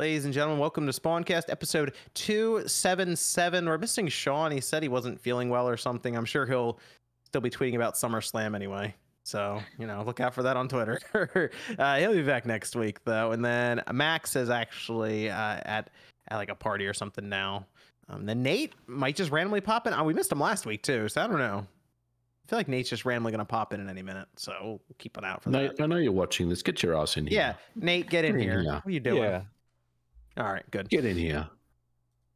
Ladies and gentlemen, welcome to Spawncast episode 277. We're missing Sean. He said he wasn't feeling well or something. I'm sure he'll still be tweeting about SummerSlam anyway. So, you know, look out for that on Twitter. uh, he'll be back next week, though. And then Max is actually uh, at, at like a party or something now. Um, then Nate might just randomly pop in. Oh, we missed him last week, too. So I don't know. I feel like Nate's just randomly going to pop in in any minute. So we'll keep an eye out for Nate, that. I know you're watching this. Get your ass in here. Yeah. Nate, get in here. here. What are you doing? Yeah. All right, good. Get in here.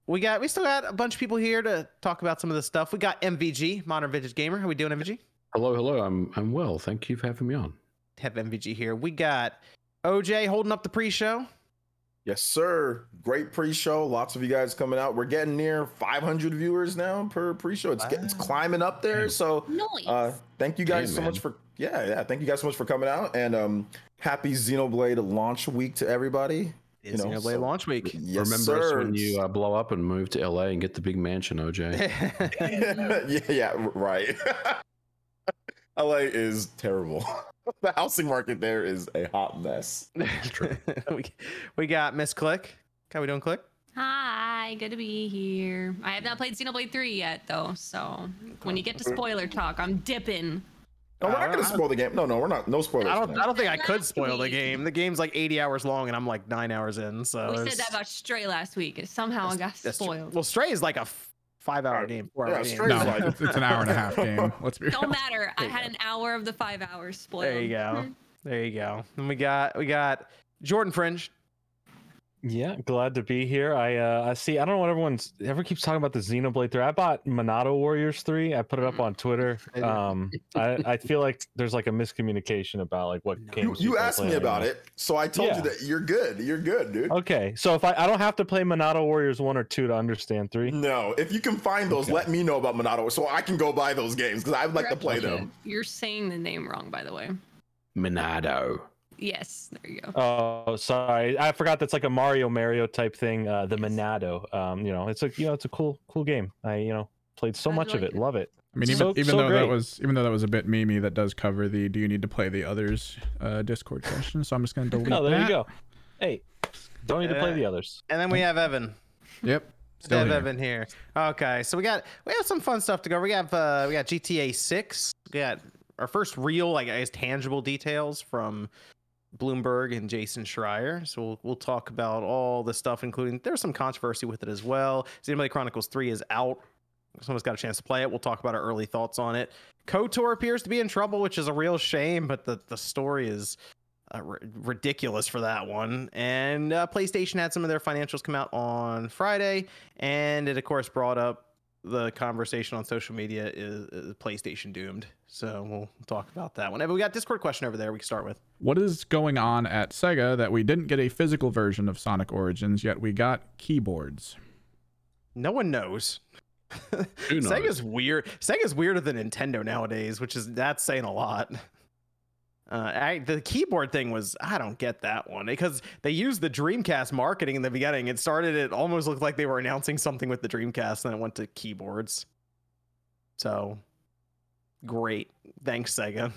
We got we still got a bunch of people here to talk about some of this stuff. We got MVG, Modern Vintage Gamer. How we doing, MVG? Hello, hello. I'm I'm well. Thank you for having me on. Have MVG here. We got OJ holding up the pre-show. Yes, sir. Great pre-show. Lots of you guys coming out. We're getting near 500 viewers now per pre-show. It's getting, it's climbing up there. So, Noise. uh, thank you guys Damn, so man. much for yeah, yeah. Thank you guys so much for coming out and um, happy Xenoblade launch week to everybody. It's You know, Xenoblade so- launch week. Yes, Remember sir. us when you uh, blow up and move to LA and get the big mansion, OJ? yeah, yeah, r- right. LA is terrible. the housing market there is a hot mess. true. we, we got Miss Click. How we doing, Click? Hi, good to be here. I have not played Xenoblade 3 yet, though, so when you get to spoiler talk, I'm dipping. No, we're not Uh, gonna spoil the game. No, no, we're not. No spoilers. I don't. I don't think I could spoil the game. The game's like 80 hours long, and I'm like nine hours in. So we said that about Stray last week. and Somehow I got that's true. spoiled. Well, Stray is like a f- five-hour Uh, game. yeah, four-hour game. No, like- it's, it's an hour and a half game. Let's be real. Don't matter. I There you had an hour of the five hours spoiled. There you go. There you go. And we got we got Jordan Fringe. Yeah, glad to be here. I uh I see I don't know what everyone's ever keeps talking about the Xenoblade 3. I bought Monado Warriors 3. I put it up on Twitter. I. Um I, I feel like there's like a miscommunication about like what No. You, games you asked me about anymore. it, so I told Yeah. you that you're good. You're good, dude. Okay. So if I I don't have to play Monado Warriors 1 or 2 to understand 3. No, if you can find those, Okay. let me know about Monado so I can go buy those games because I'd like to play Okay. them. You're saying the name wrong, by the way. Minado. Yes, there you go. Oh, sorry. I forgot that's like a Mario Mario type thing, uh the Monado. Um, you know, it's a you know, it's a cool cool game. I, you know, played so Glad much you of it. it. Love it. I mean, even, So- even so though that was even though that was a bit memey, that does cover the "Do you need to play the others?" Uh, Discord question. So I'm just gonna delete Oh, there that. you go. Hey, don't need to play Uh, the others. And then we have Evan. Yep. Still Still have here. Evan here. Okay, so we got we have some fun stuff to go. We have uh we got GTA 6. We got our first real like I guess tangible details from Bloomberg and Jason Schreier. So we'll, we'll talk about all the stuff, including there's some controversy with it as well. Xenoblade Chronicles 3 is out. Someone's got a chance to play it. We'll talk about our early thoughts on it. KOTOR appears to be in trouble, which is a real shame, but the, the story is uh, r- ridiculous for that one. And uh, PlayStation had some of their financials come out on Friday, and it of course brought up the conversation on social media is, is PlayStation doomed. So we'll talk about that one. But we got Discord question over there. We can start with. What is going on at Sega that we didn't get a physical version of Sonic Origins, yet we got keyboards? No one knows. Who knows? Sega's weird. Sega's weirder than Nintendo nowadays, which is that's saying a lot. Uh, I, the keyboard thing was I don't get that one because they used the Dreamcast marketing in the beginning. It started. It almost looked like they were announcing something with the Dreamcast, and then it went to keyboards. So great, thanks Sega.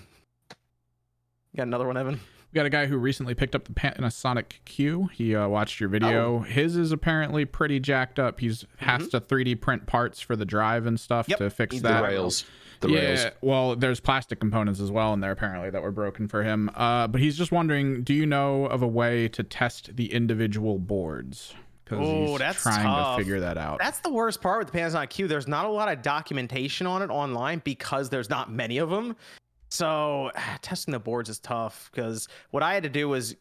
Got another one, Evan. We got a guy who recently picked up the Panasonic Q. He uh, watched your video. His is apparently pretty jacked up. He's has to 3D print parts for the drive and stuff Yep, to fix he The that. rails. The yeah, rails. well, there's plastic components as well in there apparently that were broken for him. Uh, but he's just wondering, do you know of a way to test the individual boards? Because Oh, he's that's trying tough. to figure that out. That's the worst part with the Panasonic Q. There's not a lot of documentation on it online because there's not many of them. So testing the boards is tough because what I had to do was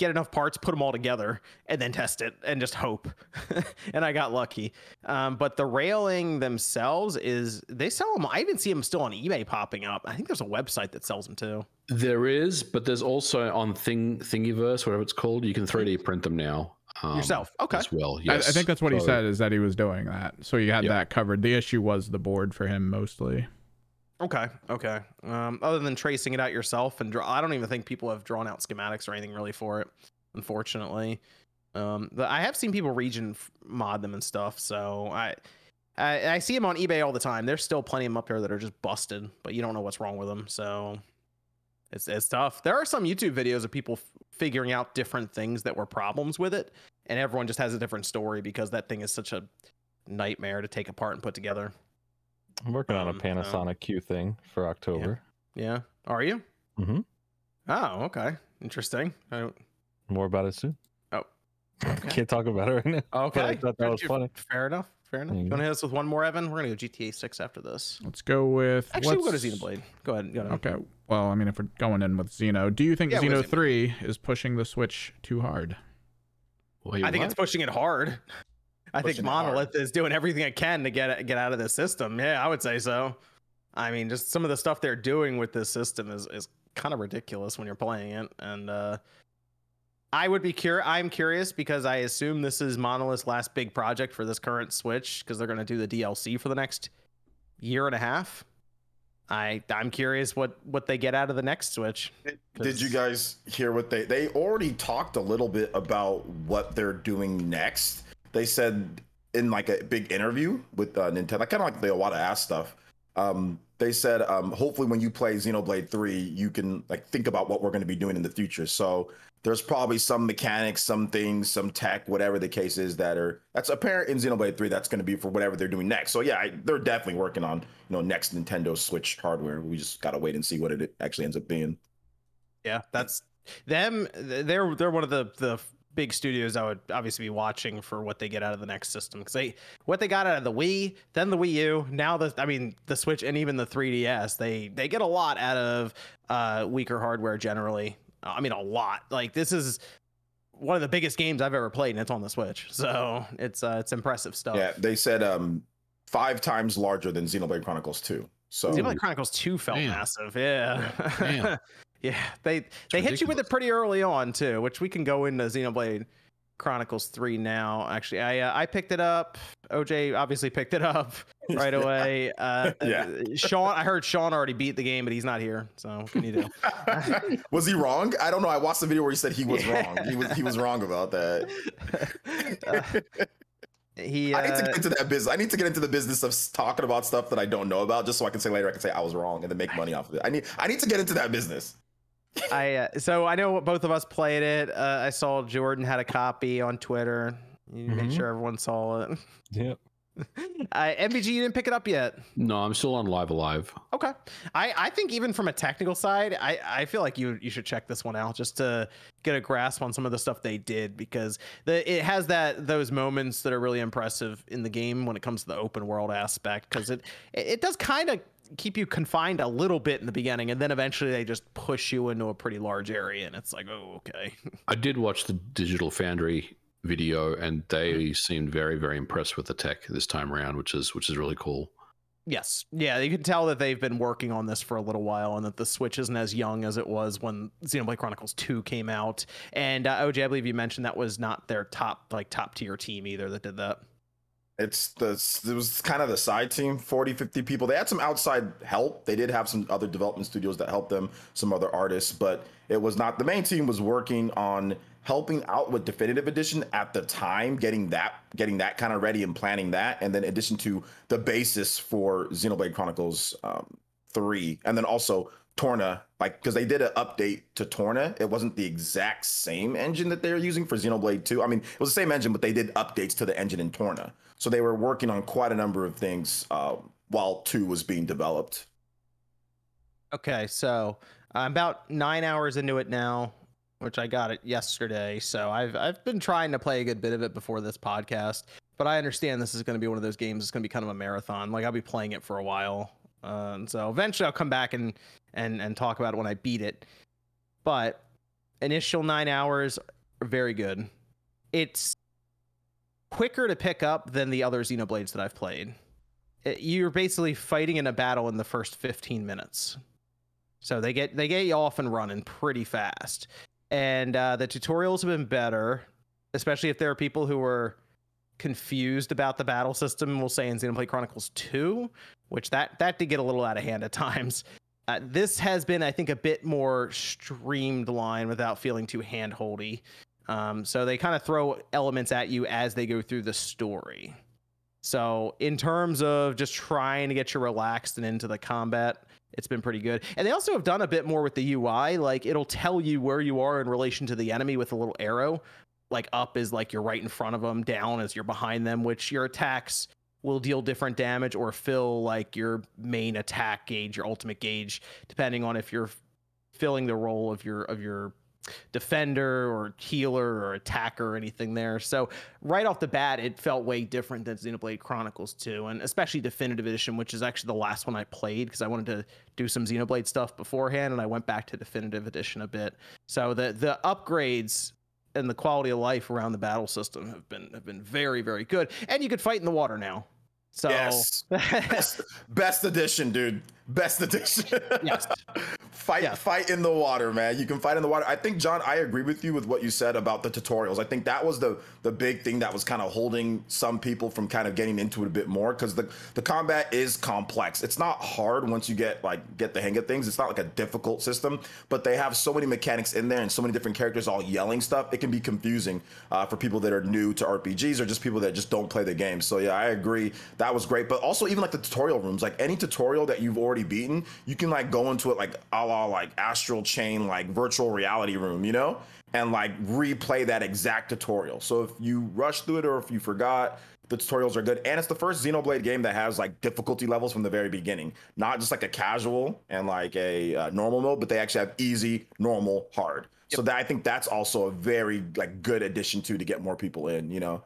get enough parts, put them all together, and then test it and just hope. and I got lucky. Um, but the railing themselves is they sell them. I even see them still on eBay popping up. I think there's a website that sells them too. There is, but there's also on Thing Thingiverse, whatever it's called, you can 3D print them now. um, Yourself. Okay. As well. I, Yes. I think that's what he said is that he was doing that. So you had Yep. that covered. The issue was the board for him mostly. Okay. Okay. Um, other than tracing it out yourself and draw, I don't even think people have drawn out schematics or anything really for it. Unfortunately, um, I have seen people region mod them and stuff. So I, I, I see them on eBay all the time. There's still plenty of them up there that are just busted, but you don't know what's wrong with them. So it's it's tough. There are some YouTube videos of people f- figuring out different things that were problems with it, and everyone just has a different story because that thing is such a nightmare to take apart and put together. I'm working on a Um, so- Panasonic Q thing for October. Yeah, are you? Mm-hmm. Oh, okay, interesting. I don't, More about it soon. Oh, okay. Can't talk about it right now. okay. I thought that was Fair- funny. Fair enough. Fair enough. There You you want to hit us with one more, Evan? We're gonna go GTA Six after this. Let's go with. Actually, we'll go to what's- Xenoblade. Go ahead. Go ahead. Okay. Well, I mean, if we're going in with Xeno, do you think Yeah, Xeno Xeno. 3 is pushing the Switch too hard? Wait, I think it's pushing it hard. I think Pushing it hard. Monolith is doing everything it can to get get out of the system. Yeah, I would say so. I mean, just some of the stuff they're doing with this system is is kind of ridiculous when you're playing it. And uh, I would be curious. I'm curious because I assume this is Monolith's last big project for this current Switch because they're going to do the DLC for the next year and a half. I I'm curious what what they get out of the next Switch. Did you guys hear what they they already talked a little bit about what they're doing next? They said in like a big interview with uh, Nintendo, I kind of like the Iwata Asks stuff. Um, they said um, hopefully when you play Xenoblade Three, you can like think about what we're going to be doing in the future. So there's probably some mechanics, some things, some tech, whatever the case is that are that's apparent in Xenoblade Three. That's going to be for whatever they're doing next. So yeah, I, they're definitely working on you know next Nintendo Switch hardware. We just got to wait and see what it actually ends up being. Yeah, that's them. They're they're one of the the big studios I would obviously be watching for what they get out of the next system because they what they got out of the Wii, then the Wii U, now the I mean the Switch and even the 3DS. They they get a lot out of uh, weaker hardware generally. I mean a lot. Like this is one of the biggest games I've ever played, and it's on the Switch. So it's uh, it's impressive stuff. Yeah, they said um five times larger than Xenoblade Chronicles 2. So Xenoblade Chronicles 2 felt Damn. massive. Yeah. Yeah. They they hit you with it pretty early on too, which we can go into Xenoblade Chronicles 3 now. Actually, I uh, I picked it up. OJ obviously picked it up right away. Uh Yeah. Sean, I heard Sean already beat the game, but he's not here. So what can you do? was he wrong? I don't know. I watched the video where he said he was Yeah. wrong. He was he was wrong about that. Uh, he I need to uh, get into that business. I need to get into the business of talking about stuff that I don't know about, just so I can say later I can say I was wrong and then make money off of it. I need I need to get into that business. I uh, so I know both of us played it. Uh, I saw Jordan had a copy on Twitter. You made Mhm. sure everyone saw it. Yep. Uh, MVG, you didn't pick it up yet. No, I'm still on Live A Live. Okay. I, I think even from a technical side, I, I feel like you you should check this one out just to get a grasp on some of the stuff they did because the it has that those moments that are really impressive in the game when it comes to the open world aspect because it it does kind of keep you confined a little bit in the beginning and then eventually they just push you into a pretty large area and it's like oh okay I did watch the Digital Foundry video, and they seemed very, very impressed with the tech this time around, which is which is really cool. Yes. Yeah, you can tell that they've been working on this for a little while and that the Switch isn't as young as it was when Xenoblade Chronicles 2 came out. And uh, OJ, I believe you mentioned that was not their top like top tier team either that did that. It's the it was kind of the side team, 40, 50 people. They had some outside help. They did have some other development studios that helped them, some other artists, but it was not the main team was working on helping out with definitive edition at the time getting that getting that kind of ready and planning that and then addition to the basis for xenoblade chronicles um, 3 and then also torna like because they did an update to torna it wasn't the exact same engine that they were using for xenoblade 2 i mean it was the same engine but they did updates to the engine in torna so they were working on quite a number of things uh, while 2 was being developed Okay, so I'm about nine hours into it now, which I got it yesterday. So I've I've been trying to play a good bit of it before this podcast, but I understand this is going to be one of those games. It's going to be kind of a marathon. Like I'll be playing it for a while, uh, and so eventually I'll come back and and and talk about it when I beat it. But initial nine hours very good. It's quicker to pick up than the other Xenoblades that I've played. It- you're basically fighting in a battle in the first 15 minutes. So they get they get you off and running pretty fast. And uh, the tutorials have been better, especially if there are people who are confused about the battle system. We'll say in Xenoblade Chronicles 2, which that that did get a little out of hand at times. Uh, this has been, I think, a bit more streamlined without feeling too handholdy. Um, so they kind of throw elements at you as they go through the story. So in terms of just trying to get you relaxed and into the combat, it's been pretty good. And they also have done a bit more with the UI. Like it'll tell you where you are in relation to the enemy with a little arrow. like up is like you're right in front of them, down is you're behind them, which your attacks will deal different damage or fill like your main attack gauge, your ultimate gauge, depending on if you're filling the role of your of your defender or healer or attacker or anything there. So right off the bat, it felt way different than Xenoblade Chronicles 2, and especially Definitive Edition, which is actually the last one I played because I wanted to do some Xenoblade stuff beforehand, and I went back to Definitive Edition a bit. So the the upgrades and the quality of life around the battle system have been have been very very good, and you could fight in the water now. So Yes. best, best edition, dude. Best edition. Yes. Fight Yeah. fight in the water, man. You can fight in the water. I think John, I agree with you with what you said about the tutorials. I think that was the the big thing that was kind of holding some people from kind of getting into it a bit more because the the combat is complex. It's not hard once you get like get the hang of things. It's not like a difficult system, but they have so many mechanics in there and so many different characters all yelling stuff. It can be confusing uh, for people that are new to RPGs or just people that just don't play the game. So yeah, I agree. That was great. But also even like the tutorial rooms, like any tutorial that you've already beaten, you can like go into it like a la like astral chain, like virtual reality room, you know, and like replay that exact tutorial. So if you rush through it or if you forgot, the tutorials are good. And it's the first Xenoblade game that has like difficulty levels from the very beginning, not just like a casual and like a uh, normal mode, but they actually have easy, normal, hard. So that I think that's also a very like good addition to to get more people in, you know.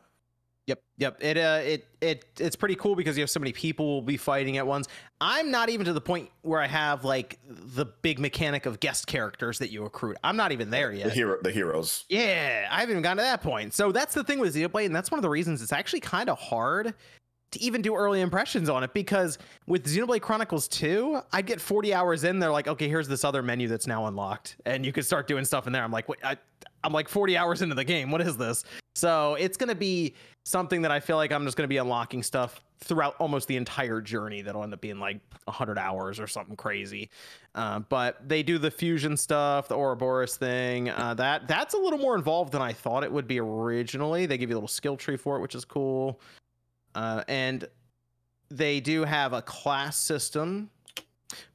Yep, yep. It uh, it it it's pretty cool because you have so many people will be fighting at once. I'm not even to the point where I have like the big mechanic of guest characters that you accrued. I'm not even there yet. The hero, the heroes. Yeah, I haven't even gotten to that point. So that's the thing with Xenoblade, and that's one of the reasons it's actually kind of hard to even do early impressions on it because with Xenoblade Chronicles 2, I get 40 hours in, they're like, okay, here's this other menu that's now unlocked, and you can start doing stuff in there. I'm like, wait, I, I'm like 40 hours into the game. What is this? So it's gonna be something that I feel like I'm just gonna be unlocking stuff throughout almost the entire journey that'll end up being like 100 hours or something crazy. Uh, but they do the fusion stuff, the Ouroboros thing. Uh, that that's a little more involved than I thought it would be originally. They give you a little skill tree for it, which is cool. Uh, and they do have a class system,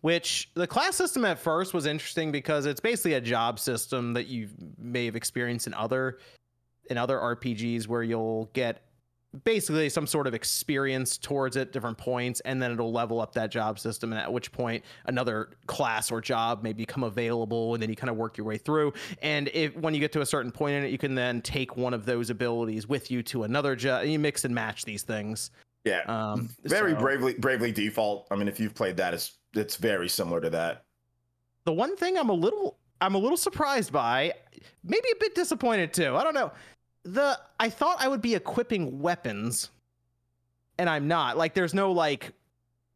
which the class system at first was interesting because it's basically a job system that you may have experienced in other in other RPGs where you'll get basically some sort of experience towards it different points and then it'll level up that job system and at which point another class or job may become available and then you kind of work your way through and if when you get to a certain point in it you can then take one of those abilities with you to another job you mix and match these things Yeah. um very so- bravely bravely default. I mean, if you've played that, it's it's very similar to that. the one thing I'm a little I'm a little surprised by, maybe a bit disappointed too. I don't know. The I thought I would be equipping weapons, and I'm not. Like there's no like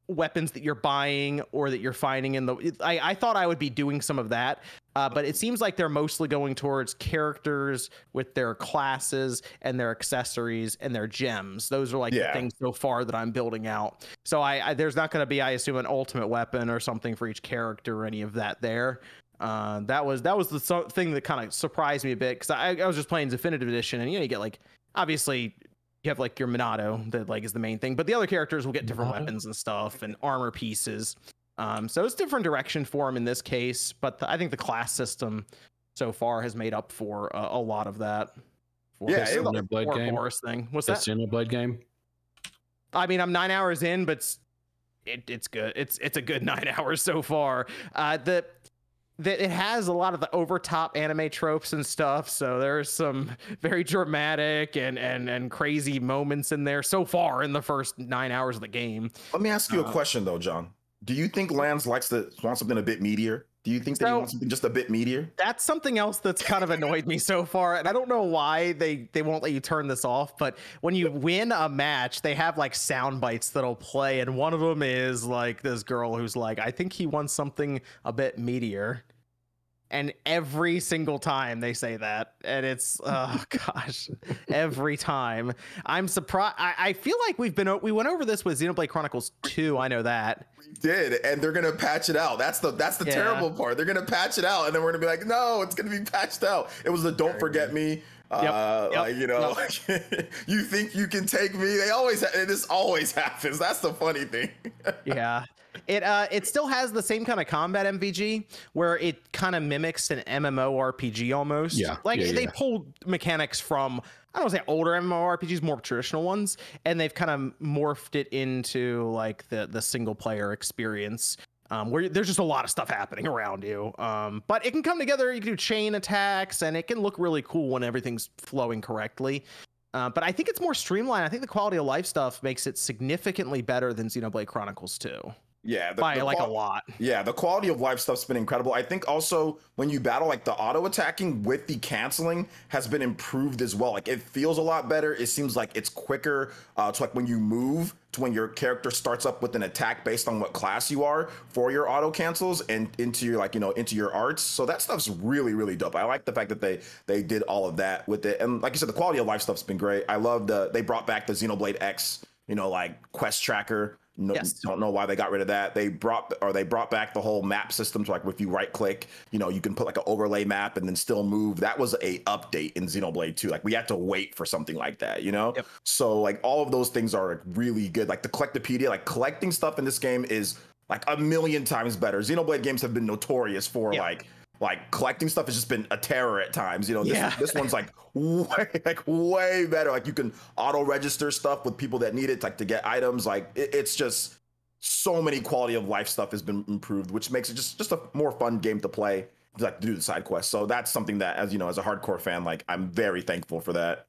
weapons that you're buying or that you're finding in the. I I thought I would be doing some of that, uh, but it seems like they're mostly going towards characters with their classes and their accessories and their gems. Those are like Yeah. the things so far that I'm building out. So I, I there's not going to be, I assume, an ultimate weapon or something for each character or any of that there. Uh, that was that was the so- thing that kind of surprised me a bit because I, I was just playing Definitive Edition and you know you get like obviously you have like your Minato that like is the main thing, but the other characters will get different Minato? weapons and stuff and armor pieces. Um, so it's different direction for him in this case, but the, I think the class system so far has made up for a, a lot of that. For Yeah, this it- Xenoblade or game? Boris thing. What's The that? Xenoblade game. I mean, I'm nine hours in, but it, it's good. It's it's a good nine hours so far. Uh, the that it has a lot of the overtop anime tropes and stuff. So there's some very dramatic and and and crazy moments in there so far in the first nine hours of the game. Let me ask you a Uh, question though, John. Do you think Lance likes to want something a bit meatier? Do you think that he wants something just a bit meatier? That's something else that's kind of annoyed me so far, and I don't know why they they won't let you turn this off. But when you win a match, they have like sound bites that'll play, and one of them is like this girl who's like, "I think he wants something a bit meatier." And every single time they say that, and it's oh gosh, every time I'm surprised. I, I feel like we've been we went over this with Xenoblade Chronicles 2. I know that. We did, and they're gonna patch it out. That's the that's the Yeah. terrible part. They're gonna patch it out, and then we're gonna be like, no, it's gonna be patched out. It was the don't forget me. Uh, Yep, like you know, you think you can take me? They always ha- this always happens. That's the funny thing. yeah It uh it still has the same kind of combat MVG where it kind of mimics an MMORPG almost. Yeah, Like yeah, they yeah. pulled mechanics from I don't want to say older MMORPGs, more traditional ones, and they've kind of morphed it into like the the single player experience. Um, where there's just a lot of stuff happening around you. Um, but it can come together. You can do chain attacks, and it can look really cool when everything's flowing correctly. Uh, but I think it's more streamlined. I think the quality of life stuff makes it significantly better than Xenoblade Chronicles 2 Yeah, the, by the like a lot. Yeah, the quality of life stuff's been incredible. I think also when you battle like the auto attacking with the canceling has been improved as well. Like it feels a lot better. It seems like it's quicker uh, to like when you move to when your character starts up with an attack based on what class you are for your auto cancels and into your like you know into your arts. So that stuff's really really dope. I like the fact that they they did all of that with it. And like you said, the quality of life stuff's been great. I love the they brought back the Xenoblade X. You know, like quest tracker. No, Yes. don't know why they got rid of that. They brought or they brought back the whole map system. So like if you right click, you know, you can put like an overlay map and then still move. That was a update in Xenoblade 2. Like we had to wait for something like that, you know? Yep. So like all of those things are really good. Like the collectopedia, like collecting stuff in this game is like a million times better. Xenoblade games have been notorious for Yeah. like like collecting stuff has just been a terror at times. You know, this, Yeah. this one's like way like way better. Like you can auto register stuff with people that need it, like to get items. Like it, it's just so many quality of life stuff has been improved, which makes it just just a more fun game to play. Like to do the side quests. So that's something that, as you know, as a hardcore fan, like I'm very thankful for that.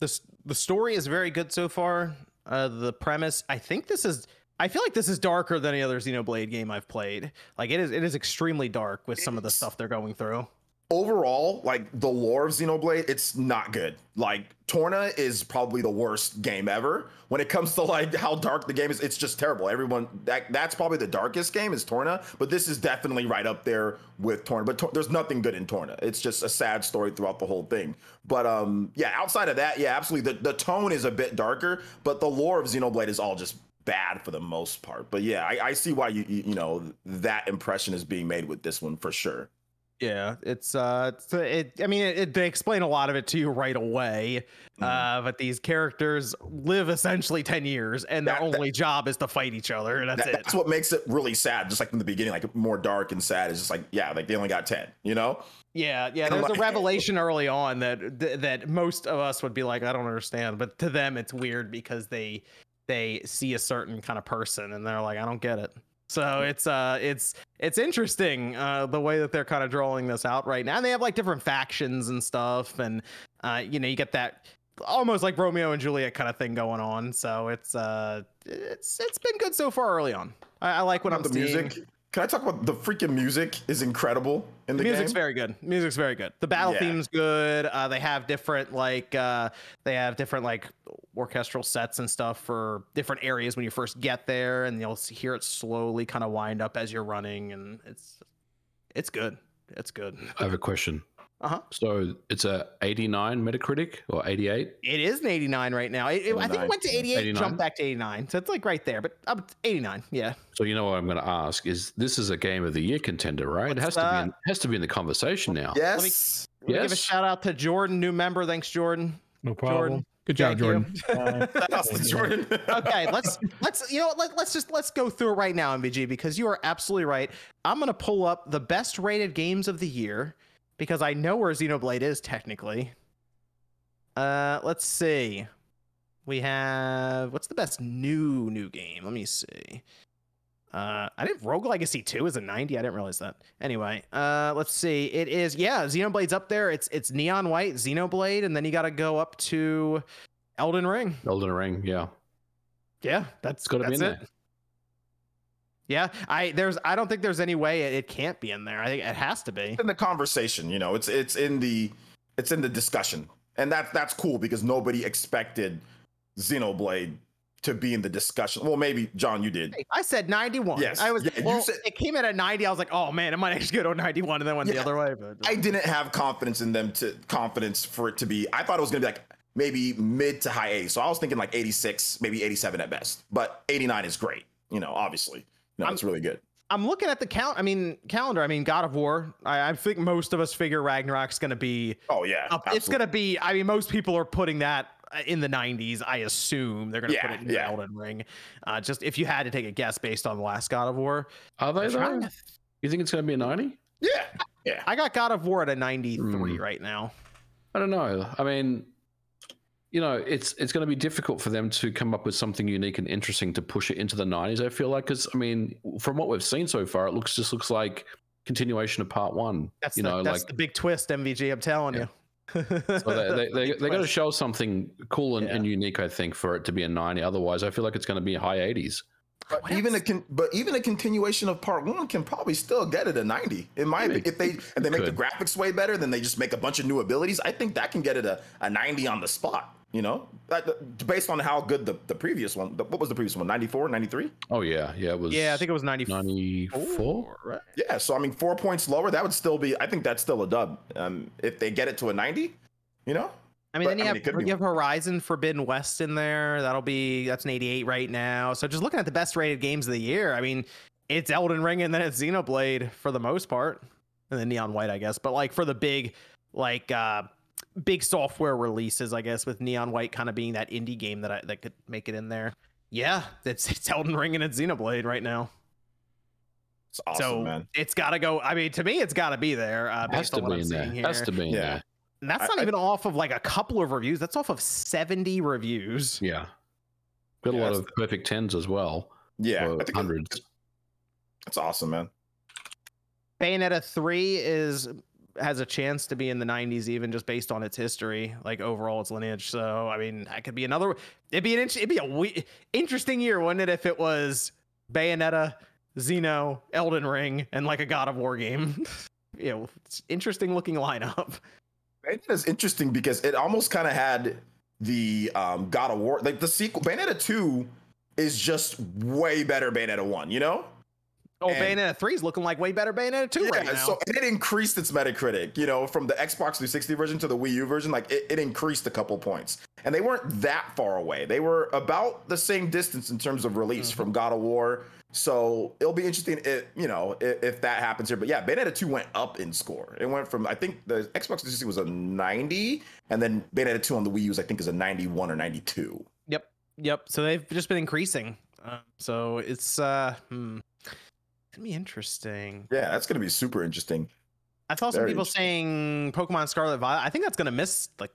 the the story is very good so far. Uh, the premise, I think this is. I feel like this is darker than any other Xenoblade game I've played. Like it is, it is extremely dark with some of the stuff they're going through. overall, like the lore of Xenoblade, it's not good. Like Torna is probably the worst game ever. When it comes to like how dark the game is, it's just terrible. Everyone that that's probably the darkest game is Torna, but this is definitely right up there with Torna. But Tor- there's nothing good in Torna. It's just a sad story throughout the whole thing. But um, yeah, outside of that, yeah, absolutely. The the tone is a bit darker, but the lore of Xenoblade is all just bad for the most part. But yeah, I, I see why you, you you know that impression is being made with this one for sure. Yeah, it's uh, it's, it. I mean, it, they explain a lot of it to you right away. Mm-hmm. Uh, but these characters live essentially ten years, and their That- that- only job is to fight each other, and that's That- it. that's what makes it really sad. Just like from the beginning, like more dark and sad. It's just like, yeah, like they only got ten. You know? Yeah, yeah. There's a revelation early on that that most of us would be like, I don't understand, but to them it's weird because they they see a certain kind of person and they're like, I don't get it. So it's uh it's it's interesting uh the way that they're kind of drawing this out right now. And they have like different factions and stuff, and uh you know you get that almost like Romeo and Juliet kind of thing going on. So it's uh it's it's been good so far early on. I, I like what I'm the seeing. music. Can I talk about the freaking music? Is incredible in the, The music's game. very good. Music's very good. The battle Yeah. theme's good. Uh, they have different like uh, they have different like orchestral sets and stuff for different areas when you first get there, and you'll hear it slowly kind of wind up as you're running, and it's it's good. It's good. I have a question. Uh huh. So it's a 89 Metacritic or 88? It is an 89 right now. It, it- I think it went to 88, 89? jumped back to 89, so it's like right there. But up 89, yeah. So you know what I'm going to ask is this is a game of the year contender, right? It has What's to be in, has to be in the conversation now. Yes. Let me give a shout out to Jordan, new member. Thanks, Jordan. No problem. Jordan. Good job, Thank. Jordan. Uh, That's Jordan. okay, let's let's you know let, let's just let's go through it right now, MVG, because you are absolutely right. I'm gonna pull up the best rated games of the year because I know where Xenoblade is technically. Uh, let's see. We have what's the best new new game? Let me see. Uh, I didn't Rogue Legacy 2 is a 90. I didn't realize that. Anyway, uh, let's see. It is yeah, Xenoblade's up there. It's it's neon white Xenoblade, and then you got to go up to Elden Ring. Elden Ring, yeah. Yeah, that's It's to be in it. Yeah, I there's I don't think there's any way it, it can't be in there. I think it has to be. in the conversation, you know, it's it's in the it's in the discussion. And that's that's cool because nobody expected Xenoblade to be in the discussion. Well, maybe John, you did. I said 91. Yes, I was yeah, you well, said- it came in at 90. I was like, oh man, it might actually go to 91 and then went the other way. But I uh, didn't have confidence in them to confidence for it to be. I thought it was gonna be like maybe mid to high 80. So I was thinking like 86, maybe 87 at best. But 89 is great. You know, obviously, no, I'm- it's really good. I'm looking at the count. I mean, calendar. I mean, God of War. I, I think most of us figure Ragnarok's going to be Oh yeah, up. It's going to be. I mean, most people are putting that uh, in the 90s. I assume they're going to Yeah, put it in yeah. Elden Ring. Uh, just if you had to take a guess based on the last God of War, Are they trying though? You think it's going to be a 90? Yeah. Yeah. I got God of War at a 93 Hmm. right now. I don't know. I mean, you know, it's it's going to be difficult for them to come up with something unique and interesting to push it into the 90s. I feel like because I mean, from what we've seen so far, it looks just looks like continuation of part one. That's you the, know, that's like the big twist, MVG. I'm telling Yeah. you. so they they, they, they got to show something cool and, and unique. I think for it to be a 90. Otherwise, I feel like it's going to be high 80s. But What even a con- but even a continuation of part one can probably still get it a 90 in my mean. If they and they make the graphics way better, then they just make a bunch of new abilities. I think that can get it a, a 90 on the spot. You know, that, that- based on how good the, the previous one. The, what was the previous one? 94, 93? Oh yeah, yeah. It was. yeah, I think it was 94. 94. Right? Yeah. So I mean, four points lower, that would still be. I think that's still a dub. Um, if they get it to a 90, you know. I mean, But, then you I mean, have it be- you have Horizon Forbidden West in there. That'll be that's an 88 right now. So just looking at the best rated games of the year, I mean, it's Elden Ring and then it's Xenoblade for the most part, and then Neon White, I guess. But like for the big, like uh big software releases, I guess with Neon White kind of being that indie game that I that could make it in there. Yeah, it's it's Elden Ring and it's Xenoblade right now. It's awesome, so man. it's got to go. I mean, to me, it's got to be there. Uh, It has to on what be I'm in there. here. Has to be in Yeah. there. And that's I- not I- even off of like a couple of reviews. That's off of 70 reviews. Yeah. Got a Yeah, lot that's of perfect tens as well. Yeah, I think hundreds. That's awesome, man. Bayonetta 3 is has a chance to be in the 90s even just based on its history, like overall its lineage. So, I mean, that could be another it'd be an int- it'd be a we- interesting year, wouldn't it, if it was Bayonetta, Xeno, Elden Ring and like a God of War game. you know, it's interesting looking lineup. Bayonetta is interesting because it almost kind of had the um, God of War, like the sequel. Bayonetta 2 is just way better Bayonetta 1, you know? Oh, And- Bayonetta 3 is looking like way better Bayonetta 2 right now. so it increased its Metacritic, you know, from the Xbox 360 version to the Wii U version. Like it, it increased a couple points, and they weren't that far away. They were about the same distance in terms of release Mm-hmm. from God of War. So it'll be interesting, if, you know, if, if that happens here. But yeah, Bayonetta 2 went up in score. It went from I think the Xbox 360 was a 90, and then Bayonetta 2 on the Wii U, I think, is a 91 or 92. Yep. Yep. So they've just been increasing. Uh, so it's uh hmm. gonna be interesting. Yeah, that's gonna be super interesting. I saw some Very people saying Pokemon Scarlet Violet. I think that's gonna miss like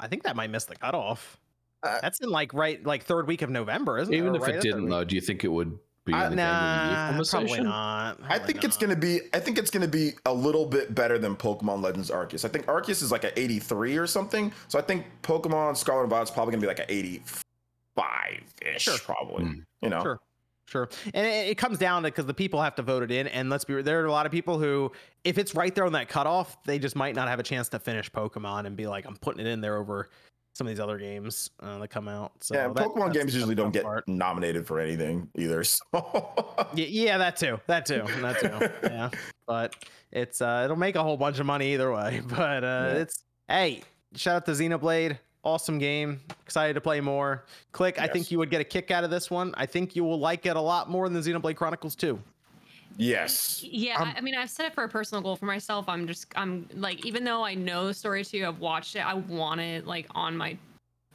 I think that might miss the cutoff. Uh, that's in like right like third week of November, isn't it? Even if right it didn't, though, do you think it would be Uh, the game the year nah, probably conversation? not. I Probably think it's gonna be. I think it's gonna be a little bit better than Pokemon Legends Arceus. I think Arceus is like an 83 or something. So I think Pokemon Scarlet and Violet's probably gonna be like an 85 ish, Sure. probably. Hmm. You know, Sure. Sure. And it, it comes down to because the people have to vote it in. And let's be there are a lot of people who, if it's right there on that cutoff, they just might not have a chance to finish Pokemon and be like, I'm putting it in there over some of these other games uh, that come out. So yeah. that- Pokemon games usually don't get part. nominated for anything either. So Yeah, yeah, that too. That too. That too. yeah. But it's uh it'll make a whole bunch of money either way. But uh Yeah. it's hey, shout out to Xenoblade. Awesome game. Excited to play more. Click, I think you would get a kick out of this one. I think you will like it a lot more than Xenoblade Chronicles 2. Yes, Yeah, Um, I- I mean, I've set it for a personal goal for myself. I'm just, I'm like, even though I know the story too, I've watched it. I want it like on my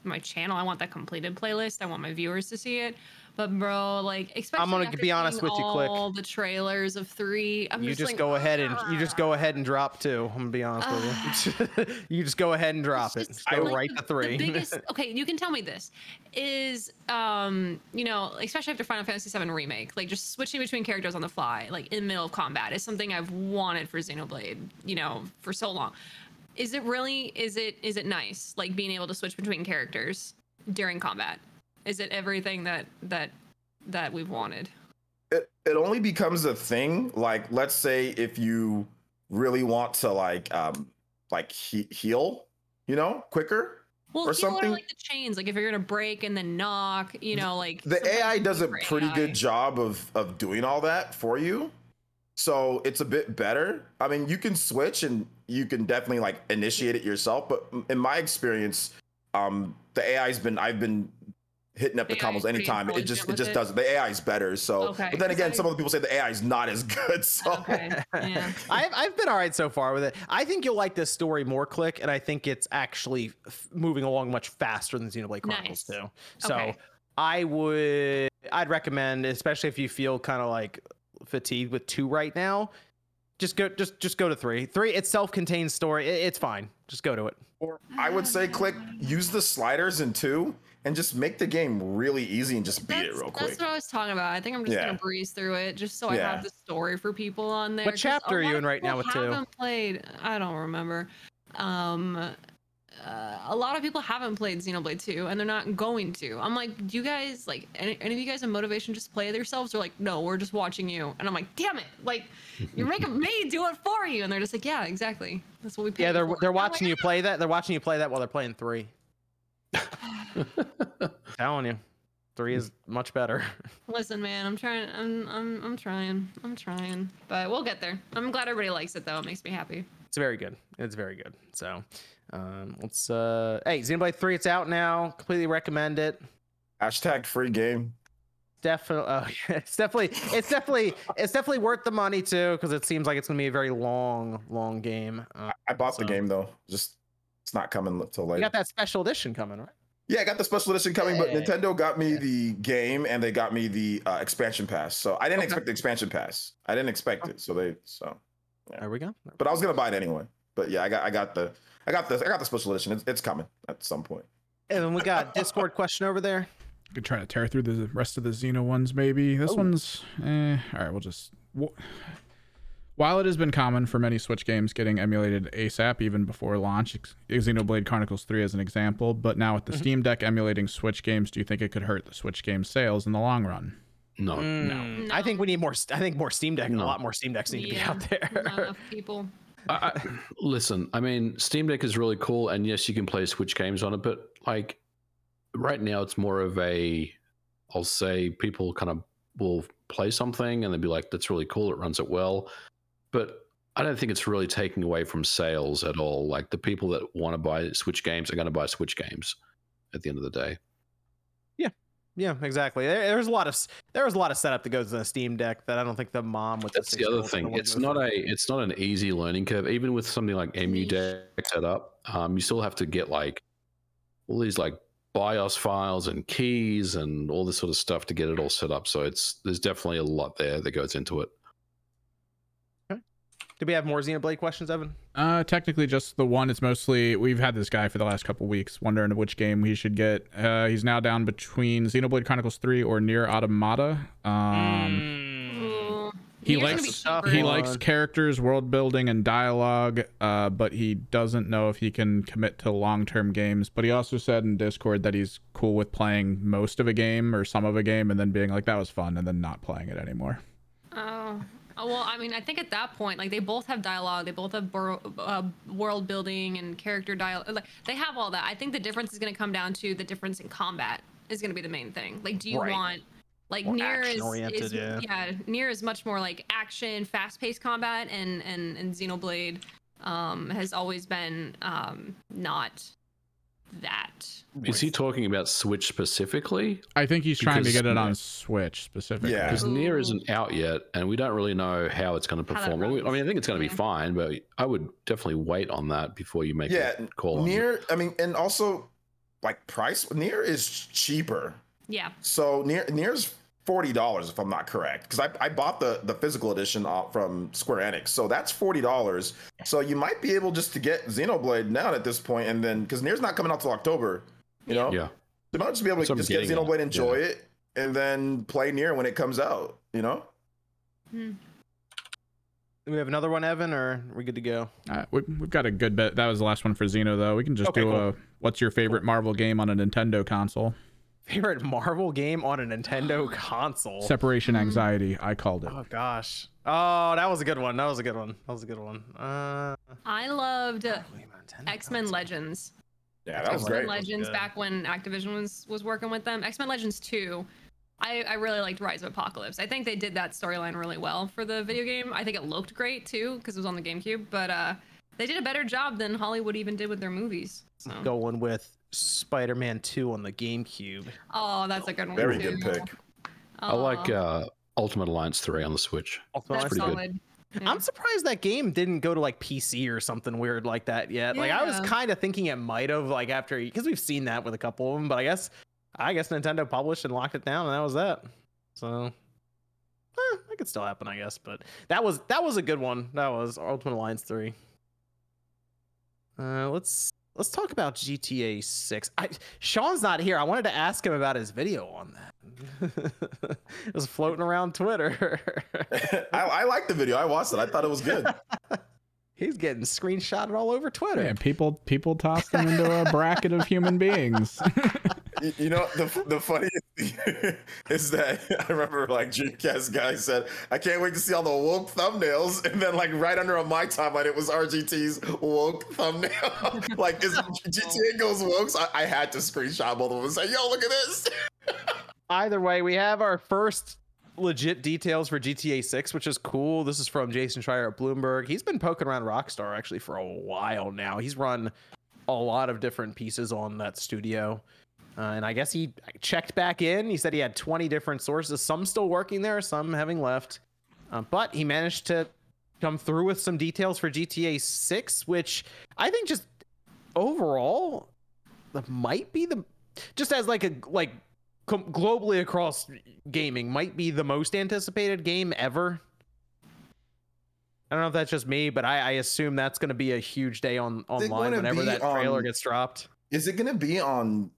my channel. I want that completed playlist. I want my viewers to see it. But bro, like, especially gonna after be honest with you, Click. All the trailers of three. I'm you just, just like, go ahead and you just go ahead and drop two. I'm gonna be honest with you. you just go ahead and drop it. Just, go like, right the- to three. The biggest, okay, you can tell me this is, um, you know, especially after Final Fantasy VII remake, like just switching between characters on the fly, like in the middle of combat, is something I've wanted for Xenoblade, you know, for so long. Is it really? Is it? Is it nice? Like being able to switch between characters during combat? Is it everything that that that we've wanted? it it only becomes a thing. Like, let's say if you really want to like um like he- heal, you know, quicker. Well, Or something- like the chains, like if you're gonna break and then knock, you know, like the AI does a pretty AI. good job of of doing all that for you. So it's a bit better. I mean, you can switch and you can definitely like initiate it yourself, but in my experience, um the AI's been I've been hitting up the The AI combos anytime. It just it just it? does it. The AI is better. So, Okay, but then again, I- some of the people say the AI is not as good. So, Okay. Yeah. I've, I've been all right so far with it. I think you'll like this story more, Click, and I think it's actually f- moving along much faster than Xenoblade Chronicles Nice. 2. So Okay. I would, I'd recommend, especially if you feel kind of like fatigued with two right now, just go, just just go to three. Three, it's self-contained story. It, it's fine. Just go to it. or I would say click use the sliders in two and just make the game really easy and just beat it real quick. that's quick. what I was talking about. I think I'm just Yeah. gonna breeze through it just so I have the story for people on there. 'cause chapter a are you in right now people with two? Haven't played. I don't remember. Um, uh, a lot of people haven't played Xenoblade 2 and they're not going to. I'm like, do you guys like any, any of you guys have motivation just play it yourselves? They're like, no, we're just watching you. And I'm like, damn it! Like, you're making me do it for you. And they're just like, yeah, exactly. That's what we pay. Yeah, they're for. they're I'm like, watching you play that. They're watching you play that while they're playing three. Telling you, three is much better. Listen, man, I'm trying. I'm, I'm, I'm trying. I'm trying. But we'll get there. I'm glad everybody likes it, though. It makes me happy. It's very good. It's very good. So, um, let's. Uh, hey, Xenoblade Three, it's out now. Completely recommend it. Hashtag free game. Definitely, uh, it's definitely, it's definitely, it's definitely worth the money too, because it seems like it's gonna be a very long, long game. Uh, I bought the game though. Just it's not coming till you later. got that special edition coming, right? Yeah, I got the special edition coming, but Yeah. Nintendo got me the game and they got me the uh, expansion pass. So I didn't Okay. expect the expansion pass. I didn't expect it. So they so There we go. but I was gonna buy it anyway. But yeah, I got I got the I got the I got the special edition. It's, it's coming at some point. And then we got Discord question over there. Could try to tear through the rest of the Xeno ones, maybe. This Oh. one's, eh. All right, we'll just. wh- While it has been common for many Switch games getting emulated ASAP even before launch, ex- Xenoblade Chronicles 3 as an example, but now with the Mm-hmm. Steam Deck emulating Switch games, do you think it could hurt the Switch game sales in the long run? No, no. Mm, I think we need more. I think more Steam Deck. No. A lot more Steam Decks need to be out there. Not enough people. I, I, listen, I mean, Steam Deck is really cool, and yes, you can play Switch games on it, but like right now, it's more of a, I'll say, people kind of will play something and they'll be like, "That's really cool. It runs it well," but I don't think it's really taking away from sales at all. Like the people that want to buy Switch games are going to buy Switch games at the end of the day. Yeah, yeah, exactly. There, there's a lot of s- there was a lot of setup that goes in the Steam Deck that I don't think the mom with That's the other thing. It's not a it's not an easy learning curve. Even with something like Emu Deck set up, um, you still have to get like all these like BIOS files and keys and all this sort of stuff to get it all set up. So it's there's definitely a lot there that goes into it. Do we have more Xenoblade questions, Evan? Uh, technically, just the one. It's mostly we've had this guy for the last couple weeks wondering which game he should get. Uh, he's now down between Xenoblade Chronicles 3 or Nier Automata. Um, Ooh. He Nier's gonna likes- be Tough cheaper. he one. likes characters, world building, and dialogue, uh, but he doesn't know if he can commit to long term games. But he also said in Discord that he's cool with playing most of a game or some of a game and then being like, that was fun, and then not playing it anymore. Oh. Oh, well, I mean, I think at that point, like they both have dialogue, they both have bur- uh, world building and character dialogue. Like they have all that. I think the difference is going to come down to the difference in combat is going to be the main thing. Like, do you Right. want like More Nier is, is yeah. Nier is much more like action, fast-paced combat, and and and Xenoblade um, has always been um, not that. Is he talking about Switch specifically? I think he's trying to Because- get it on Switch specifically. Yeah. Because Nier isn't out yet, and we don't really know how it's going to that perform. I mean, I mean, I think it's going to be runs. fine, but I would definitely wait on that before you make Yeah, a call. on it. Nier, I mean, and also like price Nier is cheaper. Yeah. So Nier Nier's forty dollars if I'm not correct, because I, I bought the the physical edition uh, from Square Enix, so that's forty dollars. So you might be able just to get Xenoblade now at this point, and then because Nier's not coming out till October, you know, Yeah. you might just be able to what just get getting at, Xenoblade, enjoy yeah. it, and then play Nier when it comes out. You know, Hmm. Do we have another one, Evan, or are we good to go? Uh, we, we've got a good bit. That was the last one for Xeno, though. We can just Okay, do cool. a what's your favorite Marvel game on a Nintendo console? Favorite Marvel game on a Nintendo console? Separation anxiety. I called it. Oh gosh. Oh, that was a good one. That was a good one. That was a good one. Uh, I loved game on Nintendo X Men. Legends. yeah, that was X-Men great. Legends Good. back when Activision was was working with them. X Men Legends 2. I, I really liked Rise of Apocalypse. I think they did that storyline really well for the video game. I think it looked great too because it was on the GameCube, but uh, they did a better job than Hollywood even did with their movies. So. Going with Spider-Man 2 on the GameCube. Oh, that's a good one. Very too. good pick. I like uh, Ultimate Alliance 3 on the Switch. Ultimate that's pretty good. solid. I'm surprised that game didn't go to like PC or something weird like that yet. Like I was kind of thinking it might have like after because we've seen that with a couple of them, but I guess I guess Nintendo published and locked it down and that was that. So eh, that could still happen, I guess. But that was that was a good one. That was Ultimate Alliance three. Uh, let's let's talk about GTA six. I Sean's not here. I wanted to ask him about his video on that. it was floating around Twitter. I, I like the video. I watched it. I thought it was good. He's getting screenshotted all over Twitter. Yeah, people people toss them into a bracket of human beings. You, know, the the funniest thing is that I remember like Dreamcast guy said, "I can't wait to see all the woke thumbnails," and then like right under on my timeline, it was RGT's woke thumbnail. like, is GTA oh. goes woke? So I, I had to screenshot both of them and say, "Yo, look at this." Either way, we have our first legit details for GTA 6, which is cool. This is from Jason Schreier at Bloomberg. He's been poking around Rockstar actually for a while now. He's run a lot of different pieces on that studio. Uh, and I guess he checked back in. He said he had 20 different sources, some still working there, some having left. Uh, but he managed to come through with some details for GTA 6, which I think just overall might be the just as like a like com- globally across gaming might be the most anticipated game ever. I don't know if that's just me, but I, I assume that's going to be a huge day on online whenever be that trailer on- gets dropped. Is it gonna be on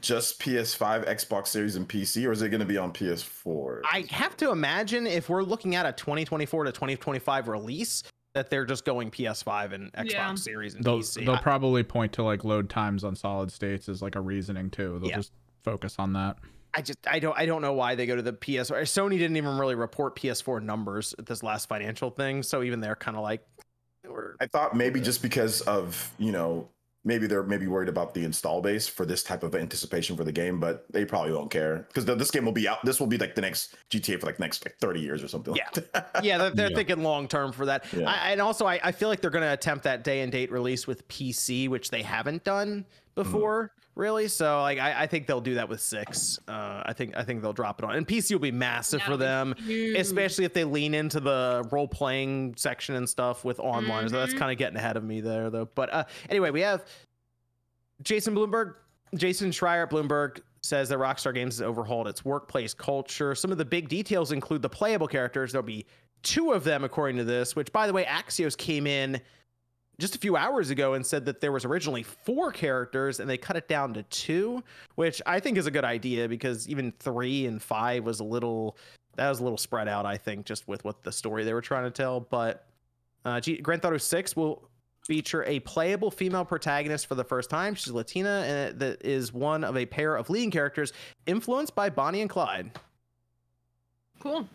just PS5, Xbox Series, and PC, or is it gonna be on PS4? I have to imagine if we're looking at a 2024 to 2025 release, that they're just going PS5 and Xbox Yeah. Series and they'll PC. they'll I- probably point to like load times on solid states as like a reasoning too. They'll Yeah. just focus on that. I just I don't I don't know why they go to the PS. or Sony didn't even really report PS4 numbers at this last financial thing, so even they're kind of like, we're I thought maybe just because of you know maybe they're maybe worried about the install base for this type of anticipation for the game, but they probably won't care because this game will be out. This will be like the next GTA for like next like thirty years or something. Yeah. like that. yeah, they're, they're Yeah. thinking long term for that. Yeah. I, and also, I, I feel like they're going to attempt that day and date release with PC, which they haven't done before, mm-hmm. Really. So, like, I, I think they'll do that with six. Uh, I think I think they'll drop it on, and PC will be massive for That'll be them, especially if they lean into the role playing section and stuff with online. So that's Mhm. kind of getting ahead of me there, though. But uh, anyway, we have Jason Bloomberg, Jason Schreier at Bloomberg says that Rockstar Games has overhauled its workplace culture. Some of the big details include the playable characters. There'll be two of them, according to this, which, by the way, Axios came in just a few hours ago and said that there was originally four characters and they cut it down to two, which I think is a good idea because even three and five was a little that was a little spread out, I think, just with what the story they were trying to tell. But uh, G- Grand Theft Auto 6 will feature a playable female protagonist for the first time. She's Latina and that is one of a pair of leading characters influenced by Bonnie and Clyde. Cool.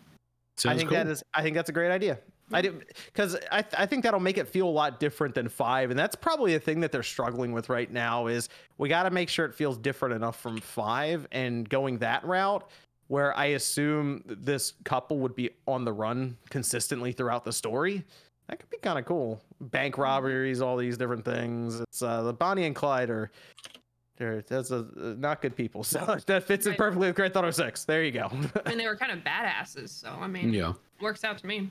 I think cool. that is I think that's a great idea. I do because I, th- I think that'll make it feel a lot different than five, and that's probably a thing that they're struggling with right now. Is we got to make sure it feels different enough from five, and going that route where I assume this couple would be on the run consistently throughout the story. That could be kind of cool. Bank robberies, all these different things. It's uh, the Bonnie and Clyde are. They're, that's a, not good people. So that fits in perfectly with Grand Theft Auto 6. There you go. I mean, they were kind of badasses, so I mean, Yeah. works out to me.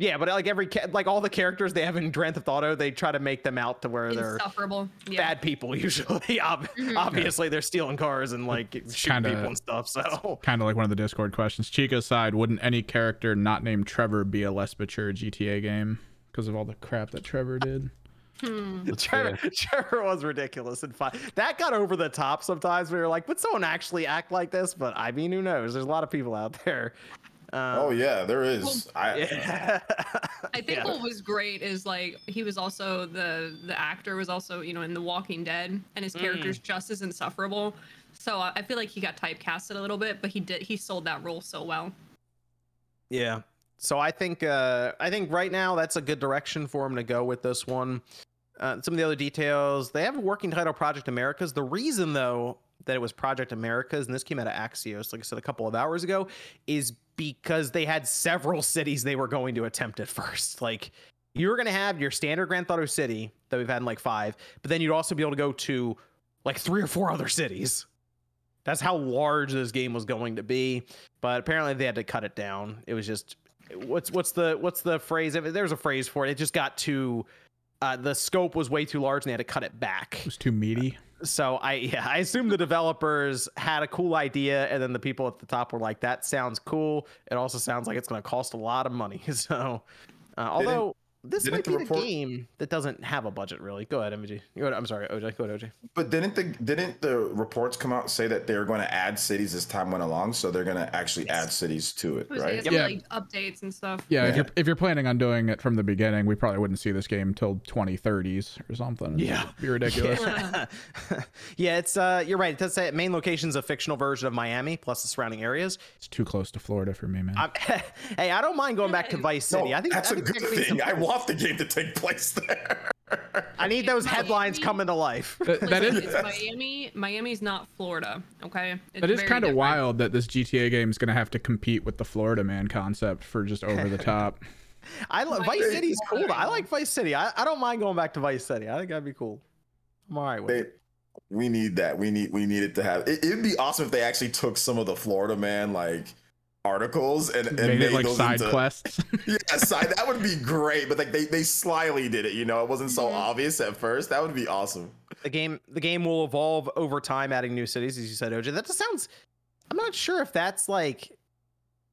Yeah, but like every like all the characters they have in Grand Theft Auto, they try to make them out to where they're Insufferable. Yeah. bad people usually. Ob- Mhm. Obviously, they're stealing cars and like shooting kinda- people and stuff. So Kind of like one of the Discord questions. Chica side, wouldn't any character not named Trevor be a less mature GTA game because of all the crap that Trevor did? Hmm. Trevor. Trevor was ridiculous and fun. That got over the top sometimes. We were like, would someone actually act like this? But I mean, who knows? There's a lot of people out there. Um, oh yeah, there is. I, yeah. I think Yeah. what was great is like he was also the the actor was also you know in The Walking Dead and his Mm. character's just as insufferable. So I I feel like he got typecasted a little bit, but he did he sold that role so well. Yeah. So I think uh, I think right now that's a good direction for him to go with this one. Uh, some of the other details they have a working title, Project Americas. The reason though that it was Project Americas, and this came out of Axios, like I said a couple of hours ago, is because they had several cities they were going to attempt at first. Like you were going to have your standard Grand Theft Auto City that we've had in like five, but then you'd also be able to go to like three or four other cities. That's how large this game was going to be, but apparently they had to cut it down. It was just what's what's the what's the phrase? There's a phrase for it. It just got too uh, the scope was way too large and they had to cut it back. It was too meaty. So I yeah, I assume the developers had a cool idea and then the people at the top were like, "That sounds cool." It also sounds like it's going to cost a lot of money. So, uh, although this didn't might the be report- the game that doesn't have a budget really. Go ahead, MG. Go ahead, I'm sorry, OJ. Go ahead, OJ. But didn't the didn't the reports come out say that they were going to add cities as time went along? So they're going to actually add cities to it, It right? like, Yeah. like updates and stuff. Yeah, if you're if you're planning on doing it from the beginning, we probably wouldn't see this game till 2030s or something. Yeah. It'd be ridiculous. Yeah. yeah, it's uh you're right. It does say main location's a fictional version of Miami plus the surrounding areas. It's too close to Florida for me, man. I'm, hey, I don't mind going back to Vice No, City. I think that's I a think good there could be thing. I want the game to take place there. I need those Miami- headlines coming to life. That- that Listen, it's Miami. Miami's not Florida. Okay. It's that is kind of wild that this GTA game is going to have to compete with the Florida Man concept for just over the top. I love Vice Vice City's City. cool. I like Vice City. I, I don't mind going back to Vice City. I think that'd be cool. I'm all right with They, it. we need that. We need we need it to have. It, it'd be awesome if they actually took some of the Florida man like articles and, and Made it like those side into, quests. Yeah, side, that would be great. But like they they slyly did it. You know, it wasn't so Mhm. obvious at first. That would be awesome. The game the game will evolve over time, adding new cities, as you said, OJ. That just sounds. I'm not sure if that's like.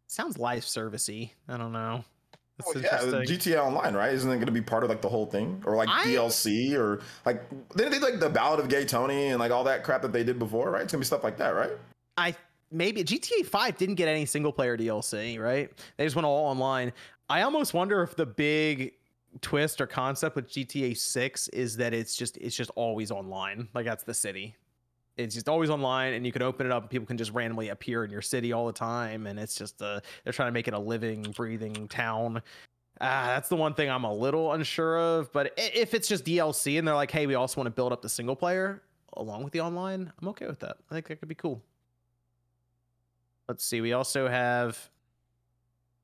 Sounds live servicey. I don't know. That's Well, yeah. GTA Online, right? Isn't it going to be part of like the whole thing, or like I- DLC, or like they did like the Ballad of Gay Tony and like all that crap that they did before, right? It's gonna be stuff like that, right? I maybe GTA 5 didn't get any single player DLC, right? They just went all online. I almost wonder if the big twist or concept with GTA 6 is that it's just it's just always online. Like that's the city. It's just always online and you can open it up and people can just randomly appear in your city all the time and it's just uh they're trying to make it a living, breathing town. Ah, that's the one thing I'm a little unsure of, but if it's just DLC and they're like, "Hey, we also want to build up the single player along with the online," I'm okay with that. I think that could be cool. Let's see. We also have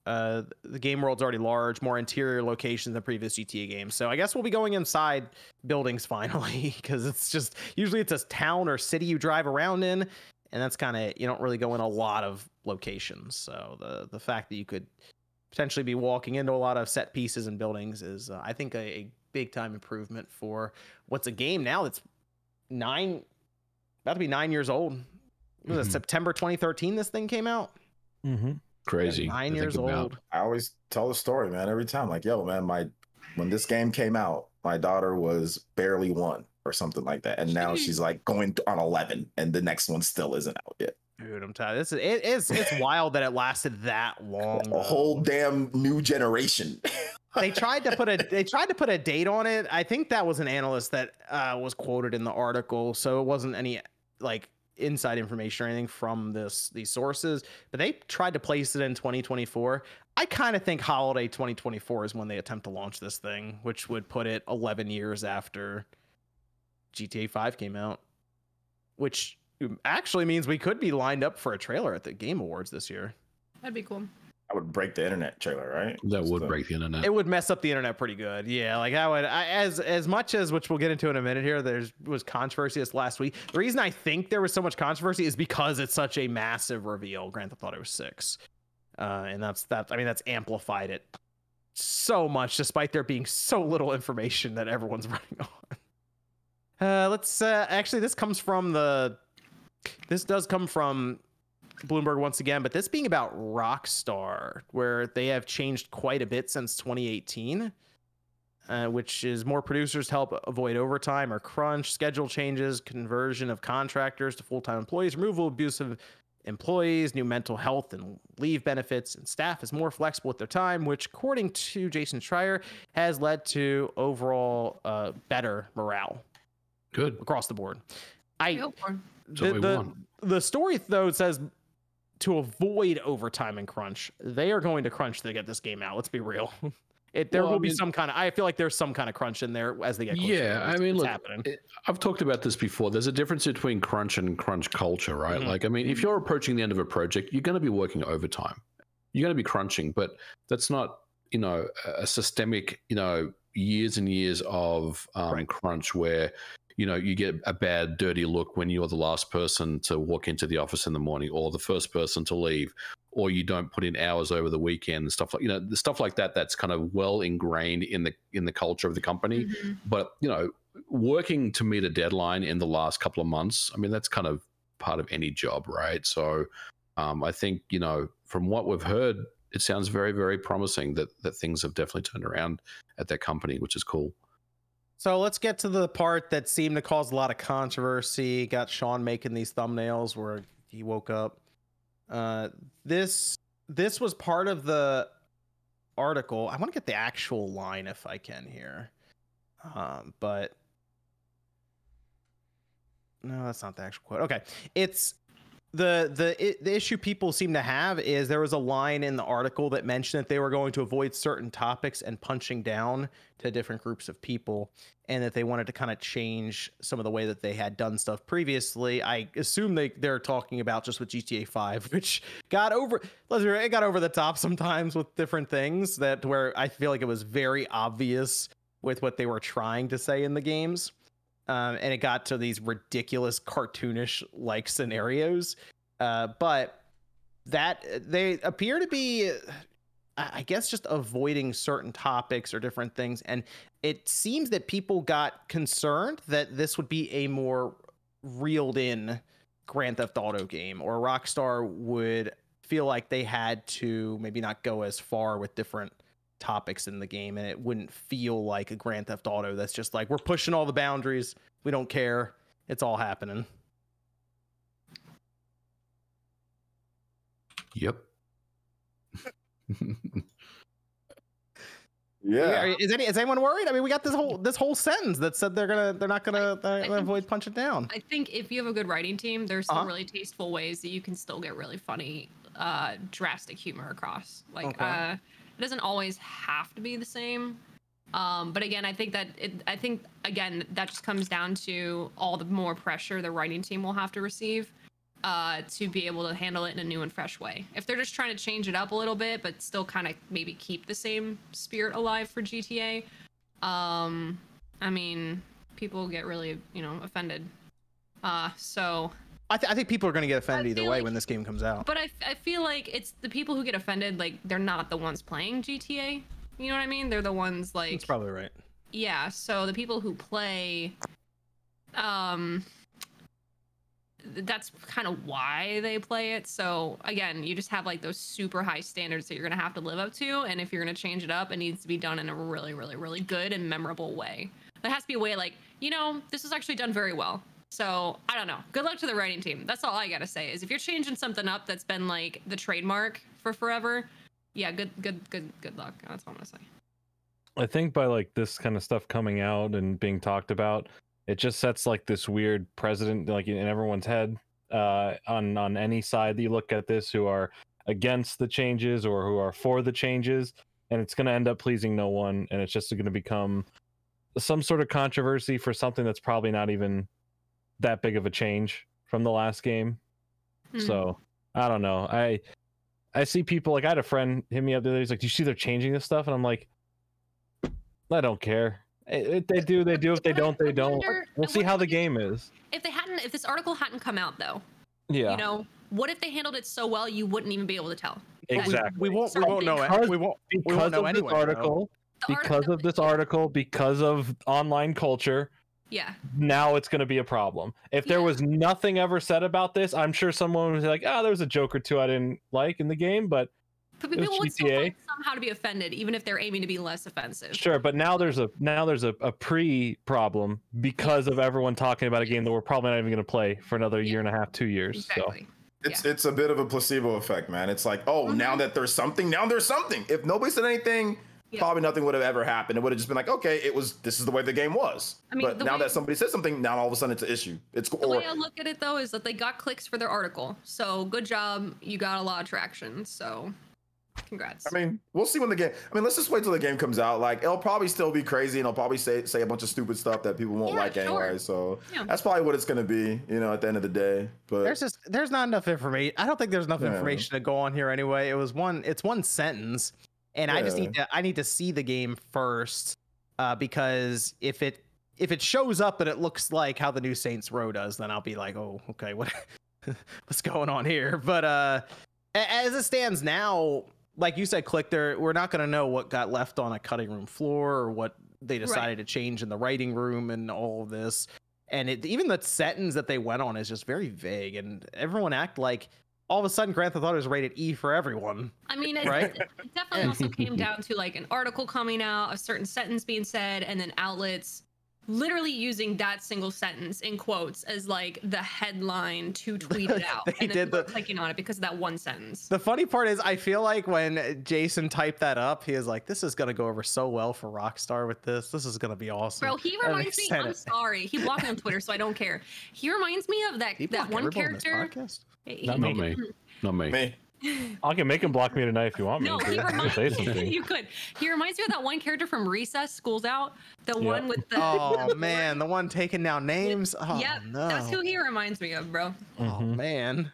uh the game world's already large, more interior locations than previous GTA games. So I guess we'll be going inside buildings finally because it's just usually it's a town or city you drive around in and that's kind of you don't really go in a lot of locations. So the the fact that you could potentially be walking into a lot of set pieces and buildings is uh, I think a, a big time improvement for what's a game now that's 9 about to be 9 years old. What was it, Mhm. September 2013 this thing came out? Mm-hmm. Crazy. to Nine years old. I always tell the story, man. Every time, like, yo, man, my when this game came out, my daughter was barely one or something like that, and now she's like going on eleven, and the next one still isn't out yet. Dude, I'm tired. This is it is it's wild that it lasted that long. A whole damn new generation. they tried to put a they tried to put a date on it. I think that was an analyst that uh, was quoted in the article, so it wasn't any like inside information or anything from this these sources. But they tried to place it in 2024. I kind of think holiday 2024 is when they attempt to launch this thing, which would put it 11 years after GTA 5 came out, which um, actually means we could be lined up for a trailer at the Game Awards this year. That'd be cool. I would break the internet trailer, right? That would to- break the internet. it would mess up the internet pretty good. Yeah, like I would I, as as much as which we'll get into in a minute here. There's was controversy this last week. The reason I think there was so much controversy is because it's such a massive reveal. Grand Theft Auto Six, uh, and that's that. I mean, that's amplified it so much, despite there being so little information that everyone's running on. Uh, let's uh, actually, this comes from the. This does come from Bloomberg once again, but this being about Rockstar, where they have changed quite a bit since 2018, uh, which is more producers to help avoid overtime or crunch, schedule changes, conversion of contractors to full time employees, removal of abusive employees, new mental health and leave benefits, and staff is more flexible with their time, which, according to Jason Schreier, has led to overall uh, better morale Good. across the board. I Go for it. That's what the, the, the story though says to avoid overtime and crunch, they are going to crunch to get this game out. Let's be real. It there Well, I will be some kind of. I feel like there's some kind of crunch in there as they get. Closer Yeah. I mean, look, it- I've talked about this before. There's a difference between crunch and crunch culture, right? Mhm. Like, I mean, if you're approaching the end of a project, you're going to be working overtime. You're going to be crunching, but that's not, you know, a systemic, you know, years and years of um, Right. crunch where you know, you get a bad, dirty look when you're the last person to walk into the office in the morning or the first person to leave, or you don't put in hours over the weekend and stuff like you know the stuff like that. That's kind of well ingrained in the in the culture of the company. Mhm. But you know, working to meet a deadline in the last couple of months, I mean, that's kind of part of any job, right? So, um, I think you know, from what we've heard, it sounds very, very promising that that things have definitely turned around at that company, which is cool. So let's get to the part that seemed to cause a lot of controversy. Got Sean making these thumbnails where he woke up. Uh, this this was part of the article. I want to get the actual line if I can here, um, but no, that's not the actual quote. Okay, it's the the the issue people seem to have is there was a line in the article that mentioned that they were going to avoid certain topics and punching down to different groups of people and that they wanted to kind of change some of the way that they had done stuff previously. I assume they they're talking about just with GTA 5, which got over let's it got over the top sometimes with different things that where I feel like it was very obvious with what they were trying to say in the games. Um, and it got to these ridiculous cartoonish like scenarios. Uh, but that they appear to be I guess just avoiding certain topics or different things. And it seems that people got concerned that this would be a more reeled in Grand Theft Auto game, or Rockstar would feel like they had to maybe not go as far with different topics in the game and it wouldn't feel like a Grand Theft Auto that's just like we're pushing all the boundaries, we don't care, it's all happening. Yep. Yeah. Is any is anyone worried? I mean, we got this whole this whole sentence that said they're gonna they're not gonna they're I gonna think- avoid punching down. I think if you have a good writing team, there's some Uh-huh. really tasteful ways that you can still get really funny, uh, drastic humor across. Like, Okay. uh, it doesn't always have to be the same. Um, but again, I think that it, I think again that just comes down to all the more pressure the writing team will have to receive uh, to be able to handle it in a new and fresh way. If they're just trying to change it up a little bit, but still kind of maybe keep the same spirit alive for GTA, um, I mean, people get really you know offended. Uh, so I, th- I think people are gonna get offended either way like- when this game comes out. but I, f- I feel like it's the people who get offended, like they're not the ones playing GTA. You know what I mean? They're the ones like That's probably right. yeah. So the people who play, um, that's kind of why they play it. So again, you just have like those super high standards that you're gonna have to live up to, and if you're gonna change it up, it needs to be done in a really, really, really good and memorable way. It has to be a way like you know this was actually done very well. So I don't know. Good luck to the writing team. That's all I gotta say. Is if you're changing something up that's been like the trademark for forever, yeah, good, good, good, good luck. That's all I'm gonna say. I think by like this kind of stuff coming out and being talked about, it just sets like this weird precedent like in everyone's head uh, on on any side that you look at this who are against the changes or who are for the changes, and it's to end up pleasing no one, and it's just to become some sort of controversy for something that's probably not even that big of a change from the last game. Hmm. So I don't know. I I see people like I had a friend hit me up the other day. He's like, "Do you see they're changing this stuff?" And I'm like, "I don't care. If they do, they do. If they don't, they don't. We'll see how the game is." if they hadn't if this article hadn't come out though Yeah, you know what if they handled it so well you wouldn't even be able to tell exactly. We won't we won't know it. Because- We won't we won't know of anyway. this article, because of this article, because of online culture, yeah now it's going to be a problem. If there Yeah. was nothing ever said about this, I'm sure someone was like, ah, "Oh, there was a joke or two I didn't like in the game," but but people would still find somehow to be offended even if they're aiming to be less offensive Sure, but now there's a now there's a, a pre problem because of everyone talking about a game that we're probably not even going to play for another year and a half, two years. exactly It's it's a bit of a placebo effect, man. It's like, oh, now mm-hmm. that there's something, now there's something. If nobody said anything, Yeah. probably nothing would have ever happened. It would have just been like, okay, it was this is the way the game was. I mean, but now way- that somebody says something, now all of a sudden it's an issue. It's the or way I look at it though is that they got clicks for their article so good job you got a lot of traction so congrats I mean, we'll see when the game. I mean, let's just wait till the game comes out. Like, it'll probably still be crazy, and it'll probably say say a bunch of stupid stuff that people won't Yeah, like sure. anyway. So Yeah. that's probably what it's gonna be, you know, at the end of the day. But There's just there's not enough information. I don't think there's enough Yeah. information to go on here anyway. It was one it's one sentence, and I just need to I need to see the game first, uh, because if it if it shows up and it looks like how the new Saints Row does, then I'll be like, oh, okay, what what's going on here? But uh, as it stands now, like you said, click there, we're not gonna know what got left on a cutting room floor or what they decided to change in the writing room and all of this. And it even the sentence that they went on is just very vague, and everyone act like all of a sudden Grand Theft Auto is rated E for everyone. I mean, it, Right? it definitely also came down to like an article coming out, a certain sentence being said, and then outlets literally using that single sentence in quotes as like the headline to tweet it out. They and then did the- clicking on it because of that one sentence. The funny part is, I feel like when Jason typed that up, he was like, "This is gonna go over so well for Rockstar with this. This is gonna be awesome." Bro, he reminds me. I'm it. sorry. He blocked me on Twitter, so I don't care. He reminds me of that that one everyone on this character. podcast? he- Not Not me. Not me. Me. I can make him block me tonight if you want me No, to. he reminds say me. something. You could. He reminds me of that one character from Recess. School's out. The Yep. one with the. Oh man, the one taking down names. Oh yep, no. that's who he reminds me of, bro. Oh Mhm. man.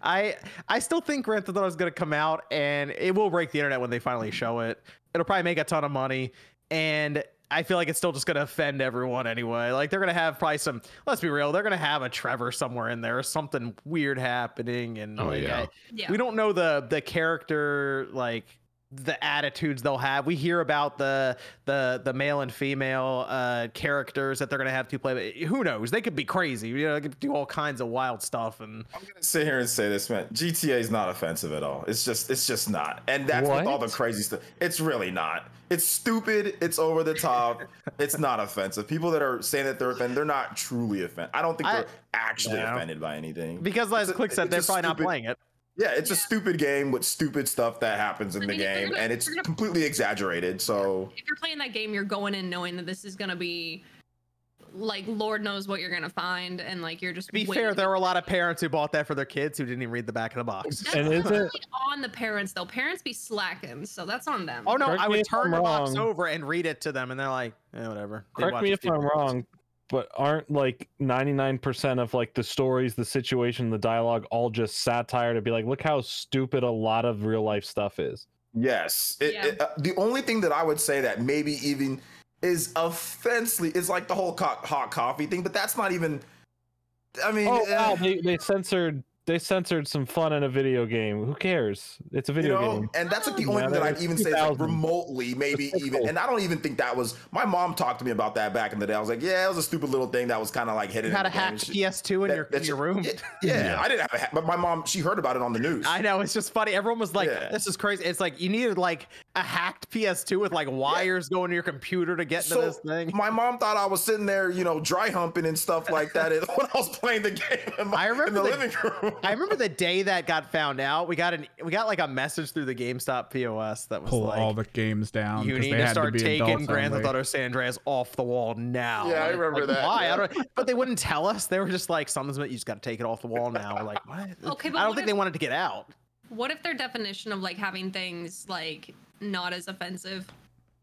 I I still think Grand Theft Auto is gonna come out and it will break the internet when they finally show it. It'll probably make a ton of money, and I feel like it's still just gonna offend everyone anyway. Like they're gonna have probably some. Let's be real, they're gonna have a Trevor somewhere in there, or something weird happening, and Oh, like, yeah. I- Yeah. we don't know the the character like the attitudes they'll have. We hear about the the the male and female uh characters that they're gonna have to play. But who knows? They could be crazy. You know, they could do all kinds of wild stuff. And I'm gonna sit here and say this, man. GTA is not offensive at all. It's just, it's just not. And that's with all the crazy stuff. It's really not. It's stupid. It's over the top. it's not offensive. People that are saying that they're offended, they're not truly offended. I don't think I- they're actually Yeah. offended by anything. because, as Click said, they're a probably not playing it. Yeah, it's a stupid game with stupid stuff that happens in I the mean, if game, gonna- and it's gonna- completely exaggerated. So if you're playing that game, you're going in knowing that this is gonna be like Lord knows what you're gonna find, and like you're just. To be waiting. fair, there were a lot of parents who bought that for their kids who didn't even read the back of the box. That's And is it- on the parents though. Parents be slacking, so that's on them. Oh no, Correct I would turn I'm the box over and read it to them, and they're like, eh, whatever. They Correct me if I'm videos. wrong, but aren't like 99% of like the stories, the situation, the dialogue all just satire to be like, look how stupid a lot of real life stuff is. Yes. It, Yeah. it- uh, the only thing that I would say that maybe even is offensively is like the whole co- hot coffee thing, but that's not even. I mean, Oh eh, wow, they, they censored they censored some fun in a video game. Who cares? It's a video you video know, game. and that's like the Yeah, only thing that that I'd was even say is like remotely, maybe That's even, cool. and I don't even think that was. My mom talked to me about that back in the day. I was like, yeah, it was a stupid little thing that was kind of like hidden. You had a in the game and hacked shit. PS2 in That- your, that in your room. Yeah, yeah, Yeah. I didn't have a hack, but my mom, she heard about it on the news. I know it's just funny. Everyone was like, Yeah. "This is crazy." It's like you needed like a hacked PS2 with like wires going to your computer to get into this thing. My mom thought I was sitting there, you know, dry humping and stuff like that when I was playing the game in, my, I remember in the the- living room. I remember the day that got found out. We got an we got like a message through the GameStop POS that was Pull like, all the games down. You need they to had start be taking Grand Theft only. Auto San Andreas off the wall now." Yeah, I remember like, that, Why? yeah. I don't. But they wouldn't tell us. They were just like, "Something's you just got to take it off the wall now." We're like, what? Okay, but I don't what think if- they wanted to get out. What if their definition of like having things like not as offensive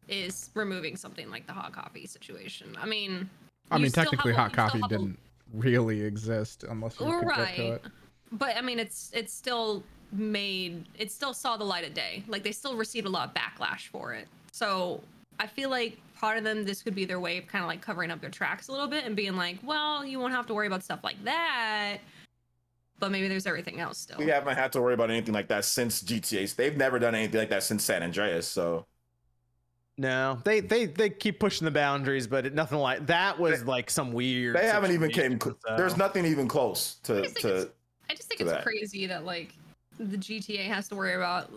is removing something like the hot coffee situation? I mean, I mean, technically, have a- hot coffee didn't really exist unless you could get to right it. but i mean it's it's still made it still saw the light of day like they still received a lot of backlash for it so i feel like part of them this could be their way of kind of like covering up their tracks a little bit and being like well you won't have to worry about stuff like that but maybe there's everything else still we haven't had to worry about anything like that since GTA. They've never done anything like that since San Andreas. So No, they they they keep pushing the boundaries, but it, nothing like that was like some weird. they haven't even came. situation, cl- There's nothing even close I to just think to. it's- i just think it's that. crazy that like the gta has to worry about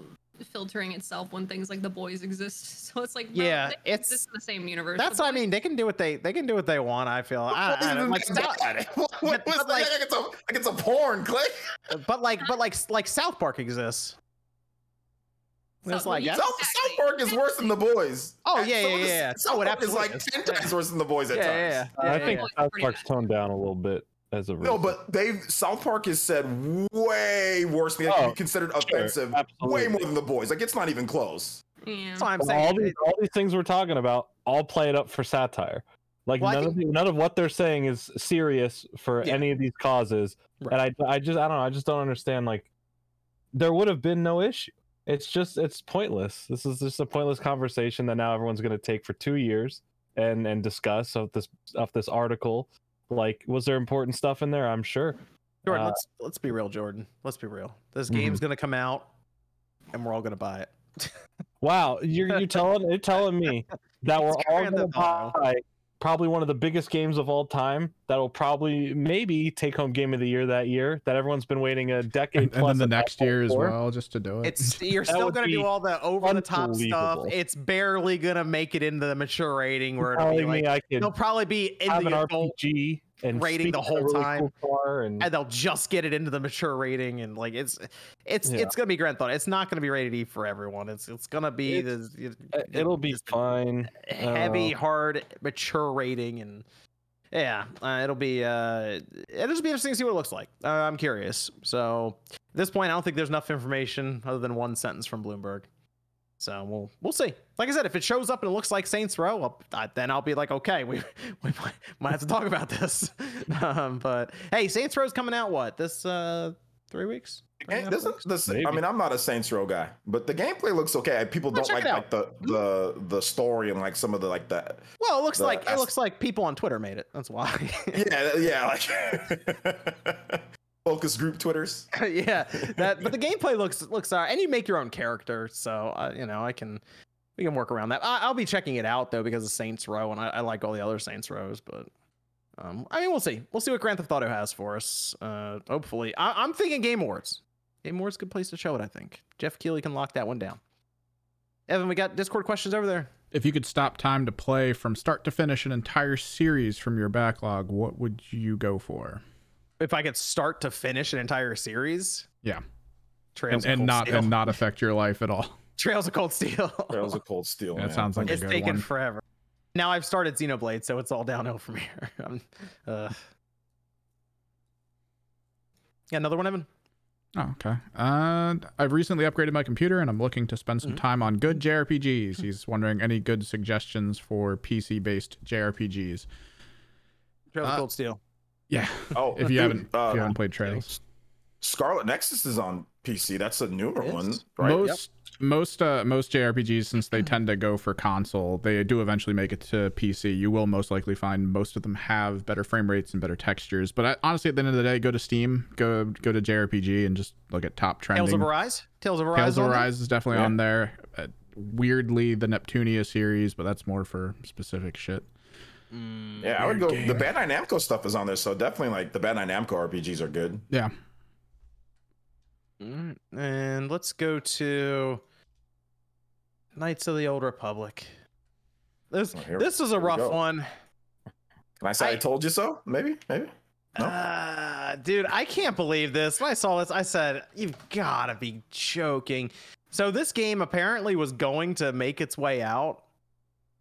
filtering itself when things like the boys exist so it's like bro, Yeah, they it's- exist in the same universe That's what I mean. They can do what they they can do what they want. I feel. I, I don't, like, South, what, but- what's but, like, like- like it's a like it's a porn click. but like but like like South Park exists. So, It's So- like yeah. South, Exactly. South Park is worse than the boys. Oh, And yeah, some yeah, yeah. South Oh, it Park is like ten times worse than the boys at Yeah, times. yeah, I yeah, think yeah. South Park's toned down a little bit as a No, result. but they South Park has said way worse than it can Oh, be considered sure, offensive. absolutely. way more than the boys. Like it's not even close. yeah. That's why I'm But saying. all these all these things we're talking about all play it up for satire. Like Well, I none of the, none of what they're saying is serious for Yeah. any of these causes. Right. And I I just I don't know, I just don't understand like there would have been no issue. It's just it's pointless. This is just a pointless conversation that now everyone's going to take for 2 years and and discuss of this of this article. Like, was there important stuff in there? I'm sure. Jordan, Uh, let's let's be real, Jordan. Let's be real. This Mhm. game's gonna come out, and we're all gonna buy it. Wow, you're you telling you're telling me that we're all gonna buy probably one of the biggest games of all time that'll probably maybe take home game of the year that year that everyone's been waiting a decade And, and then the next point year as for. well, just to do it. It's you're still gonna do all the over the top stuff. It's barely gonna make it into the mature rating where it'll telling be like me I could they'll probably be in the an adult RPG and rating the speak at a whole really time. cool and, and they'll just get it into the mature rating and like it's it's Yeah. it's gonna be Grand Theft. It's not gonna be rated E for everyone. It's it's gonna be It's- the uh, it'll be just fine. heavy, Uh, hard, mature rating and yeah, uh, it'll be uh it'll just be interesting to see what it looks like. Uh, I'm curious. So at this point, I don't think there's enough information other than one sentence from Bloomberg. So we'll we'll see. Like I said, if it shows up and it looks like Saints Row, I'll, I, then I'll be like, okay, we we might, might have to talk about this. um, but hey, Saints Row's coming out what this uh three weeks? Three and a half Doesn't weeks? this, I mean, I'm not a Saints Row guy, but the gameplay looks okay. People Well, don't like, like the the the story and like some of the like the Well, it looks the like it looks like people on Twitter made it. That's why. yeah yeah like focus group twitters. yeah, that. But the gameplay looks looks alright, and you make your own character, so uh, you know I can we can work around that. I, I'll be checking it out though because of Saints Row, and I, I like all the other Saints Rows, but. Um, I mean, we'll see. We'll see what Grand Theft Auto has for us. Uh, hopefully, I, I'm thinking Game Awards. Game Awards, good place to show it. I think Geoff Keighley can lock that one down. Evan, we got Discord questions over there. if you could stop time to play from start to finish an entire series from your backlog, what would you go for? If I could start to finish an entire series, Yeah, Trails and, of and Cold not Steel. and not affect your life at all. Trails of Cold Steel. Trails of Cold Steel. That man. sounds like a it's good taken one. forever. Now I've started Xenoblade, so it's all downhill from here. I'm, uh... Yeah, another one, Evan. Oh, okay. Uh, I've recently upgraded my computer and I'm looking to spend some Mhm. time on good JRPGs. He's wondering any good suggestions for PC-based JRPGs. Trails of Uh, Cold Steel. Yeah, Oh, if you dude, haven't if uh, you haven't played Trails. Scarlet Nexus is on PC. That's a newer one, right? Most most uh most JRPGs since they tend to go for console, they do eventually make it to PC. You will most likely find most of them have better frame rates and better textures. But I, honestly, at the end of the day, go to Steam, go go to JRPG, and just look at top trending. Tales of Arise. Tales of Arise. Tales of? Arise is definitely Yeah. on there. Uh, weirdly, the Neptunia series, but that's more for specific shit. Mm, Yeah, I would go. Weird The game. Bandai Namco stuff is on there, so definitely like the Bandai Namco RPGs are good. Yeah, alright, And let's go to Knights of the Old Republic. This Oh, here- this is a rough one. Can I say I, I- told you so? Maybe, maybe. No? Uh, dude, I can't believe this. When I saw this, I said, "You've got to be joking." So this game apparently was going to make its way out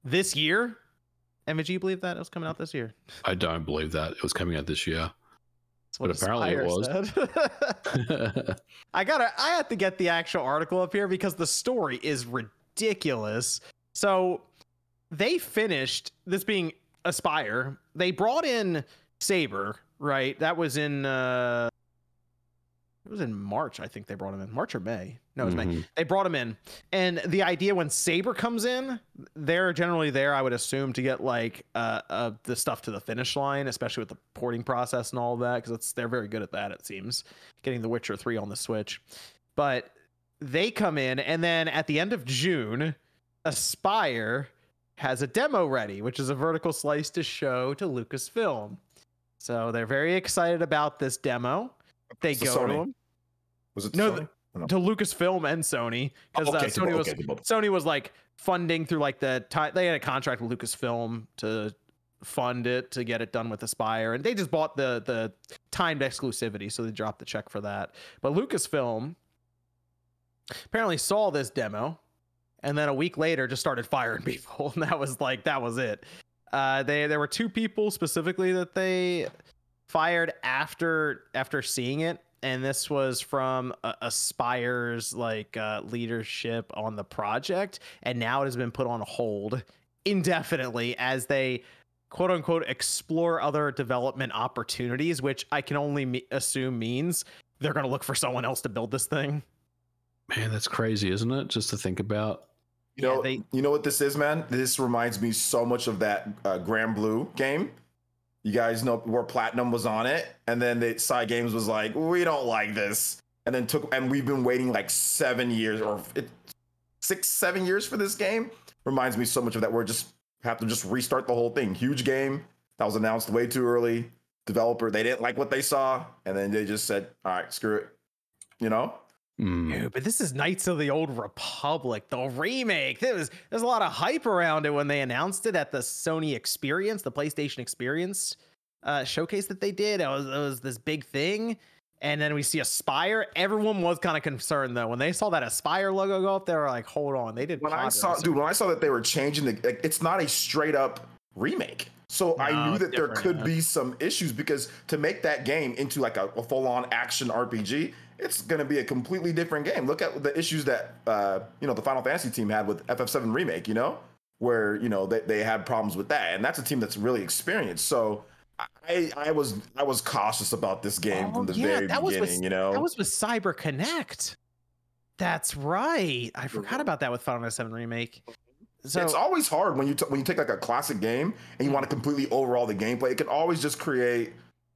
this year. And would you believe that it was coming out this year? I don't believe that it was coming out this year. That's what But apparently it was. I gotta I have to get the actual article up here because the story is ridiculous. So they finished this being Aspyr. They brought in Saber, right? That was in uh it was in March, I think they brought him in. March or May. No, it was May. Mhm. They brought him in. And the idea when Saber comes in, they're generally there, I would assume, to get like uh, uh the stuff to the finish line, especially with the porting process and all of that, because they're very good at that, it seems. Getting The Witcher 3 on the Switch. But they come in, and then at the end of June, Aspyr has a demo ready, which is a vertical slice to show to Lucasfilm. So they're very excited about this demo. They go to them Was it No, Sony? No. to Lucasfilm and Sony because Oh, okay, uh, Sony both- was okay. Sony was like funding through like the time they had a contract with Lucasfilm to fund it to get it done with Aspyr, and they just bought the the timed exclusivity, so they dropped the check for that. But Lucasfilm apparently saw this demo, and then a week later just started firing people, and that was like that was it. Uh, they there were two people specifically that they fired after after seeing it and this was from uh, Aspyr's like uh, leadership on the project and now it has been put on hold indefinitely as they quote unquote explore other development opportunities which i can only me- assume means they're going to look for someone else to build this thing Man, that's crazy, isn't it? Just to think about. You know, Yeah, they- you know what this is, man. This reminds me so much of that uh, Granblue game. You guys know where Platinum was on it, and then the Cygames was like, "We don't like this," and then took, and we've been waiting like seven years or it, six, seven years for this game. Reminds me so much of that. We're just have to just restart the whole thing. Huge game that was announced way too early. Developer, they didn't like what they saw, and then they just said, "All right, screw it." You know, Mm. Dude, but this is Knights of the Old Republic, the remake. There was there's a lot of hype around it when they announced it at the Sony Experience, the PlayStation Experience uh, showcase that they did. It was, it was this big thing, and then we see Aspyr. Everyone was kind of concerned though when they saw that Aspyr logo go up. They were like, "Hold on, they did." when I saw, dude, when I saw that they were changing the, like, it's not a straight up remake. So I knew that there could yeah. be some issues because to make that game into like a, a full on action RPG, it's going to be a completely different game. Look at the issues that uh, you know the Final Fantasy team had with FF7 remake. You know, where you know they, they had problems with that, and that's a team that's really experienced. So. I, I was I was cautious about this game Oh, from the yeah, very beginning, with- you know. That was with Cyber Connect. That's right. I forgot about that with Final Fantasy VII remake. So it's always hard when you t- when you take like a classic game and you want to completely overhaul the gameplay. It can always just create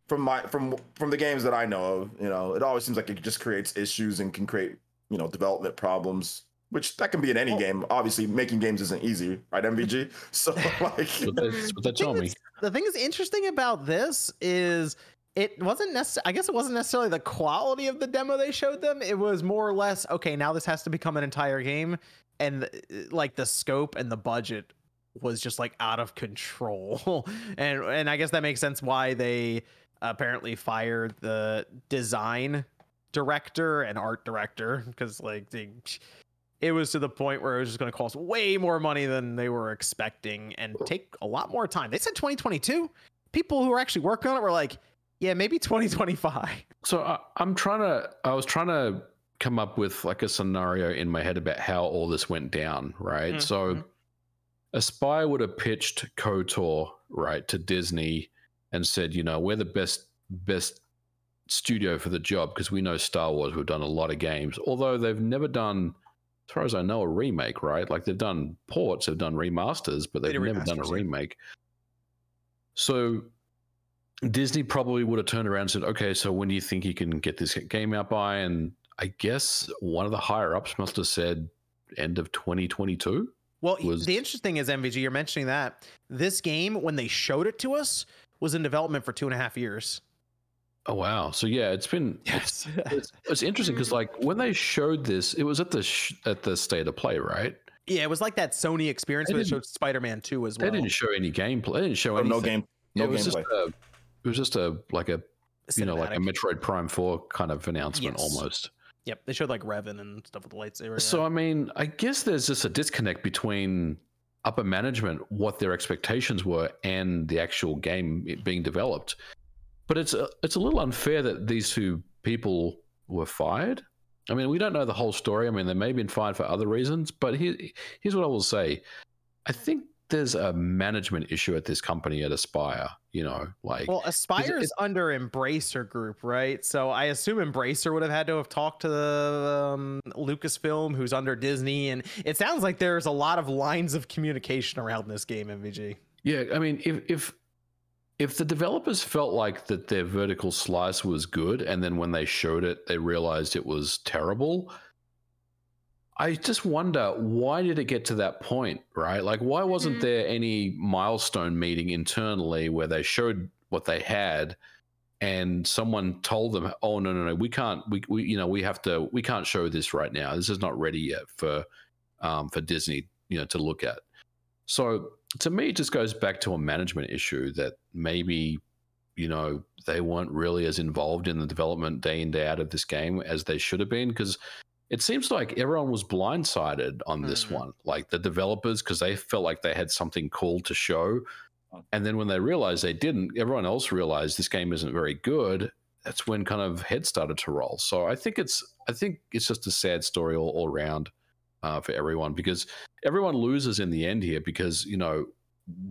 from my from from the games that I know of. You know, it always seems like it just creates issues and can create you know development problems. Which that can be in any Well- game. Obviously, making games isn't easy, right? MVG. So like, That's what they, that's what they thing tell me. the thing that's interesting about this is it wasn't necessarily i guess it wasn't necessarily the quality of the demo they showed them it was more or less okay now this has to become an entire game and uh, like the scope and the budget was just like out of control and and i guess that makes sense why they apparently fired the design director and art director because like they it was to the point where it was just going to cost way more money than they were expecting and take a lot more time. They said 2022. People who were actually working on it were like, yeah, maybe 2025. So I, I'm trying to. I was trying to come up with like a scenario in my head about how all this went down. Right. Mhm. So Aspyr would have pitched KOTOR right to Disney and said, you know, we're the best best studio for the job because we know Star Wars. We've done a lot of games, although they've never done. As far as I know, a remake, right? Like they've done ports, they've done remasters, but They they've did never done a remake. So Disney probably would have turned around and said, okay, so when do you think you can get this game out by? And I guess one of the higher ups must have said end of 2022. Well, Was- the interesting thing is, MVG, you're mentioning that this game, when they showed it to us, was in development for two and a half years. Oh, wow. So yeah, it's been, Yes. it's, it's interesting because like when they showed this, it was at the, sh- at the state of play, right? yeah, it was like that Sony experience They where they showed Spider Man 2 as well. They didn't show any gameplay. They didn't show oh, anything. no game, no it was just gameplay. a, it was just a, like a, you know, like a Metroid Prime 4 kind of announcement Yes. almost. Yep, they showed like Revan and stuff with the lightsaber. So yeah. I mean, I guess there's just a disconnect between upper management, what their expectations were, and the actual game being developed. But it's a, it's a little unfair that these two people were fired. I mean, we don't know the whole story. I mean, they may have been fired for other reasons, but here, here's what I will say: I think there's a management issue at this company at Aspyr. You know, like Well, Aspyr's under Embracer Group, right? So I assume Embracer would have had to have talked to the um, Lucasfilm, who's under Disney, and it sounds like there's a lot of lines of communication around this game, MVG. Yeah, I mean, if if if the developers felt like that their vertical slice was good, and then when they showed it, they realized it was terrible. I just wonder why did it get to that point, right? Like, why wasn't Mhm. there any milestone meeting internally where they showed what they had, and someone told them, "Oh no, no, no, we can't. We, we you know, we have to. We can't show this right now. This is not ready yet for, um, for Disney, you know, to look at." So to me, it just goes back to a management issue that maybe, you know, they weren't really as involved in the development day in day out of this game as they should have been because it seems like everyone was blindsided on this Mhm. one, like the developers, because they felt like they had something cool to show. And then when they realized they didn't, everyone else realized this game isn't very good. That's when kind of head started to roll. So I think it's I think it's just a sad story all, all around uh, for everyone because everyone loses in the end here because you know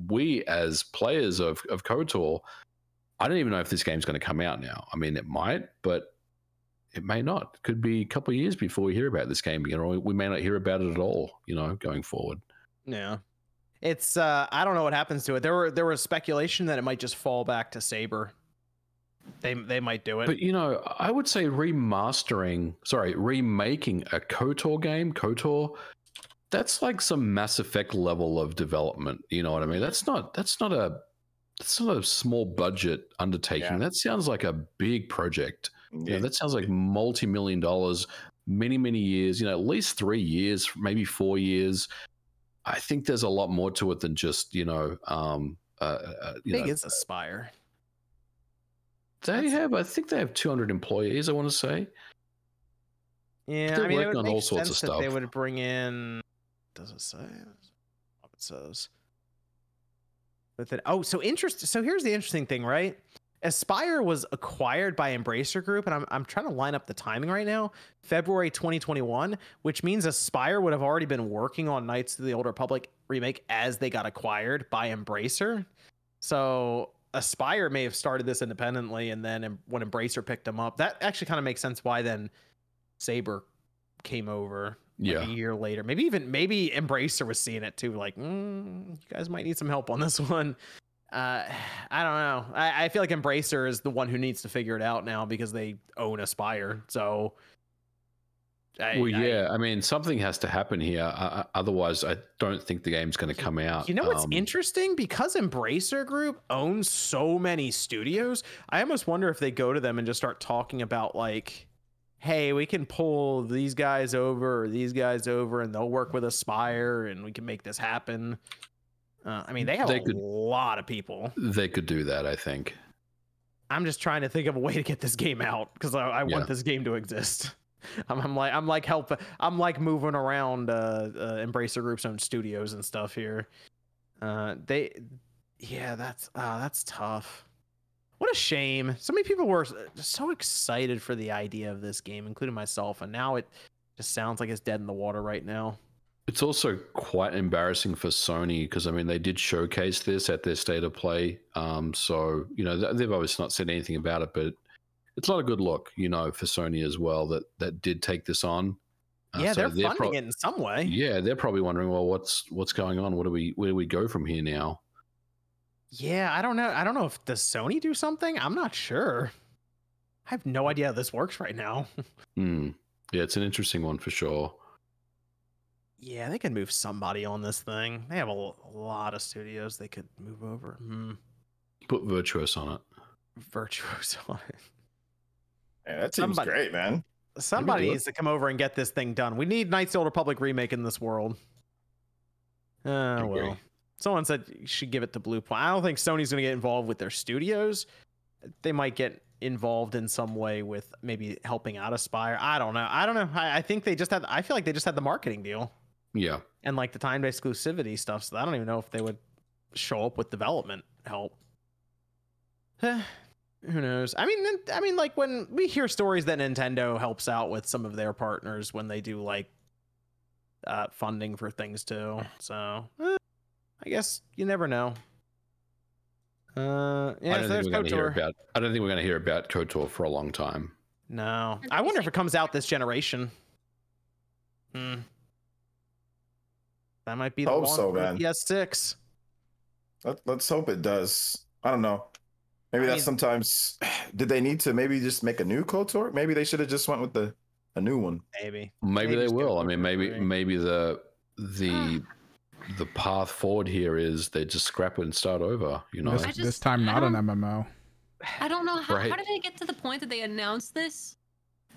we as players of of KOTOR, I don't even know if this game's going to come out now. I mean, it might, but it may not. Could be a couple of years before we hear about this game again, or we may not hear about it at all. You know, going forward. Yeah. It's uh I don't know what happens to it. There were there was speculation that it might just fall back to Saber. They they might do it. But you know, I would say remastering, sorry, remaking a KOTOR game, KOTOR, that's like some Mass Effect level of development. You know what I mean? That's not that's not a that's not a small budget undertaking. Yeah. That sounds like a big project. Yeah, Yeah, that sounds like multi-million dollars, many, many years, you know, at least three years, maybe four years. I think there's a lot more to it than just, you know, um uh, uh you big know, is Aspyr. they have I think they have 200 employees, I want to say. Yeah, They're I mean, it working on all sorts of that They stuff. would bring in. Does it say? It says. With it. Oh, so interest. So here's the interesting thing, right? Aspyr was acquired by Embracer Group, and I'm I'm trying to line up the timing right now. February 2021, which means Aspyr would have already been working on Knights of the Old Republic remake as they got acquired by Embracer. So Aspyr may have started this independently, and then when Embracer picked them up, that actually kind of makes sense why then Saber came over like, Yeah. a year later. Maybe even maybe Embracer was seeing it too, like mm, you guys might need some help on this one. Uh, I don't know. I, I feel like Embracer is the one who needs to figure it out now because they own Aspyr. So, I, well, I- yeah. I, mean, something has to happen here. Uh, otherwise, I don't think the game's going to come out. You know what's Um, interesting? Because Embracer Group owns so many studios, I almost wonder if they go to them and just start talking about like, hey, we can pull these guys over or these guys over, and they'll work with Aspyr, and we can make this happen. Uh, I mean, they have They a could- lot of people. They could do that, I think. I'm just trying to think of a way to get this game out because I, I Yeah. want this game to exist. I'm, I'm like I'm like help I'm like moving around uh, uh Embracer Group's own studios and stuff here. Uh, they, yeah, that's uh, that's tough. What a shame. So many people were so excited for the idea of this game, including myself, and now it just sounds like it's dead in the water right now. It's also quite embarrassing for Sony because I mean they did showcase this at their state of play. Um, so you know they've obviously not said anything about it, but it's not a good look, you know, for Sony as well that that did take this on. Uh, yeah, so they're funding prob- it in some way. Yeah, they're probably wondering, well, what's what's going on? What do we where do we go from here now? Yeah, I don't know. I don't know if does Sony do something. I'm not sure. I have no idea how this works right now. Hmm. Yeah, it's an interesting one for sure. Yeah, they can move somebody on this thing. They have a lot of studios they could move over. Hmm. Put Virtuos on it. Virtuos on it. Yeah, that seems Somebody- great, man. Somebody needs to come over and get this thing done. We need Knights of the Old Republic remake in this world. Uh, well. Someone said you should give it to Bluepoint. I don't think Sony's going to get involved with their studios. They might get involved in some way with maybe helping out Aspyr. I don't know. I don't know. I, I think they just had. I feel like they just had the marketing deal Yeah. and like the timed exclusivity stuff. So I don't even know if they would show up with development help. Who knows? I mean, I mean, like when we hear stories that Nintendo helps out with some of their partners when they do like uh, funding for things too. So eh, I guess you never know. Uh, yeah, I don't there's think we're going to hear KOTOR. about. I don't think we're going to hear about Kotor for a long time. No, I wonder if it comes out this generation. Hmm. That might be the Hope one so, for the man. PS6. Let, let's hope it does. I don't know. Maybe I that's mean- sometimes. Did they need to maybe just make a new KOTOR? Maybe they should have just went with the a new one. Maybe. Maybe Maybe they will. I mean, maybe right. maybe the the ah. the path forward here is they just scrap it and start over. You know, This, I this time, not an MMO. I don't know how, Right. how did it get to the point that they announced this,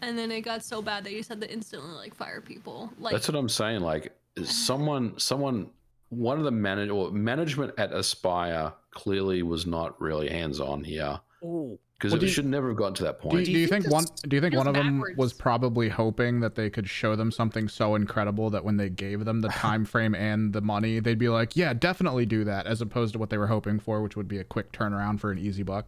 and then it got so bad that you just had to instantly like fire people. Like that's what I'm saying. Like someone, someone, one of the manage or management at Aspyr clearly was not really hands on here Oh, because Well, it do you- should never have gotten to that Do, point. do you think one? this Do you think one of them was probably hoping that they could show them something so incredible that when they gave them the time frame and the money, they'd be like, "Yeah, definitely do that," as opposed to what they were hoping for, which would be a quick turnaround for an easy buck.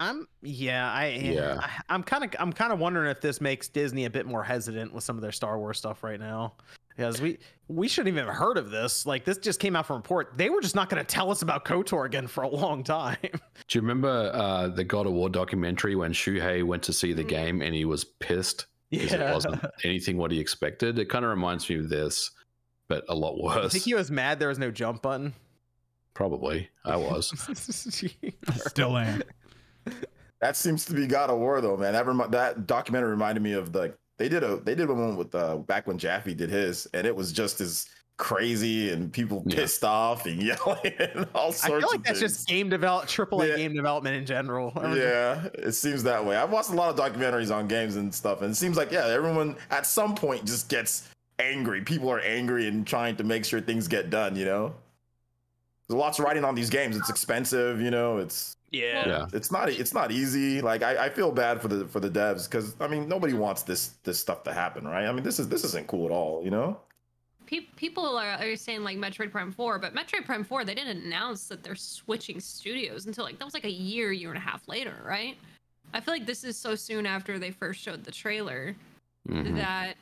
I'm yeah, I Yeah. I, I'm kind of I'm kind of wondering if this makes Disney a bit more hesitant with some of their Star Wars stuff right now. Because we we shouldn't even have heard of this. Like this just came out from report. They were just not going to tell us about Kotor again for a long time. Do you remember uh, the God of War documentary when Shuhei went to see the Mm. game and he was pissed because it wasn't anything what he expected? It kind of reminds me of this, but a lot worse. I think he was mad there was no jump button. Probably, I was. Still am. That seems to be God of War though, man. That remi- that documentary reminded me of the they did a they did one with uh back when Jaffe did his, and it was just as crazy and people Yeah. pissed off and yelling and all sorts. I sorts feel like that's things. just game develop triple A Yeah. game development in general. Yeah, it seems that way. I've watched a lot of documentaries on games and stuff, and it seems like yeah, everyone at some point just gets angry. People are angry and trying to make sure things get done. You know, there's lots of writing on these games. It's expensive. You know, it's yeah. Yeah. it's not it's not easy. Like I, I feel bad for the for the devs because I mean nobody wants this this stuff to happen, right? I mean this is this isn't cool at all. You know. Pe- people are, are saying like Metroid Prime 4, but Metroid Prime 4, they didn't announce that they're switching studios until like that was like a year, year and a half later, right? I feel like this is so soon after they first showed the trailer Mhm. that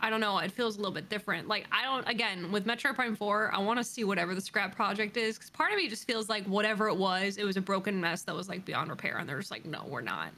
I don't know, it feels a little bit different. Like I don't again with Metroid Prime 4, I want to see whatever the scrap project is cuz part of me just feels like whatever it was, it was a broken mess that was like beyond repair and they're just like no, we're not.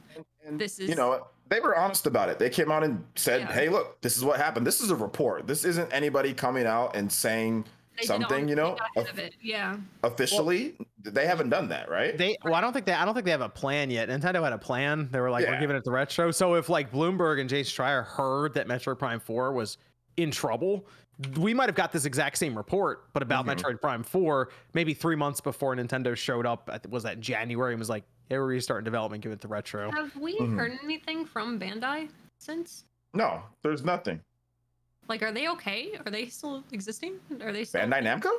And, This is you know they were honest about it. They came out and said, Yeah. "Hey, look, this is what happened. This is a report. This isn't anybody coming out and saying something. You know, they of it. Yeah. officially they haven't done that, right? They well, I don't think they I don't think they have a plan yet. Nintendo had a plan. They were like, we're giving it the retro. So if like Bloomberg and Jay Schreier heard that Metroid Prime 4 was in trouble, we might have got this exact same report, but about Mhm. Metroid Prime 4, maybe three months before Nintendo showed up. Was that January and was like, hey, we're restarting development, give it the retro. Have we Mhm. heard anything from Bandai since? no, there's nothing. Like, are they okay? Are they still existing? Are they still? Bandai Namco?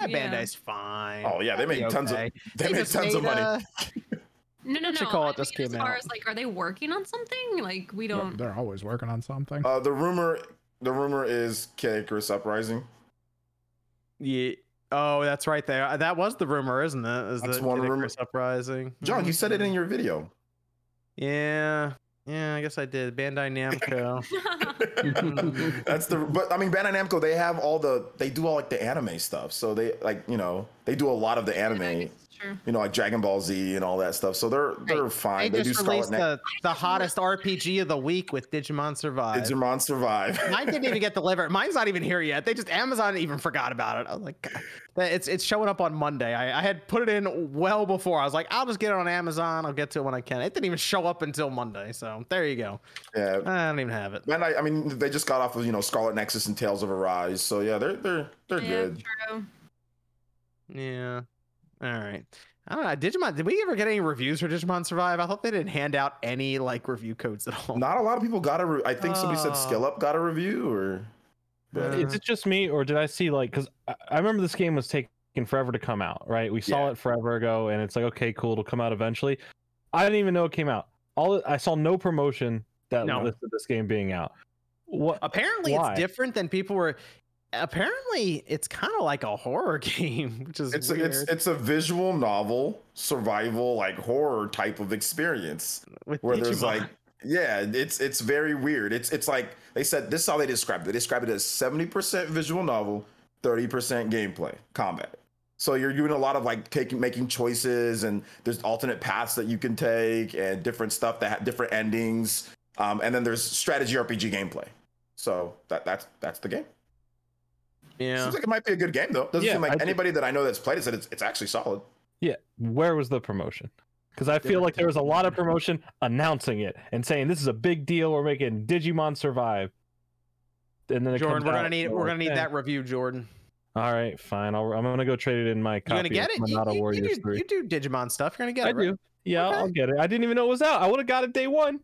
That Yeah. Bandai's fine. Oh yeah, they They'll made tons okay. of they, made just tons of money. uh, No, no, no. call I it just mean, as far out. as like, are they working on something? Like, we don't. They're always working on something. Uh, the rumor the rumor is Kid Icarus Uprising. Yeah. Oh, that's right there. That was the rumor, isn't it? Is That's the one Kid rumor. Icarus uprising? John, you said it in your video. Yeah. Yeah, I guess I did. Bandai Namco. That's the but I mean Bandai Namco they have all the they do all like the anime stuff. So they like, you know, they do a lot of the I anime, guess true. you know, like Dragon Ball Z and all that stuff. So they're they're they fine. They, do just Scarlet released Next the, the hottest RPG of the week with Digimon Survive. Digimon Survive. Mine didn't even get delivered. Mine's not even here yet. They just Amazon even forgot about it. I was like, God. It's it's showing up on Monday. I, I had put it in well before. I was like, I'll just get it on Amazon. I'll get to it when I can. It didn't even show up until Monday. So there you go. yeah. I don't even have it. Bandai, I mean, they just got off of you know Scarlet Nexus and Tales of Arise, so yeah, they're they're they're yeah, good. true. Yeah. All right. I don't know. Digimon. Did we ever get any reviews for Digimon Survive? I thought they didn't hand out any like review codes at all. Not a lot of people got a. Re- I think somebody said Oh. Skill Up got a review, or but Uh, Is it just me, or did I see like? Because I, I remember this game was taking forever to come out, right? We saw Yeah. it forever ago, and it's like, okay, cool, it'll come out eventually. I didn't even know it came out. All I saw no promotion that No. listed this game being out. What? Apparently, Why? it's different than people were. Apparently, it's kind of like a horror game, which is it's a, it's it's a visual novel survival like horror type of experience with where there's like yeah it's it's very weird. It's it's like they said this is how they described it. They described it as 70% visual novel 30% gameplay combat. So you're doing a lot of like taking making choices and there's alternate paths that you can take and different stuff that have different endings. Um, and then there's strategy rpg gameplay. So that that's that's the game yeah. seems like it might be a good game though doesn't Yeah, seem like I do. anybody that i know that's played it said it's, it's actually solid Yeah. Where was the promotion? Because I feel like there was a lot of promotion announcing it and saying this is a big deal. We're making Digimon survive. And then it Jordan, comes we're gonna need we're gonna need eh. that review, Jordan. All right, fine. I'll, I'm gonna go trade it in my Copy You copy gonna get of it? You, Monado you- you do, 3. you do Digimon stuff. You're gonna get I it. right? do. Yeah, Okay. I'll get it. I didn't even know it was out. I would have got it day one.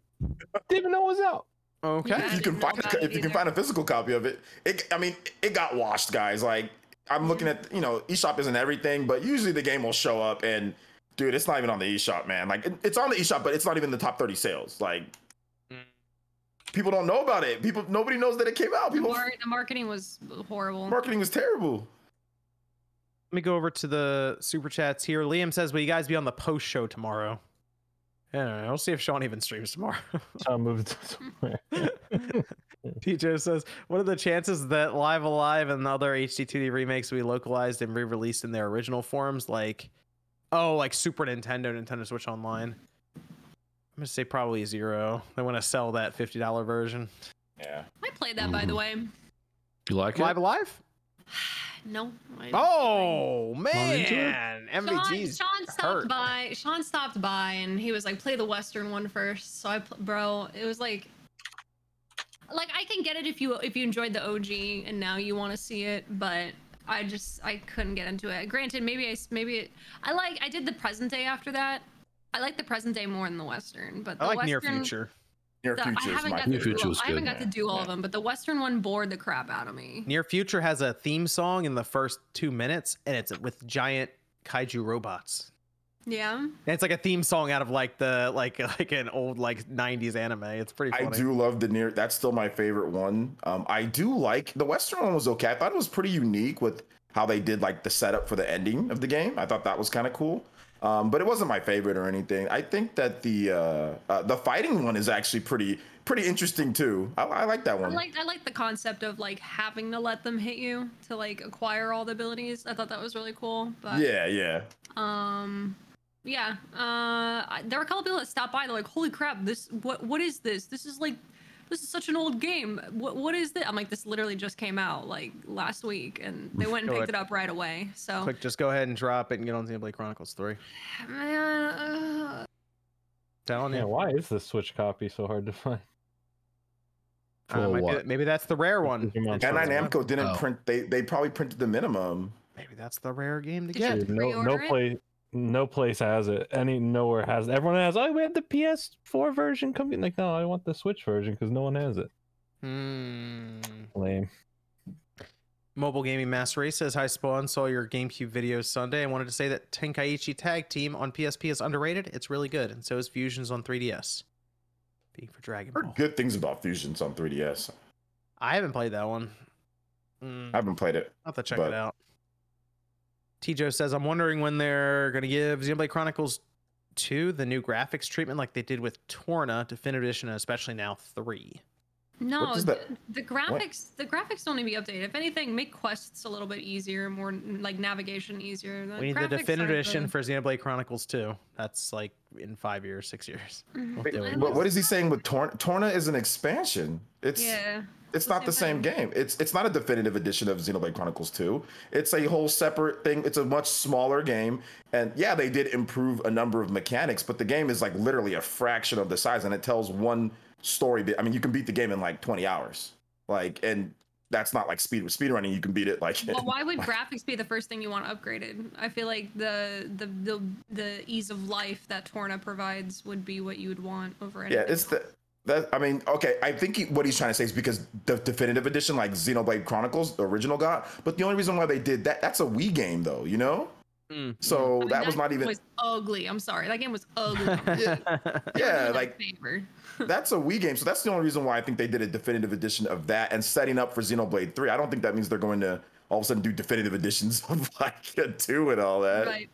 Didn't even know it was out. Okay. Yeah. if you can find a, it if you can find a physical copy of it, it I mean it got washed, guys. Like I'm looking at you know eShop isn't everything, but usually the game will show up and dude, it's not even on the eShop, man. Like it- it's on the eShop, but it's not even the top 30 sales. Like Mm. people don't know about it. People nobody knows that it came out. The, People mar- the marketing was horrible. marketing was terrible. Let me go over to the super chats here. Liam says, "Will you guys be on the post show tomorrow?" Yeah, we'll see if Sean even streams tomorrow. So I moved to somewhere. Joe says, "What are the chances that Live A Live and the other HD2D remakes will be localized and re-released in their original forms, like, oh, like Super Nintendo, Nintendo Switch Online?" I'm gonna say probably zero. They want to sell that fifty dollar version. Yeah. I played that by the way. You like Live it? Alive? No. I- Oh into it? man, Sean, MVG's Sean stopped hurt. by. Sean stopped by, and he was like, "Play the Western one first. So I, pl- bro, it was like, like I can get it if you if you enjoyed the OG and now you want to see it, but I just I couldn't get into it. Granted, maybe I maybe it, I like I did the present day after that. I like the present day more than the Western, but the I like Western, near future. Near the- future I is haven't my got Near to. Future do, was I haven't good. got to do all Yeah. of them, but the Western one bored the crap out of me. Near Future has a theme song in the first two minutes, and it's with giant kaiju robots. Yeah. And it's like a theme song out of like the like like an old like '90s anime. It's pretty Funny. I do love the near. That's still my favorite one. Um, I do like the Western one was okay. I thought it was pretty unique with how they did like the setup for the ending of the game. I thought that was kind of cool. Um, but it wasn't my favorite or anything. I think that the uh, uh, the fighting one is actually pretty pretty interesting too. I, I like that I one. like I like the concept of like having to let them hit you to like acquire all the abilities. I thought that was really cool. But yeah, yeah. um yeah. Uh there were a couple people that stopped by, they're like, holy crap, this what what is this? This is like this is such an old game. What what is this? I'm like, this literally just came out like last week and they went and picked ahead. it up right away. So Quick, just go ahead and drop it and get on Xenoblade Chronicles 3. man, uh, Telling Yeah, you. why is this Switch copy so hard to find? Uh, For might be- what? maybe that's the rare one. Digimon It's Bandai Namco didn't Oh. print. They they probably printed the minimum. Maybe that's the rare game to Did you- get. Dude, no, no pre-order it? place, no place has it. Any nowhere has. it. Everyone has. Oh, we have the PS4 version coming. Like, no, I want the Switch version because no one has it. Hmm. Lame. Mobile Gaming Master Race says, Hi Spawn, saw your GameCube videos Sunday. I wanted to say that Tenkaichi Tag Team on PSP is underrated. It's really good, and so is Fusions on 3DS. Being for Dragon Heard Ball. good things about Fusions on 3DS. I haven't played that one. Mm, I haven't played it. I'll have to check but- it out. T Joe says, I'm wondering when they're going to give Xenoblade Chronicles 2 the new graphics treatment like they did with Torna, Definitive Edition, and especially now 3. No, the, the graphics the graphics don't need to be updated. If anything, make quests a little bit easier, more like navigation easier. we need the graphics Definitive aren't Edition the- for Xenoblade Chronicles 2. That's like in five years, six years. Mhm. Wait, Wait, wait, And What, what it's- is he saying with Torna? Torna is an expansion. It's Yeah. It's not the same thing. game. It's it's not a definitive edition of Xenoblade Chronicles 2. It's a whole separate thing. It's a much smaller game. And yeah, they did improve a number of mechanics, but the game is like literally a fraction of the size and it tells one story bit. I mean, you can beat the game in like 20 hours. Like and that's not like speed speed running, you can beat it like Well, why would graphics be the first thing you want upgraded? I feel like the the the, the ease of life that Torna provides would be what you would want over anything. Yeah, it's the that I mean, okay, I think he, what he's trying to say is because the definitive edition, like Xenoblade Chronicles, the original got, but the only reason why they did that, that's a Wii game though, you know? Mm. So I mean, that was not even was ugly. I'm sorry, that game was ugly. yeah, In like favor. that's a Wii game. So that's the only reason why I think they did a definitive edition of that and setting up for Xenoblade 3. I don't think that means they're going to all of a sudden do definitive editions of like a 2 and all that. right.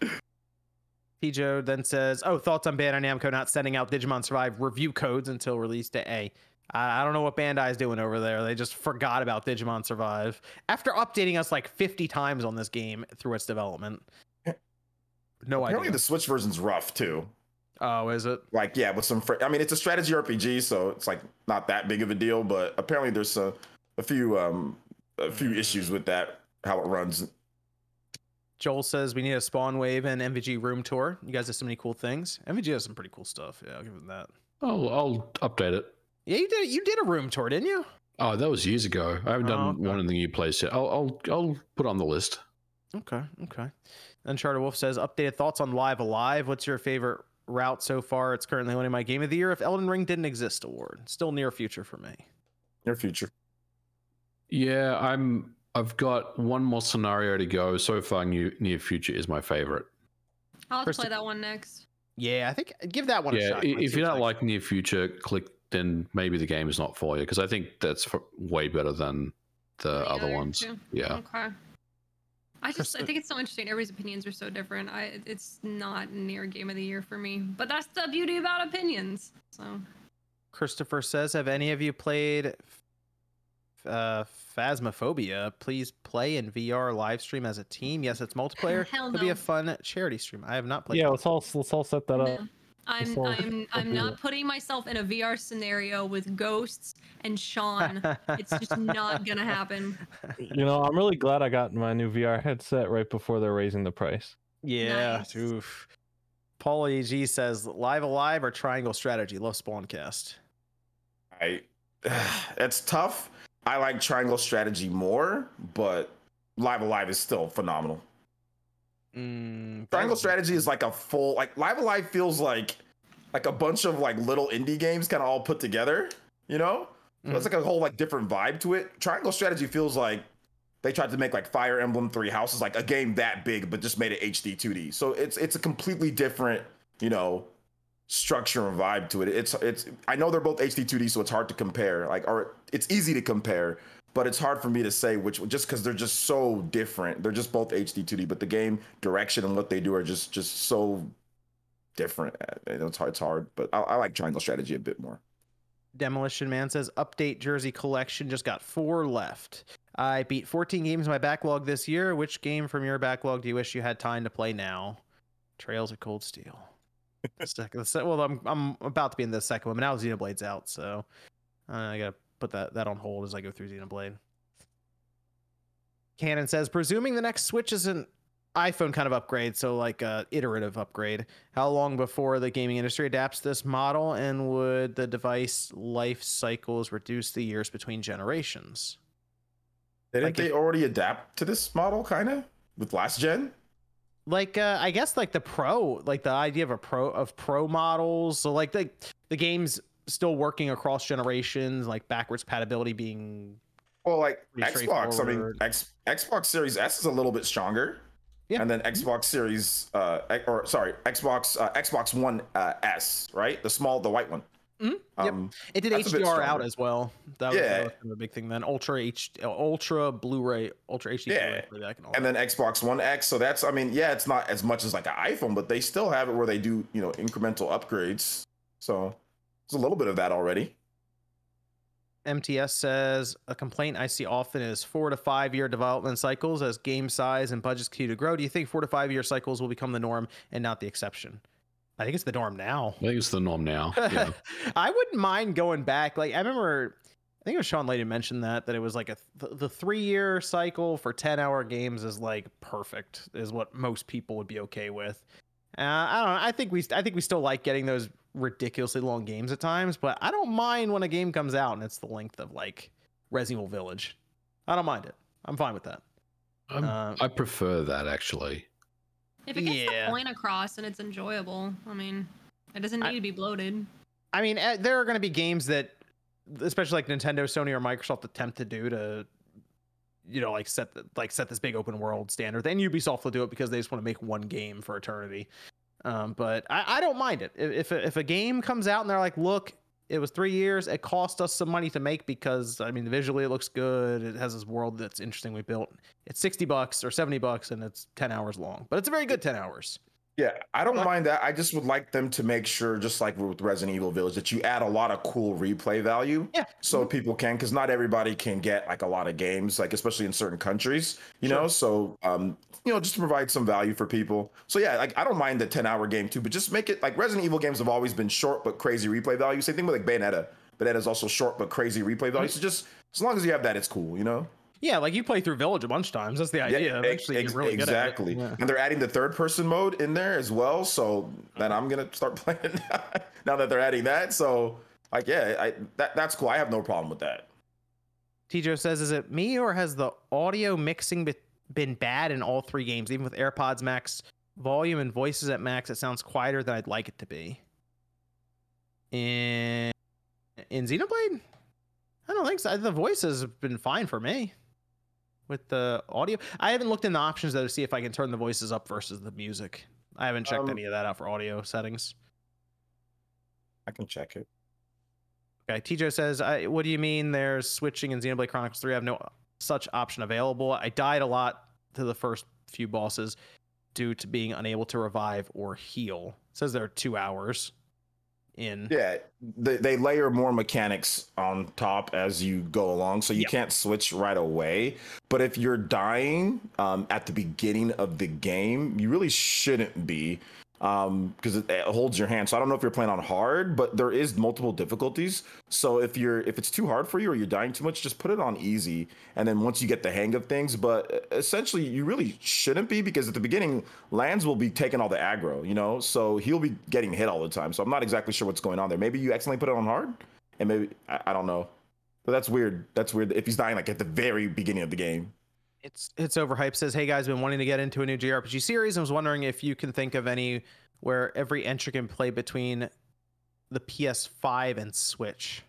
Joe then says, "Oh, thoughts on Bandai Namco not sending out Digimon Survive review codes until release day A. I I don't know what Bandai's doing over there. They just forgot about Digimon Survive after updating us like 50 times on this game through its development. No Apparently idea. Apparently, the Switch version's rough too. oh, is it? Like yeah, with some fr- I mean it's a strategy RPG, so it's like not that big of a deal, but apparently there's a, a few um a few issues with that how it runs. Joel says we need a Spawn Wave and MVG room tour. You guys have so many cool things. MVG has some pretty cool stuff. Yeah, I'll give them that. I'll, I'll update it. Yeah, you did. You did a room tour, didn't you? Oh, that was years ago. I haven't Oh, done okay. one in the new place yet. I'll, I'll, I'll put on the list. Okay, okay. Uncharted Wolf says, updated thoughts on Live A Live. What's your favorite route so far? It's currently winning my Game of the Year if Elden Ring didn't exist award. Still near future for me. Near future. Yeah, I'm. I've got one more scenario to go. So far, new, near future is my favorite. I'll have First- play that one next. Yeah, I think give that one a shot. i- if you don't next. like near future, click. Then maybe the game is not for you because I think that's f way better than the The other other ones. two? Yeah. Okay. I just I think it's so interesting. Everybody's opinions are so different. I it's not near game of the year for me. But that's the beauty about opinions. So Christopher says, have any of you played uh, Phasmophobia, please play in VR live stream as a team. Yes, it's multiplayer. Hell It'll be a fun charity stream. I have not played. Yeah, let's all let's all set that up. I'm all- I'm I'm not putting myself in a VR scenario with ghosts and Sean. it's just not gonna happen. You know, I'm really glad I got my new VR headset right before they're raising the price. Yeah. Nice. Oof. Paul EG says Live A Live or triangle strategy. Love Spawncast. I it's tough. I like triangle strategy more, but Live A Live is still phenomenal. Mm, Triangle strategy is like a full like Live A Live feels like like a bunch of like little indie games kind of all put together, you know? So it's like a whole like different vibe to it. Triangle strategy feels like they tried to make like Fire Emblem Three Houses like a game that big, but just made it HD 2D. So it's it's a completely different, you know, structure and vibe to it. It's it's I know they're both HD 2D, so it's hard to compare. Like or it's easy to compare, but it's hard for me to say which just because they're just so different. They're just both HD 2D, but the game direction and what they do are just just so different. It's hard. It's hard, but I, I like Triangle Strategy a bit more. Demolition Man says update jersey collection just got four left. I beat 14 games in my backlog this year. Which game from your backlog do you wish you had time to play now? Trails of Cold Steel. second, well, I'm I'm about to be in the second one, but now Xenoblade's out, so uh, I gotta put that that on hold as I go through Xenoblade. Canon says, presuming the next Switch is an iPhone kind of upgrade, so like a iterative upgrade. How long before the gaming industry adapts this model, and would the device life cycles reduce the years between generations? Didn't Like they if- already adapt to this model kind of with last gen? Like, uh, I guess like the pro, like the idea of a pro of pro models. So like the the game's still working across generations, like backwards compatibility being Well, like Xbox, I mean. X, Xbox Series S is a little bit stronger. Yeah. And then Xbox Series, uh, or sorry, Xbox uh, Xbox One uh, S, right? The small, the white one. Mhm, yep. Um, It did HDR out as well. That was, Yeah. that was kind of a big thing then. Ultra H, uh, Ultra Blu-ray, Ultra HD Yeah. Blu-ray and all and that. then Xbox One X. So that's, I mean, yeah, it's not as much as like an iPhone, but they still have it where they do, you know, incremental upgrades. So there's a little bit of that already. MTS says a complaint I see often is four to five year development cycles as game size and budgets continue to grow. Do you think four to five year cycles will become the norm and not the exception? I think it's the norm now. I think it's the norm now. Yeah. I wouldn't mind going back. Like I remember, I think it was Shawn Layden mentioned that that it was like a th- the three year cycle for ten hour games is like perfect. Is what most people would be okay with. Uh, I don't know. I think we I think we still like getting those ridiculously long games at times, but I don't mind when a game comes out and it's the length of like Resident Evil Village. I don't mind it. I'm fine with that. I'm- Uh, I prefer that actually. If it gets Yeah. the point across and it's enjoyable, I mean, it doesn't I- need to be bloated. I mean, eh, there are going to be games that, especially like Nintendo, Sony, or Microsoft, attempt to do to, you know, like set the, like set this big open world standard. Then Ubisoft will do it because they just want to make one game for eternity. Um, but I, I don't mind it if if a, game comes out and they're like, look, it was three years, it cost us some money to make because I mean visually it looks good, it has this world that's interesting we built. It's sixty bucks or seventy bucks and it's ten hours long, but it's a very good ten hours. Yeah, I don't mind that. I just would like them to make sure, just like with Resident Evil Village, that you add a lot of cool replay value. Yeah. So people can, because not everybody can get like a lot of games, like especially in certain countries, you know. So, um, you know, just to provide some value for people. So yeah, like I don't mind the ten-hour game too, but just make it like Resident Evil games have always been short but crazy replay value. Same thing with like Bayonetta. Bayonetta is also short but crazy replay value. So just as long as you have that, it's cool, you know. Yeah, like you play through Village a bunch of times. That's the idea. ex- Eventually, ex- you're really good at it. exactly. Yeah. And they're adding the third person mode in there as well. So then I'm gonna start playing now, now that they're adding that. So like yeah, I that that's cool. I have no problem with that. Tijo says, "Is it me or has the audio mixing be- been bad in all three games? Even with AirPods Max volume and voices at max, it sounds quieter than I'd like it to be." In in Xenoblade, I don't think so. The voice has been fine for me. With the audio, I haven't looked in the options though to see if I can turn the voices up versus the music. I haven't checked Um, any of that out for audio settings. I can check it. Okay, Tijo says, I, "What do you mean? There's switching in Xenoblade Chronicles 3. I have no such option available. I died a lot to the first few bosses due to being unable to revive or heal. It says there are two hours. In. Yeah, they, they layer more mechanics on top as you go along, so you Yeah. can't switch right away. But if you're dying um, at the beginning of the game, you really shouldn't be Um, because it, it holds your hand. So I don't know if you're playing on hard, but there is multiple difficulties. So if you're if it's too hard for you or you're dying too much, just put it on easy, and then once you get the hang of things. But uh, essentially, you really shouldn't be because at the beginning, Lanz will be taking all the aggro, you know, so he'll be getting hit all the time. So I'm not exactly sure what's going on there. Maybe you accidentally put it on hard, and maybe I, I don't know. But that's weird. That's weird if he's dying like at the very beginning of the game. It's it's overhyped. Says, hey guys, been wanting to get into a new JRPG series. I was wondering if you can think of any where every entry can play between the PS5 and Switch.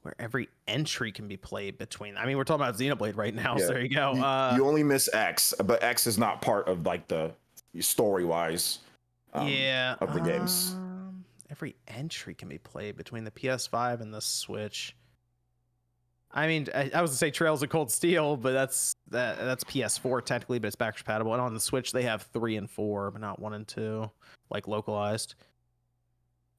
Where every entry can be played between. I mean, we're talking about Xenoblade right now, Yeah. so there you go. You, Uh, you only miss X, but X is not part of like the story wise. yeah, of the games. um, every entry can be played between the PS5 and the Switch. I mean, I, I was gonna say Trails of Cold Steel, but that's that that's PS4 technically, but it's backwards compatible. And on the Switch, they have three and four, but not one and two, like localized.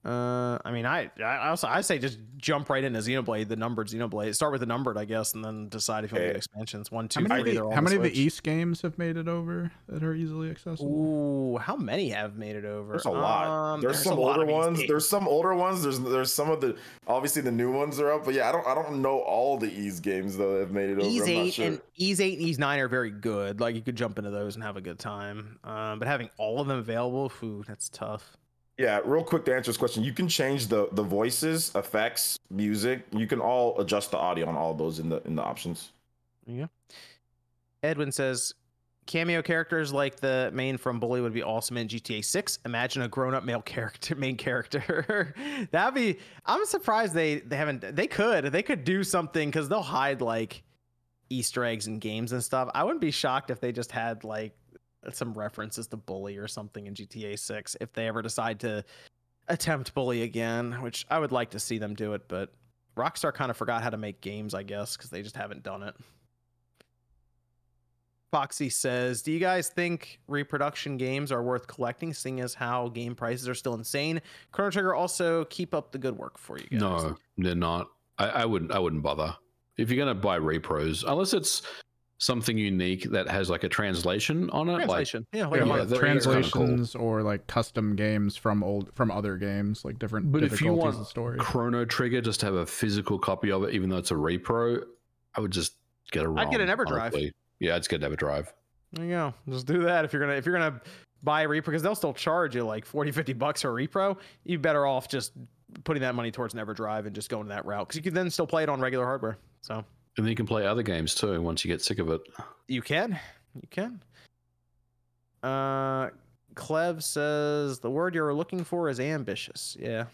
Uh, I mean, I I also I say just jump right into Xenoblade, the numbered Xenoblade. Start with the numbered, I guess, and then decide if you want to Eh, get expansions. One, How two, many, three. of they're the, all how on many of the Switch. Ys games have made it over that are easily accessible? Ooh, how many have made it over? There's a lot. Um, there's, some older ones. games. There's some older ones. There's there's some of the obviously the new ones are up, but yeah, I don't I don't know all the Ys games though that have made it over. Ys eight sure. and Ys eight and Ys nine are very good. Like you could jump into those and have a good time. Um, but having all of them available, ooh, that's tough. Yeah, real quick to answer this question, you can change the the voices, effects, music. You can all adjust the audio on all those in the in the options. Yeah. Edwin says cameo characters like the main from Bully would be awesome in GTA 6. Imagine a grown-up male character main character. That'd be I'm surprised they they haven't they could. They could do something cuz they'll hide like Easter eggs and games and stuff. I wouldn't be shocked if they just had like some references to Bully or something in GTA 6 if they ever decide to attempt Bully again, which I would like to see them do it, but Rockstar kind of forgot how to make games, I guess, because they just haven't done it. Foxy says, "Do you guys think reproduction games are worth collecting, seeing as how game prices are still insane? Chrono Trigger also keep up the good work for you guys." No, they're not. I, I wouldn't. I wouldn't bother. If you're gonna buy repros, unless it's something unique that has like a translation on it, translation. yeah, like Yeah, a yeah, month that- or- cool. translations or like custom games from old from other games, like different But if you want and stories. Chrono Trigger just to have a physical copy of it, even though it's a repro, I would just get a. I'd get an Everdrive. honestly. Yeah, I'd just get an Everdrive. There you go. Just do that if you're gonna if you're gonna buy a repro because they'll still charge you like 40, 50 bucks for a repro. You better off just putting that money towards an EverDrive and just going that route because you can then still play it on regular hardware. So And then you can play other games too once you get sick of it. You can. You can. Uh Clev says the word you're looking for is ambitious. Yeah.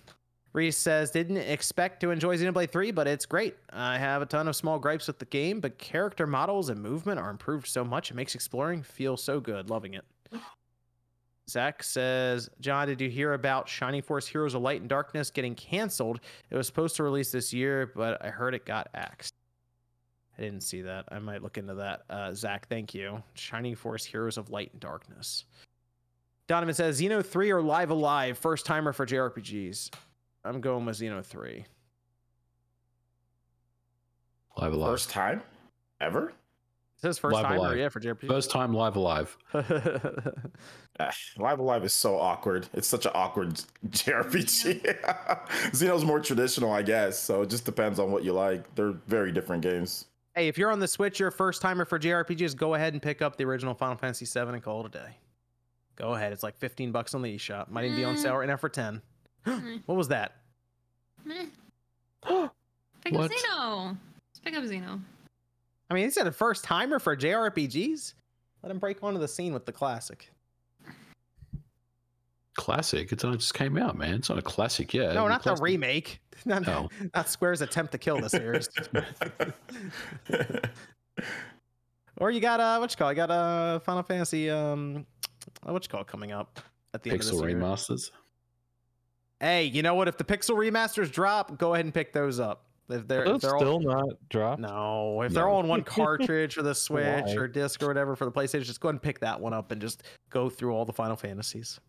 Reese says didn't expect to enjoy Xenoblade 3, but it's great. I have a ton of small gripes with the game, but character models and movement are improved so much it makes exploring feel so good. Loving it. Zach says, John, did you hear about Shining Force Heroes of Light and Darkness getting canceled? It was supposed to release this year, but I heard it got axed. I didn't see that. I might look into that. Uh, Zach, thank you. Shining Force Heroes of Light and Darkness. Donovan says Xeno 3 or Live A Live, first timer for JRPGs. I'm going with Xeno 3. Live A Live. First time ever. It says first Live timer, Alive. yeah, for JRPGs. First time Live A Live. Live A Live is so awkward. It's such an awkward JRPG. Xeno's more traditional, I guess. So it just depends on what you like. They're very different games. Hey, if you're on the Switch, you're a first timer for JRPGs, go ahead and pick up the original Final Fantasy 7 and call it a day. Go ahead. It's like 15 bucks on the eShop. Might even be on sale right now for 10. Mm. what was that? Pick What? up Xeno. Let's pick up Xeno. I mean, he said a first timer for JRPGs. Let him break onto the scene with the classic. Classic. It's it just came out, man. It's not a classic yet. no, It's not the remake. Not, No. not Square's attempt to kill the series. or you got uh, what you call? it? You got uh, Final Fantasy um, what you call coming up at the end of Pixel this year. remasters. Hey, you know what? If the Pixel remasters drop, go ahead and pick those up. If they're, if they're still all, not dropped. no, if they're all on one cartridge for the Switch or disc or whatever for the PlayStation, just go ahead and pick that one up and just go through all the Final Fantasies.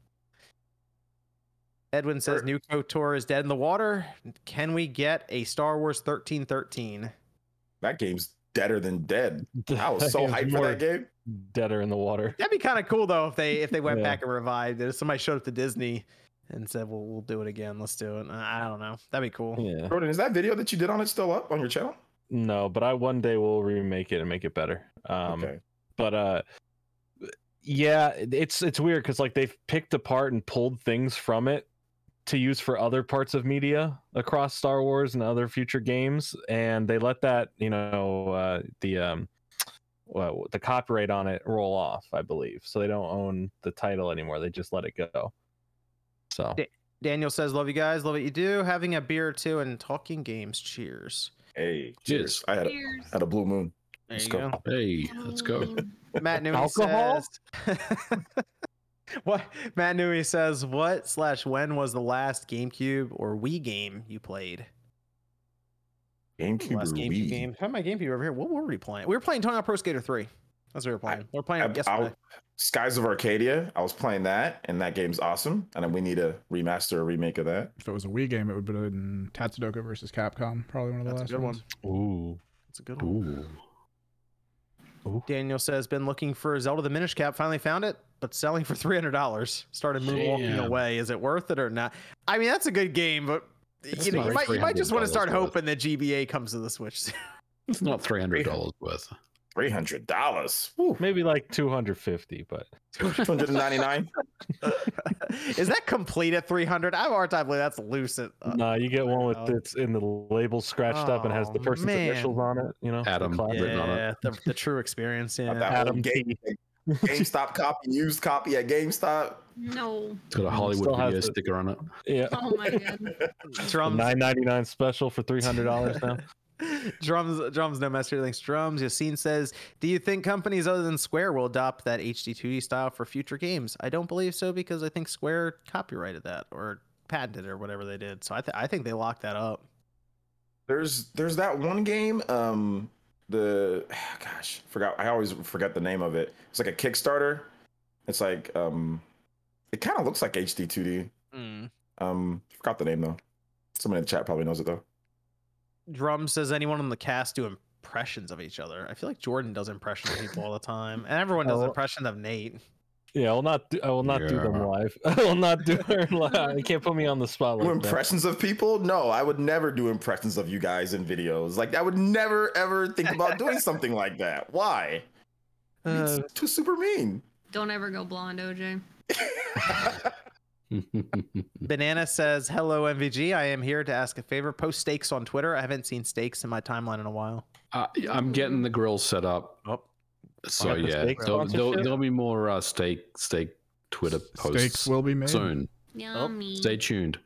Edwin says Or- new KOTOR is dead in the water. Can we get a Star Wars 1313? That game's deader than dead. I was so hyped for that game. Deader in the water. That'd be kind of cool though if they if they went Yeah. back and revived it. If somebody showed up to Disney and said, "Well, we'll do it again. Let's do it." I I don't know. That'd be cool. Yeah. Jordan, is that video that you did on it still up on your channel? No, but I one day will remake it and make it better. Um, okay. but uh yeah it's it's weird because like they've picked apart and pulled things from it to use for other parts of media across star wars and other future games and they let that you know uh the um well, the copyright on it roll off i believe so they don't own the title anymore they just let it go so Da- Daniel says, "Love you guys. Love what you do. Having a beer or two and talking games. Cheers." Hey, Cheers. cheers. I had a, Cheers. had a blue moon. There Let's you go. go. Hey, let's go. Matt Newey Alcohol? says. what Matt Newey says? What slash when was the last GameCube or Wii game you played? GameCube last or GameCube Wii? game. Have my GameCube over here. What were we playing? We were playing Tony Hawk Pro Skater Three. That's what we were playing. we are playing I- it I- yesterday. Skies of Arcadia. I was playing that, and that game's awesome. And then we need a remaster or remake of that. If it was a Wii game, it would have been Tatsunoko versus Capcom. Probably one of the That's a last good ones. one. ooh That's a good one. Ooh. Daniel says, been looking for Zelda the Minish Cap. Finally found it, but selling for three hundred dollars. Started moonwalking Damn. away. Is it worth it or not? I mean, that's a good game, but It's you know, you might, you might just want to start worth. hoping that GBA comes to the Switch. soon. It's not three hundred dollars worth. Three hundred dollars. maybe like 250 but Two hundred and ninety nine. Is that complete at three hundred? I have a hard time believing that's loose. At, uh, No, you get one with Oh. it's in the label scratched up and has the Oh, person's man. initials on it. You know, the Adam classic. written on it. yeah, the, the true experience. Yeah. Adam old game, GameStop copy, used copy at GameStop. No. It's got a Hollywood Still video it. sticker on it. Yeah, Oh my god. drums, nine ninety nine special for three hundred dollars now. drums, drums. No master thanks. Drums. Yassine says, "Do you think companies other than Square will adopt that HD 2D style for future games?" I don't believe so because I think Square copyrighted that or patented or whatever they did. So I, th- I think they locked that up. There's there's that one game. Um, the gosh, forgot. I always forget the name of it. It's like a Kickstarter. It's like um, it kind of looks like HD 2D. Mm. Um, forgot the name though. Somebody in the chat probably knows it though. Drum says, "Anyone on the cast do impressions of each other?" I feel like Jordan does impressions of people all the time, and everyone does Oh. impressions of Nate. Yeah, I will not. Do, I will not do them live. I will not do her live. You can't put me on the spot Do like that. impressions of people? No, I would never do impressions of you guys in videos. Like I would never ever think about doing something like that. Why? Uh, it's too super mean. Don't ever go blonde, OJ. Banana says, "Hello MVG. I am here to ask a favor. Post steaks on Twitter. I haven't seen steaks in my timeline in a while." uh, I'm getting the grill set up. Oh, So got the yeah, there'll, there'll, there'll be more uh, steak steak Twitter posts Steaks will be made. soon. Yummy. Stay tuned.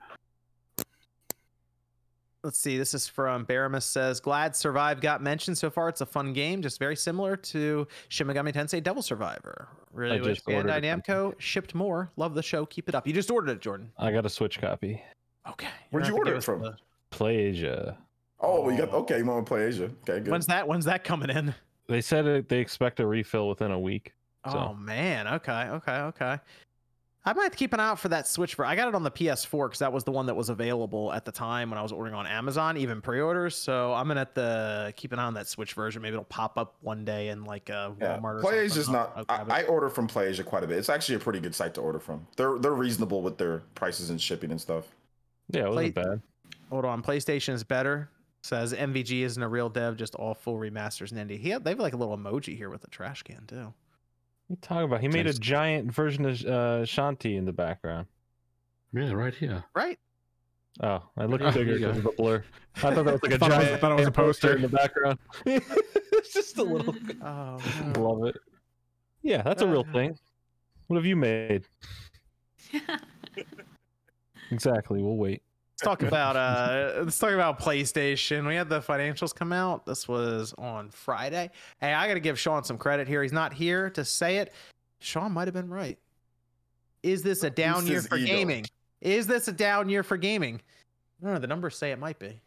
let's see. This is from Baramus says, "Glad Survive got mentioned so far. It's a fun game, just very similar to Shin Megami Tensei Devil Survivor. Really I wish just ordered Bandai it. Namco shipped more. Love the show. Keep it up. You just ordered it, Jordan. I got a Switch copy. Okay. Where'd you order it us from? the- oh, PlayAsia. you got okay. You want to play Asia? Okay, good. When's that? When's that coming in? They said it, they expect a refill within a week. So- Oh man. Okay. Okay. Okay. I might have to keep an eye out for that Switch. For I got it on the PS4 because that was the one that was available at the time when I was ordering on Amazon, even pre-orders. So I'm gonna have to keep an eye on that Switch version. Maybe it'll pop up one day in like a Yeah, Walmart. or Play something. Asia's not. I'll I. I order from PlayAsia quite a bit. It's actually a pretty good site to order from. They're they're reasonable with their prices and shipping and stuff. Yeah, it wasn't Play- bad. Hold on. PlayStation is better. Says MVG isn't a real dev, just all full remasters and indie. He they have like a little emoji here with a trash can too. What you talking about? He made a Nice. giant version of uh, Shantae in the background. Yeah, right here. Right. Oh, I looked Oh, bigger there because of the blur. I thought that was like a Thought it was- giant thought it was a poster. in the background. it's just a little. Oh. Love it. Yeah, that's a real Uh. thing. What have you made? Exactly. We'll wait. Let's talk about uh let's talk about PlayStation. We had the financials come out. This was on Friday. Hey, I gotta give Sean some credit here. He's not here to say it. Sean might have been right. Is this a down Boost year for ego. gaming? Is this a down year for gaming? I don't know. The numbers say it might be.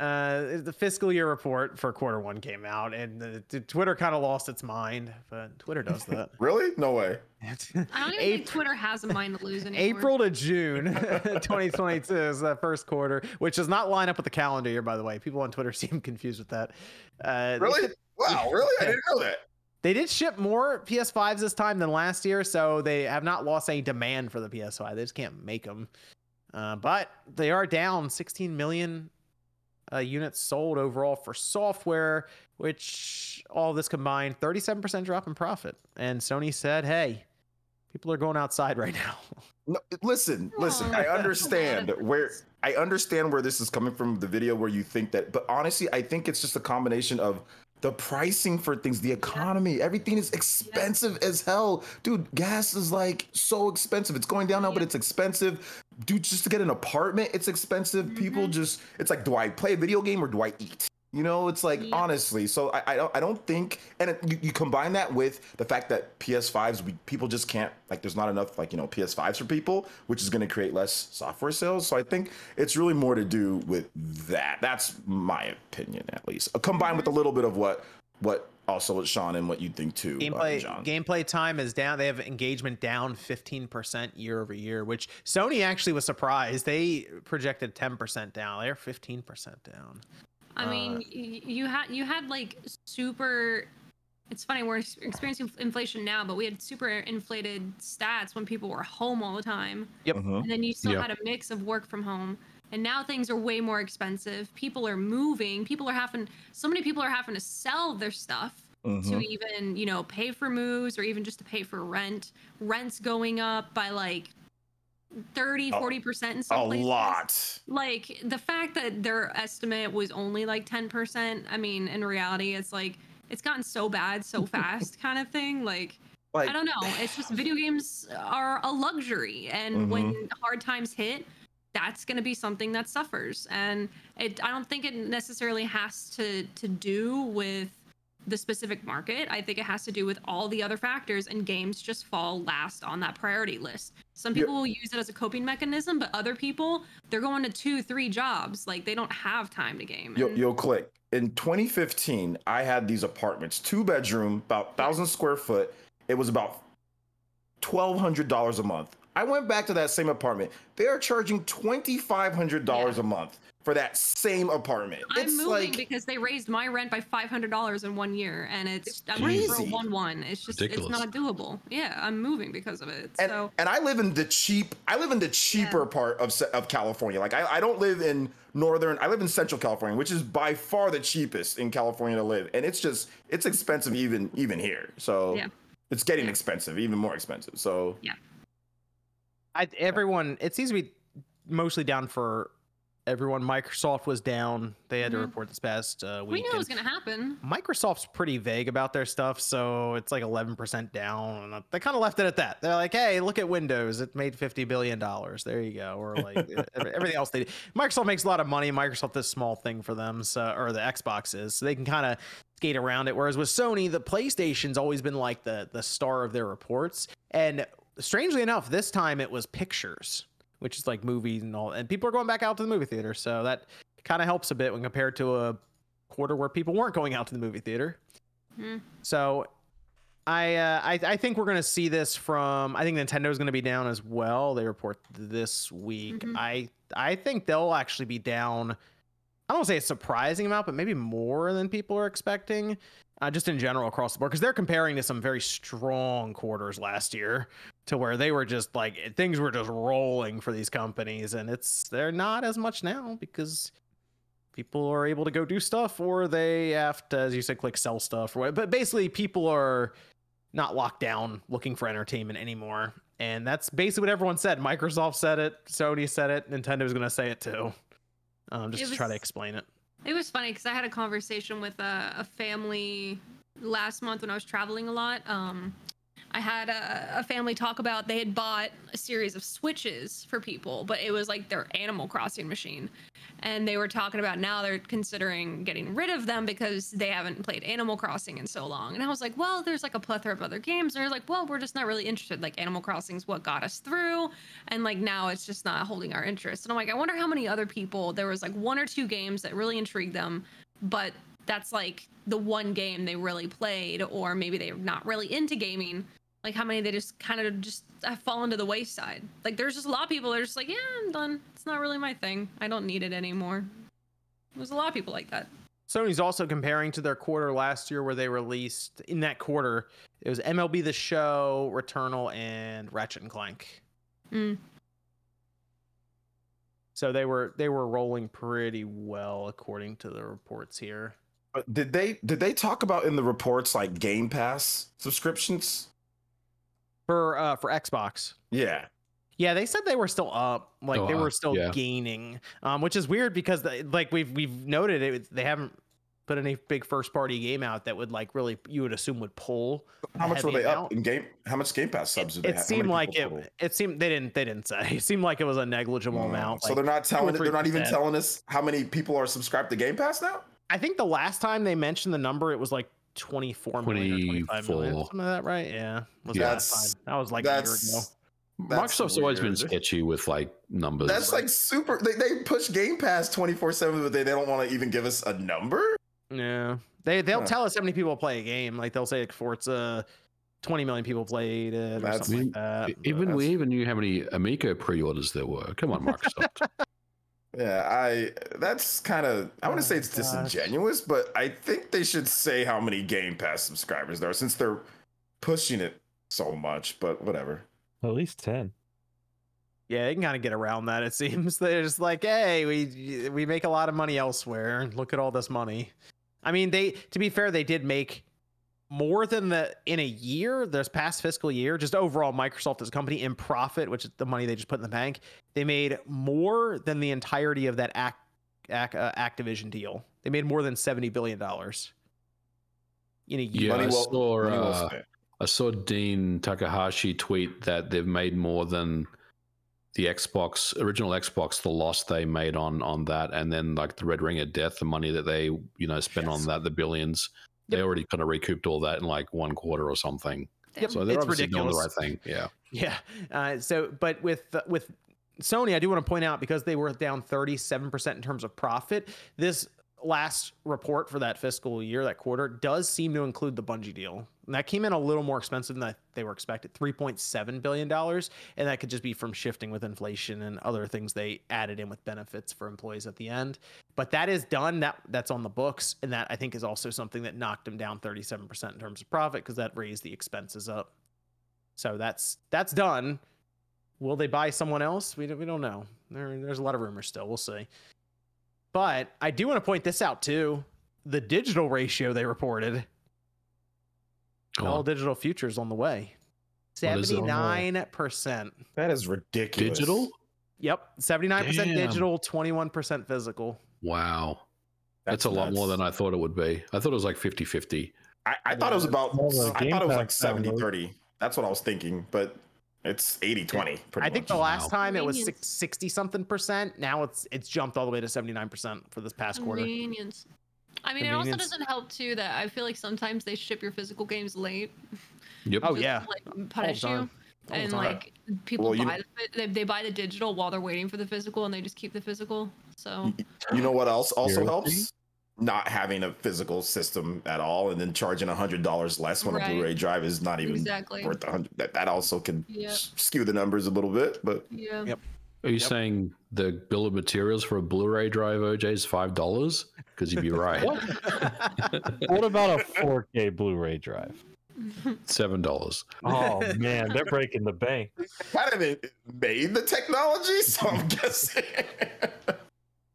Uh, the fiscal year report for quarter one came out, and the, the Twitter kind of lost its mind. But Twitter does that. Really? No way. I don't even think Twitter has a mind to lose anymore. April to June 2022 is the first quarter, which does not line up with the calendar year, by the way. People on Twitter seem confused with that. Uh, Really? ship- Wow, really? I didn't know that. They did ship more PS5s this time than last year, so they have not lost any demand for the PS5. They just can't make them. Uh, but they are down 16 million uh, units sold overall for software, which all this combined, 37% drop in profit. And Sony said, hey, people are going outside right now. No, listen, listen. Aw. I understand That's a lot of where. I understand where this is coming from. The video where you think that, but honestly, I think it's just a combination of the pricing for things, the economy, everything is expensive as hell, dude. Gas is like so expensive. It's going down now, but it's expensive, dude. Just to get an apartment, it's expensive. People Mhm. just, it's like, do I play a video game or do I eat? You know, it's like Yeah. honestly. So I, I don't I don't think, and it, you, you combine that with the fact that PS5s, we people just can't like. There's not enough like you know PS5s for people, which is going to create less software sales. So I think it's really more to do with that. That's my opinion, at least, Uh, combined with a little bit of what what also what Sean and what you think too, uh, gameplay John. gameplay time is down. They have engagement down 15% year over year, which Sony actually was surprised. They projected 10% down. They're 15% down. I Uh, mean, you had you had like super. It's funny we're experiencing inflation now, but we had super inflated stats when people were home all the time, Mhm. and then you still Yeah. had a mix of work from home. And now things are way more expensive. People are moving. People are having. So many people are having to sell their stuff to Mhm. even you know pay for moves or even just to pay for rent. Rent's going up by like 30, 40 percent in some A places. lot. like the fact that their estimate was only like 10% i mean in reality it's like it's gotten so bad so fast kind of thing like Like i don't know. It's just video games are a luxury and when mm-hmm. hard times hit that's going to be something that suffers and it i don't think it necessarily has to to do with the specific market i think it has to do with all the other factors and games just fall last on that priority list some people will use it as a coping mechanism but other people they're going to two three jobs like they don't have time to game Yo, And- yo, click. In 2015, I had these apartments, two bedroom, about thousand square foot. It was about twelve hundred dollars a month. I went back to that same apartment. They are charging twenty five hundred dollars Yeah. a month for that same apartment. I'm it's moving like because they raised my rent by five hundred dollars in one year, and it's, I'm moving for a one one. It's just Ridiculous. it's not doable. Yeah, I'm moving because of it. and, so and I live in the cheap. I live in the cheaper part of of California. Like I, I don't live in northern. I live in Central California, which is by far the cheapest in California to live. And it's just it's expensive even even here. So Yeah. it's getting Yeah. expensive, even more expensive. So yeah, I, everyone, it seems to be mostly down for everyone. Microsoft was down. They had to Mhm. report this past uh, we knew it was gonna happen. Microsoft's pretty vague about their stuff, so it's like 11% down. And they kind of left it at that. They're like, hey, look at Windows. It made $50 billion. There you go. Or like everything else they do. Microsoft makes a lot of money. Microsoft is a small thing for them, so, or the Xbox is. So they can kind of skate around it. Whereas with Sony, the PlayStation's always been like the, the star of their reports. And strangely enough, this time it was pictures, which is like movies and all. And people are going back out to the movie theater. So that kind of helps a bit when compared to a quarter where people weren't going out to the movie theater. Hmm. So I, uh, I I think we're gonna see this from. I think Nintendo's gonna be down as well. They report this week. Mhm. I I think they'll actually be down. I don't say a surprising amount, but maybe more than people are expecting. Uh, just in general across the board, because they're comparing to some very strong quarters last year, to where they were just like things were just rolling for these companies, and it's they're not as much now because people are able to go do stuff or they have to as you said click sell stuff or but basically people are not locked down looking for entertainment anymore and that's basically what everyone said. Microsoft said it sony said it nintendo's going to say it too. Um, just It to try to explain it It was funny because I had a conversation with a, a family last month when I was traveling a lot. Um, I had a, a family talk about they had bought a series of switches for people, but it was like their Animal Crossing machine. And they were talking about now they're considering getting rid of them because they haven't played Animal Crossing in so long. And I was like, well, there's like a plethora of other games. They're like, well, we're just not really interested. Like Animal Crossing's what got us through. And like now it's just not holding our interest. And I'm like, I wonder how many other people there was like one or two games that really intrigued them, but that's like the one game they really played, or maybe they're not really into gaming like how many they just kind of just have fallen to the wayside. Like there's just a lot of people that are just like, yeah, I'm done. It's not really my thing. I don't need it anymore. There's a lot of people like that. Sony's also comparing to their quarter last year where they released in that quarter it was MLB The Show, Returnal, and Ratchet and Clank. Mm. So they were they were rolling pretty well according to the reports here. But did they did they talk about in the reports like Game Pass subscriptions? For uh for Xbox. Yeah. Yeah, they said they were still up, like Oh, they were still yeah. gaining, um, which is weird because they, like we've we've noted it, they haven't put any big first party game out that would like really you would assume would pull. How much were they amount. up in game? How much Game Pass subs did they It have? How seemed like it. total? It seemed they didn't they didn't say. It seemed like it was a negligible Oh, amount. so like they're not two or telling. They're not even telling us how many people are subscribed to Game Pass now. I think the last time they mentioned the number, it was like 24 million or 25 million. 24. Something of that, right? Yeah. Was Yeah, that last that's- That was like a year ago. That's That's Microsoft's always been sketchy with like numbers. that's like super. They, they push Game Pass twenty four seven, but they, they don't want to even give us a number. Yeah. They they'll Huh. tell us how many people play a game. Like they'll say like Forza uh, 20 million people played it or That's- something like that. Even we even knew how many Amico pre-orders there were. Come on, Microsoft. Yeah, I. That's kind of. I want Oh to say it's gosh. disingenuous, but I think they should say how many Game Pass subscribers there are since they're pushing it so much. But whatever. At least ten. Yeah, they can kind of get around that. It seems they're just like, hey, we we make a lot of money elsewhere. Look at all this money. I mean, they to be fair, they did make more than the in a year, this past fiscal year, just overall Microsoft as a company in profit, which is the money they just put in the bank. They made more than the entirety of that Ac- Ac- uh, Activision deal. They made more than seventy billion dollars in a year. Yeah, Money I saw, well uh. I saw Dean Takahashi tweet that they've made more than the Xbox original Xbox, the loss they made on on that, and then like the Red Ring of Death, the money that they you know spent Yes. on that, the billions. They already kind of recouped all that in like one quarter or something. Yep, So they're it's obviously doing the right thing. Yeah. Yeah. Uh, so, but with with Sony, I do want to point out because they were down 37% in terms of profit. This last report for that fiscal year, that quarter, does seem to include the Bungie deal. And that came in a little more expensive than they were expected, 3.7 billion dollars, and that could just be from shifting with inflation and other things they added in with benefits for employees at the end. But that is done. That that's on the books, and that I think is also something that knocked them down 37% in terms of profit because that raised the expenses up. So that's that's done. Will they buy someone else? We don't, we don't know. There, there's a lot of rumors still. We'll see. But I do want to point this out too. The digital ratio they reported, Go all digital futures on the way. What is it? 79%. That is ridiculous. Digital? Yep. 79% Damn. digital, 21% physical. Wow. That's, a lot more than I thought it would be. I thought it was like 50 50. I, I thought it was about. I thought it was like 70 30. That's what I was thinking, but it's 80 20. Pretty I think the last Wow. time it was 60 something percent. Now it's it's jumped all the way to 79% for this past quarter. Convenience. I mean, it also doesn't help too that I feel like sometimes they ship your physical games late. Yep. Oh, yeah. like punish you. And like people Well, buy know- the, they, they buy the digital while they're waiting for the physical, and they just keep the physical. So You know what else also helps? Not having a physical system at all, and then charging a hundred dollars less when Right. a Blu-ray drive is not even exactly. worth a hundred. That, that also can Yep. skew the numbers a little bit, but Yeah. Yep. Are you Yep. saying the bill of materials for a Blu ray drive, OJ, is $5? Because you'd be right. What about a 4K Blu-ray drive? $7. Oh man, they're breaking the bank. kind of it made the technology, so I'm guessing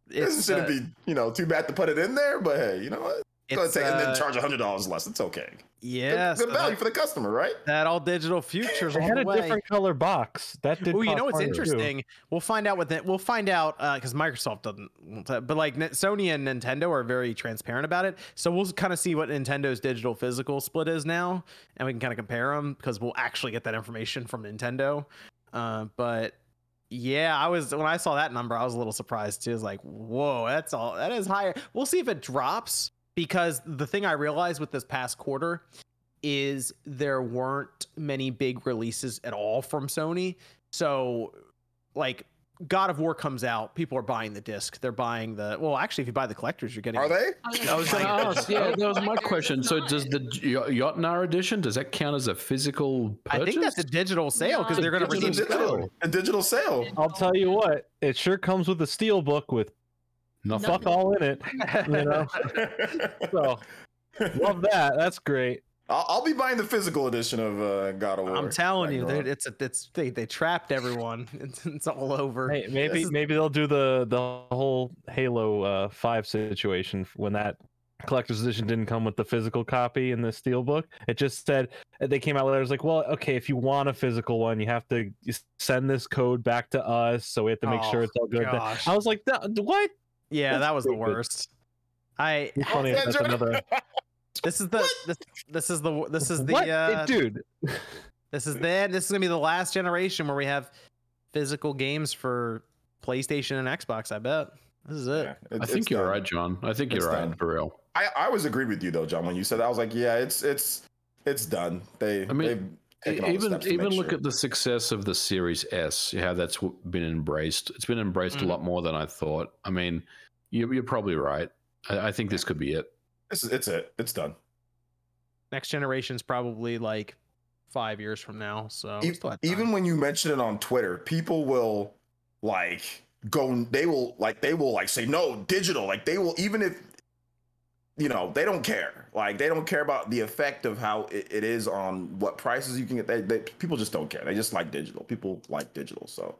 this shouldn't uh, be, you know, too bad to put it in there. But hey, you know what? Go It's, take, and then uh, charge hundred dollars less. It's okay. Yeah, good, good so value that, for the customer, right? that all digital futures They had the a way. different color box. That did. Oh, you know what's harder, too. interesting? We'll find out what that. We'll find out because Microsoft doesn't. won't But like Sony and Nintendo are very transparent about it. So we'll kind of see what Nintendo's digital physical split is now, and we can kind of compare them because we'll actually get that information from Nintendo. Uh, but yeah, I was when I saw that number, I was a little surprised too. I was like, whoa, that's all. That is higher. We'll see if it drops because the thing I realized with this past quarter is there weren't many big releases at all from Sony. So, like, God of War comes out, people are buying the disc. They're buying the. Well, actually, if you buy the collectors, you're getting. Are they? Oh, I was going to Like- oh, ask. Yeah, that was my question. So, does the Y- Jotnar edition does that count as a physical purchase? I think that's a digital sale because No, they're going to it's a redeem. digital- digital, a digital sale. I'll tell you what. It sure comes with a steel book with nothing. fuck all in it. You know. So love that. That's great. I'll, I'll be buying the physical edition of uh, God of War. I'm telling you, Ragnarok. it's a, it's they, they trapped everyone. It's, it's all over. Hey, maybe This is- maybe they'll do the the whole Halo uh, Five situation when that collector's edition didn't come with the physical copy in the steel book. It just said they came out with it. It was like, well, okay, if you want a physical one, you have to send this code back to us, so we have to make sure Oh, it's all good. gosh. I was like, what? Yeah, That's that was the worst. I It's funny. That's another. this is the this, this is the this is the what, uh, dude? This is the this is gonna be the last generation where we have physical games for PlayStation and Xbox. I bet this is it. Yeah, I think you're done. right, John. I think It's you're right done. for real. I, I always agreed with you though, John. When you said that, I was like, yeah, it's it's it's done. They I mean, they've taken all the even even look sure. at the success of the Series S, how that's been embraced. It's been embraced Mhm. a lot more than I thought. I mean, you, you're probably right. I, I think this could be it. It's, it's it. It's done. Next generation's probably like five years from now. So we E- still have time. even when you mention it on Twitter, people will like go. They will like they will like say no digital. Like they will even if you know they don't care. Like they don't care about the effect of how it, it is on what prices you can get. They, they people just don't care. They just like digital. People like digital. So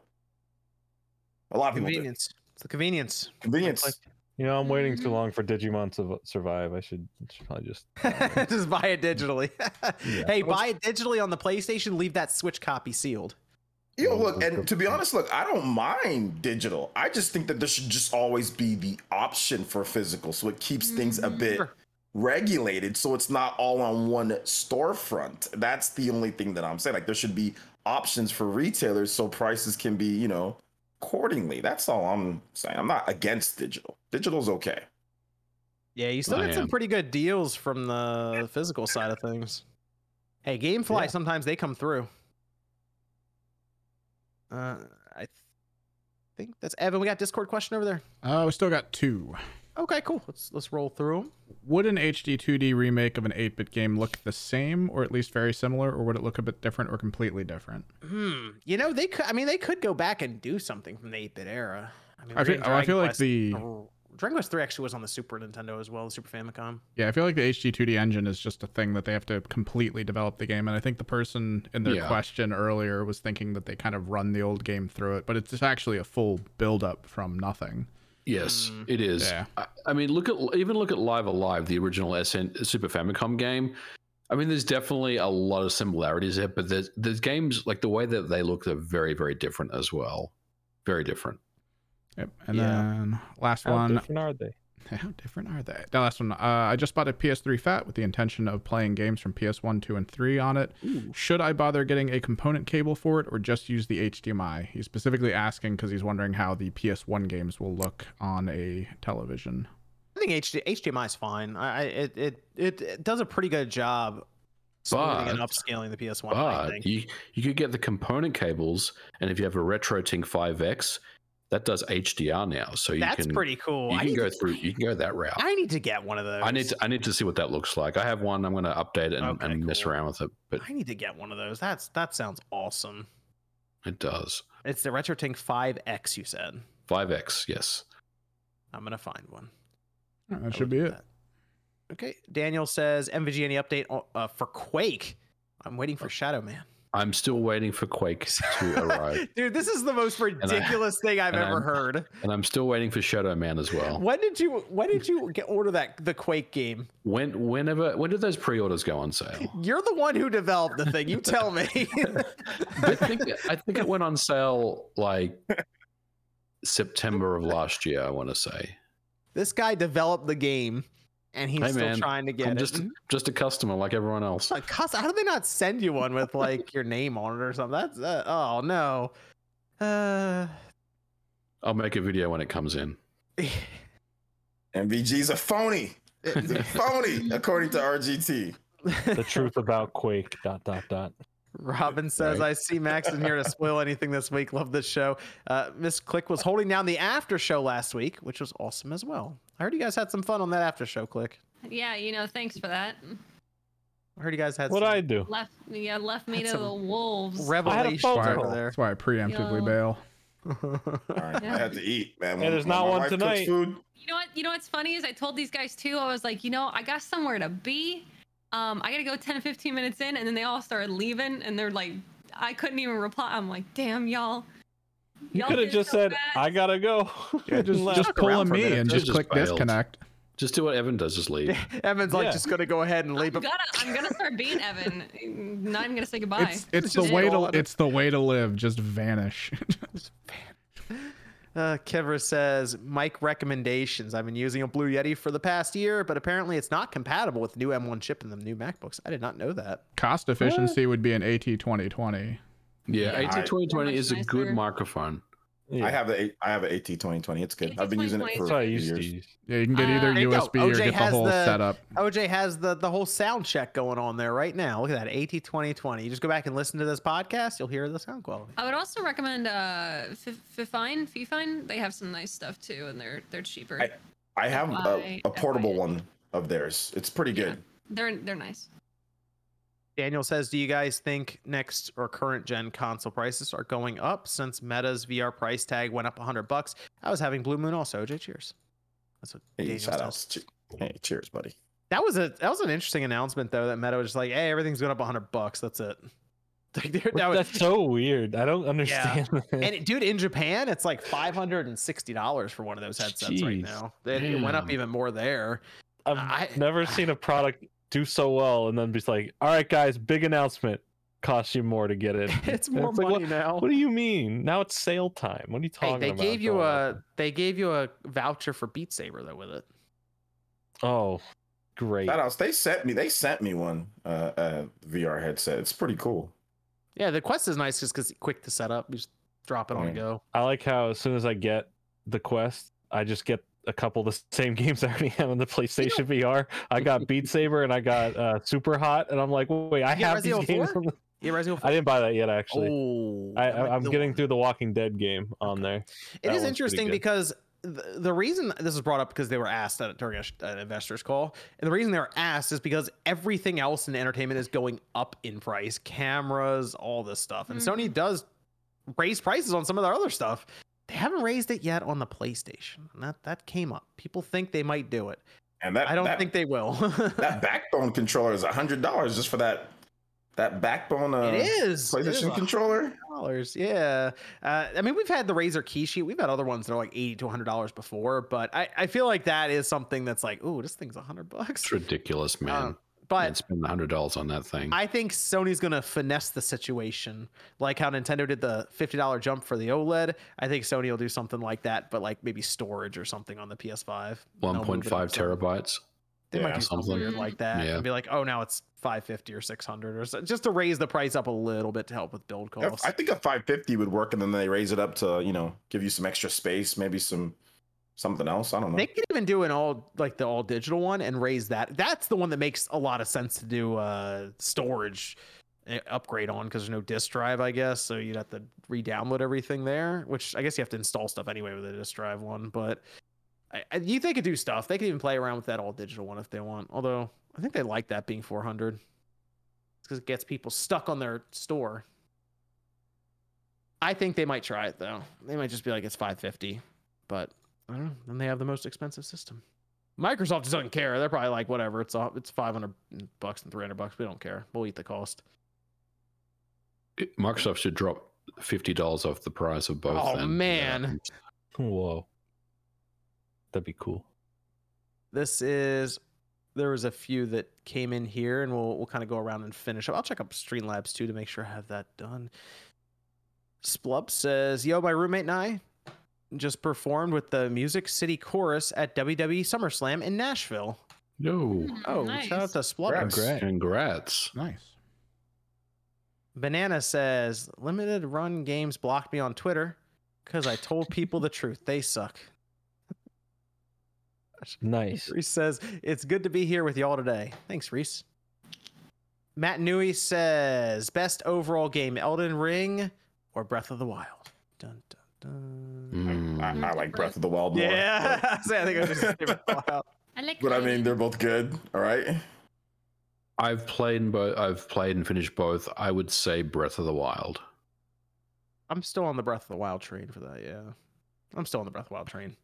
a lot of people do. convenience. It's the convenience. Convenience. You know, I'm waiting Mm-hmm. too long for Digimon to survive. I should, should probably just. Just buy it digitally. Yeah. Hey, buy it digitally on the PlayStation. Leave that Switch copy sealed. Yo, Well, look, and to be honest, look, I don't mind digital. I just think that there should just always be the option for physical, so it keeps things a bit regulated, so it's not all on one storefront. That's the only thing that I'm saying. Like there should be options for retailers, so prices can be, you know, accordingly. That's all I'm saying. I'm not against digital. Digital's okay. Yeah, you still I get some pretty good deals from the physical side of things. Hey, GameFly, Yeah. sometimes they come through. Uh, I th- think that's Evan. We got Discord question over there. Uh, we still got two. Okay, cool. Let's let's roll through them. Would an HD 2D remake of an 8-bit game look the same, or at least very similar, or would it look a bit different or completely different? Hmm. You know, they could. I mean, they could go back and do something from the 8-bit era. I mean, I feel- getting I feel Dragon like the- oh, Dragon Quest 3 actually was on the Super Nintendo as well, the Super Famicom. Yeah, I feel like the HD 2D engine is just a thing that they have to completely develop the game, and I think the person in their Yeah. question earlier was thinking that they kind of run the old game through it, but it's actually a full build up from nothing. Yes, Mm. it is. Yeah. I, I mean, look at even look at Live A Live, the original SN Super Famicom game. I mean, there's definitely a lot of similarities there, but there's there's games like the way that they look, they're very very different as well. Very different. Yep. And Yeah. then last How one. different are they? How different are they? The last one. Uh, I just bought a PS3 Fat with the intention of playing games from PS1, 2, and 3 on it. Should I bother getting a component cable for it or just use the HDMI? He's specifically asking because he's wondering how the PS1 games will look on a television. I think HD, HDMI is fine. I, I it, it it it does a pretty good job smoothing and But- upscaling the PS1. I But think. you you could get the component cables, and if you have a RetroTink 5X, that does HDR now, so you That's can pretty cool. you I can go to- through you can go that route. I need to get one of those. I need to I need to see what that looks like. I have one. I'm going to update it and, Okay, and mess around with it, but I need to get one of those. That's that sounds awesome. it does. It's the RetroTink 5X. You said 5X, yes. I'm gonna find one. All right, I that should be it. that. Okay. Daniel says MVG any update uh, for Quake? I'm waiting for Shadow Man. I'm still waiting for Quake to arrive, Dude, this is the most ridiculous thing I've ever I'm- heard. and I'm still waiting for Shadow Man as well. When did you when did you get order that the Quake game? When, whenever, when did those pre-orders go on sale? You're the one who developed the thing. You tell me. I think I think it went on sale like September of last year. I want to say. this guy developed the game and he's Hey, still man, trying to get I'm it. just just a customer like everyone else. Like, cus- How do they not send you one with like your name on it or something? That's uh, oh no. Uh I'll make a video when it comes in. MVG's a phony. He's a phony, according to RGT. the truth about Quake. Dot dot dot. Robin says, Right. I see Max in here to spoil anything this week. Love this show. Uh, Miss Click was holding down the after show last week, which was awesome as well. I heard you guys had some fun on that after show, Click. Yeah, you know, thanks for that. I heard you guys had What some I do? Left, yeah, left me That's to the wolves. revelations phone That's over why, there. that's why I preemptively Yo. bail. All right, Yeah. I had to eat, man. Yeah, there's not one wife cooks tonight. Food, You know what? You know what's funny is I told these guys too. I was like, you know, I got somewhere to be. Um, I gotta go 10 15 minutes in, and then they all started leaving, and they're like, I couldn't even reply. I'm like, damn, y'all. You Y'all could have just so said, fast. "I gotta go." Yeah, just Left. just pull around a me minute. and Just just click bailed. disconnect. Just do what Evan does. Just leave. Evan's like, Yeah. just gonna go ahead and leave. I'm gonna, I'm gonna start being Evan. Not even gonna say goodbye. It's it's the way to on. it's the way to live. Just vanish. Uh, Kevra says, Mike recommendations. I've been using a Blue Yeti for the past year, but apparently it's not compatible with the new M1 chip in the new MacBooks. I did not know that. Cost efficiency would be an AT 2020. Yeah, Yeah. AT twenty twenty Much is a good nicer. microphone. Yeah. I have the eight- I have an AT 2020. It's good. I've been using it for That's what I a few used to years. Yeah, you can get either Uh, There go. USB or OJ get the has whole the- setup. OJ has the, the whole sound check going on there right now. Look at that AT 2020. You just go back and listen to this podcast, you'll hear the sound quality. I would also recommend uh, F- Fifine. Fifine. They have some nice stuff too, and they're they're cheaper. I- I have a, a portable one of theirs. It's pretty Yeah. good. They're they're nice. Daniel says, Do you guys think next or current gen console prices are going up since Meta's VR price tag went up 100 bucks? I was having Blue Moon also. OJ, cheers. That's what Hey, Daniel shout says. outs. Hey, cheers, buddy. That was a that was an interesting announcement though that Meta was just like, hey, everything's going up 100 bucks. That's it. Like, that was- That's so weird. I don't understand. that. and it- dude, in Japan, it's like five hundred and sixty dollars for one of those headsets right now. It, it went up even more there. I've I- never seen a product do so well and then be like, "All right, guys, big announcement. Costs you more to get it." It's more like, money what, now. What do you mean? Now it's sale time. What are you Hey, talking they about? gave you going a they gave you a voucher for Beat Saber though with it. Oh, great. Shout outs. They sent me. They sent me one uh, uh VR headset. It's pretty cool. Yeah, the Quest is nice just because quick to set up. You just drop it on Yeah. and go. I like how as soon as I get the Quest, I just get a couple of the same games I already have on the PlayStation VR. I got Beat Saber and I got uh, Super Hot, and I'm like, wait, I You get have these Resident Evil games. 4? On the... Yeah, Resident I didn't buy that yet, actually. Oh, I, I, I'm getting one. through the Walking Dead game on there. It that is interesting because the, the reason this is brought up because they were asked at, during a, an investors call, and the reason they were asked is because everything else in entertainment is going up in price, cameras, all this stuff, and Sony does raise prices on some of their other stuff. They haven't raised it yet on the PlayStation, and that that came up. People think they might do it. And that I don't that, think they will. that backbone controller is a hundred dollars just for that that backbone uh, it is It is PlayStation a controller. dollars. Yeah. Uh, I mean, we've had the Razer Kishi. We've had other ones that are like eighty to hundred dollars before, but I, I feel like that is something that's like, ooh, this thing's a hundred bucks. It's ridiculous, man. Um, but and spend hundred dollars on that thing. I think Sony's gonna finesse the situation, like how Nintendo did the fifty dollar jump for the OLED. I think Sony will do something like that, but like maybe storage or something on the PS5. One point five They'll point move it five up some. terabytes. They might Yeah, do something something. weird like that Yeah. and be like, oh, now it's five fifty or six hundred or so, just to raise the price up a little bit to help with build costs. I think a 550 would work, and then they raise it up to you know give you some extra space, maybe some something else. I don't know. They could even do an all like the all digital one and raise that. That's the one that makes a lot of sense to do uh storage uh, upgrade on because there's no disk drive, I guess. So you'd have to re-download everything there, which I guess you have to install stuff anyway with a disk drive one. But I, I, you they could do stuff. They could even play around with that all digital one if they want. Although I think they like that being 400 because it gets people stuck on their store. I think they might try it though. They might just be like it's 550, but I don't know. Then they have the most expensive system. Microsoft just doesn't care. They're probably like, whatever. It's a, it's 500 bucks and 300 bucks. We don't care. We'll eat the cost. Microsoft should drop fifty dollars off the price of both. Oh, then. man. Whoa. That'd be cool. This is there was a few that came in here, and we'll we'll kind of go around and finish up. I'll check up Streamlabs too to make sure I have that done. Splub says, "Yo, my roommate and I just performed with the Music City Chorus at WWE SummerSlam in Nashville. No. Hmm, oh, nice. shout out to Splub. Congrats. Congrats. Nice. Banana says, "Limited Run Games blocked me on Twitter because I told people the truth. They suck." Nice. Reese says, It's good to be here with y'all today. Thanks, Reese. Matt Newey says, Best overall game, Elden Ring or Breath of the Wild? Dun, dun, dun. Mm. I, I like Breath of the Wild more. Yeah. So I think I just say Breath of the Wild. I like. But I mean, they're both good. All right. I've played both. I've played and finished both. I would say Breath of the Wild. I'm still on the Breath of the Wild train for that, yeah. I'm still on the Breath of the Wild train.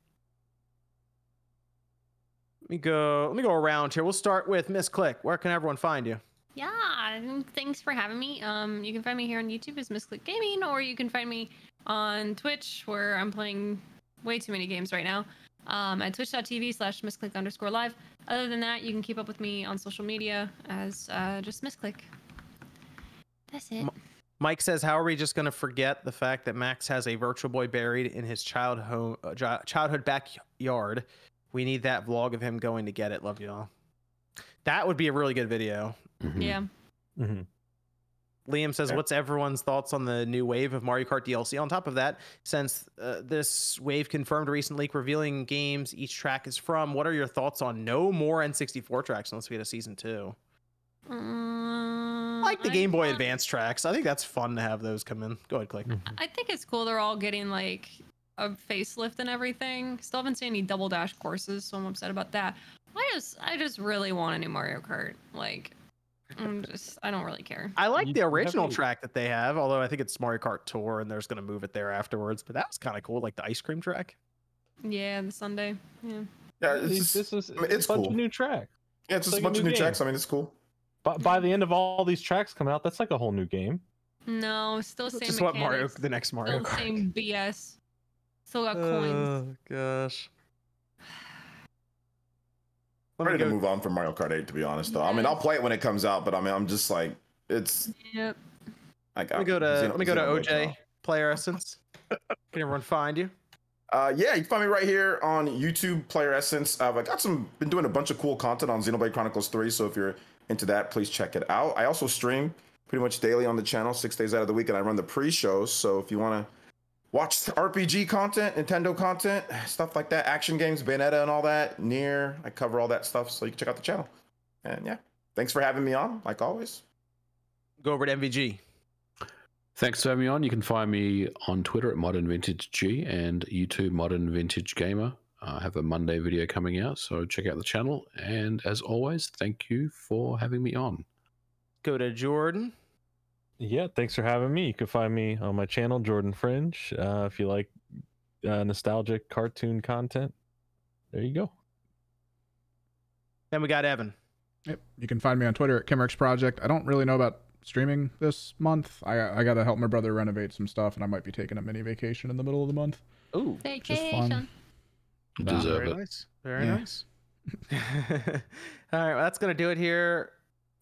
Let me go let me go around here. We'll start with Miss Click. Where can everyone find you? Yeah, thanks for having me. Um, you can find me here on YouTube as Miss Click Gaming, or you can find me on Twitch where I'm playing way too many games right now. Um, at twitch.tv slash misclick underscore live. Other than that, you can keep up with me on social media as uh, just misclick. That's it. Mike says, "How are we just going to forget the fact that Max has a Virtual Boy buried in his child home, uh, childhood backyard? We need that vlog of him going to get it. Love y'all. That would be a really good video. Mhm. Yeah. hmm Liam says, Yeah. "What's everyone's thoughts on the new wave of Mario Kart DLC?" On top of that, since uh, this wave confirmed a recent leak revealing games each track is from, what are your thoughts on no more N64 tracks unless we get a season two? Um, I like the I Game Boy want- Advance tracks. I think that's fun to have those come in. Go ahead, click. I think it's cool they're all getting like a facelift and everything. Still haven't seen any double dash courses, so I'm upset about that. I just I just really want a new Mario Kart. Like I'm just I don't really care. I like You the original track that they have, although I think it's Mario Kart Tour and there's going to move it there afterwards. But that was kind of cool, like the ice cream track. Yeah, the Sunday. Yeah. Yeah, it's, This, just- this is I mean, it's it's a bunch of new tracks. yeah, it's just like a a bunch of new new game. tracks. I mean, it's cool. But by the end of all these tracks coming out, that's like a whole new game. No, still same. Just what Mario, the next Mario Still Kart. same BS. Still got oh, coins. Oh gosh. I'm Let me ready to move on from Mario Kart 8, to be honest. Though I mean, I'll play it when it comes out, but I mean, I'm just like, it's Yep. like. Let me go to Xeno- let me go to OJ now. Player Essence. Can everyone find you? Uh, yeah, you can find me right here on YouTube, Player Essence. Uh, I got some, been doing a bunch of cool content on Xenoblade Chronicles 3. So if you're into that, please check it out. I also stream pretty much daily on the channel, six days out of the week, and I run the pre-shows. So if you want to watch RPG content, Nintendo content, stuff like that, action games, Bayonetta, and all that, Nier, I cover all that stuff. So you can check out the channel. And yeah, thanks for having me on, like always. Go over to MVG. Thanks for having me on. You can find me on Twitter at Modern Vintage G and YouTube Modern Vintage Gamer. I have a Monday video coming out, so check out the channel. And as always, thank you for having me on. Go to Jordan. Yeah, thanks for having me. You can find me on my channel, Jordan Fringe. Uh, if you like uh, nostalgic cartoon content, there you go. Then we got Evan. Yep. You can find me on Twitter at Kimmerx Project. I don't really know about streaming this month. I I got to help my brother renovate some stuff, and I might be taking a mini vacation in the middle of the month. Ooh, Just fun. Vacation. You Nah, deserve very it. nice. Very Yeah. nice. All right, well, that's gonna do it here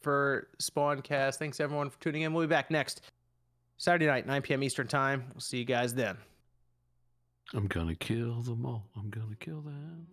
for Spawncast. Thanks everyone for tuning in. We'll be back next Saturday night, 9 p.m. Eastern time. We'll see you guys then. I'm gonna kill them all. I'm gonna kill them.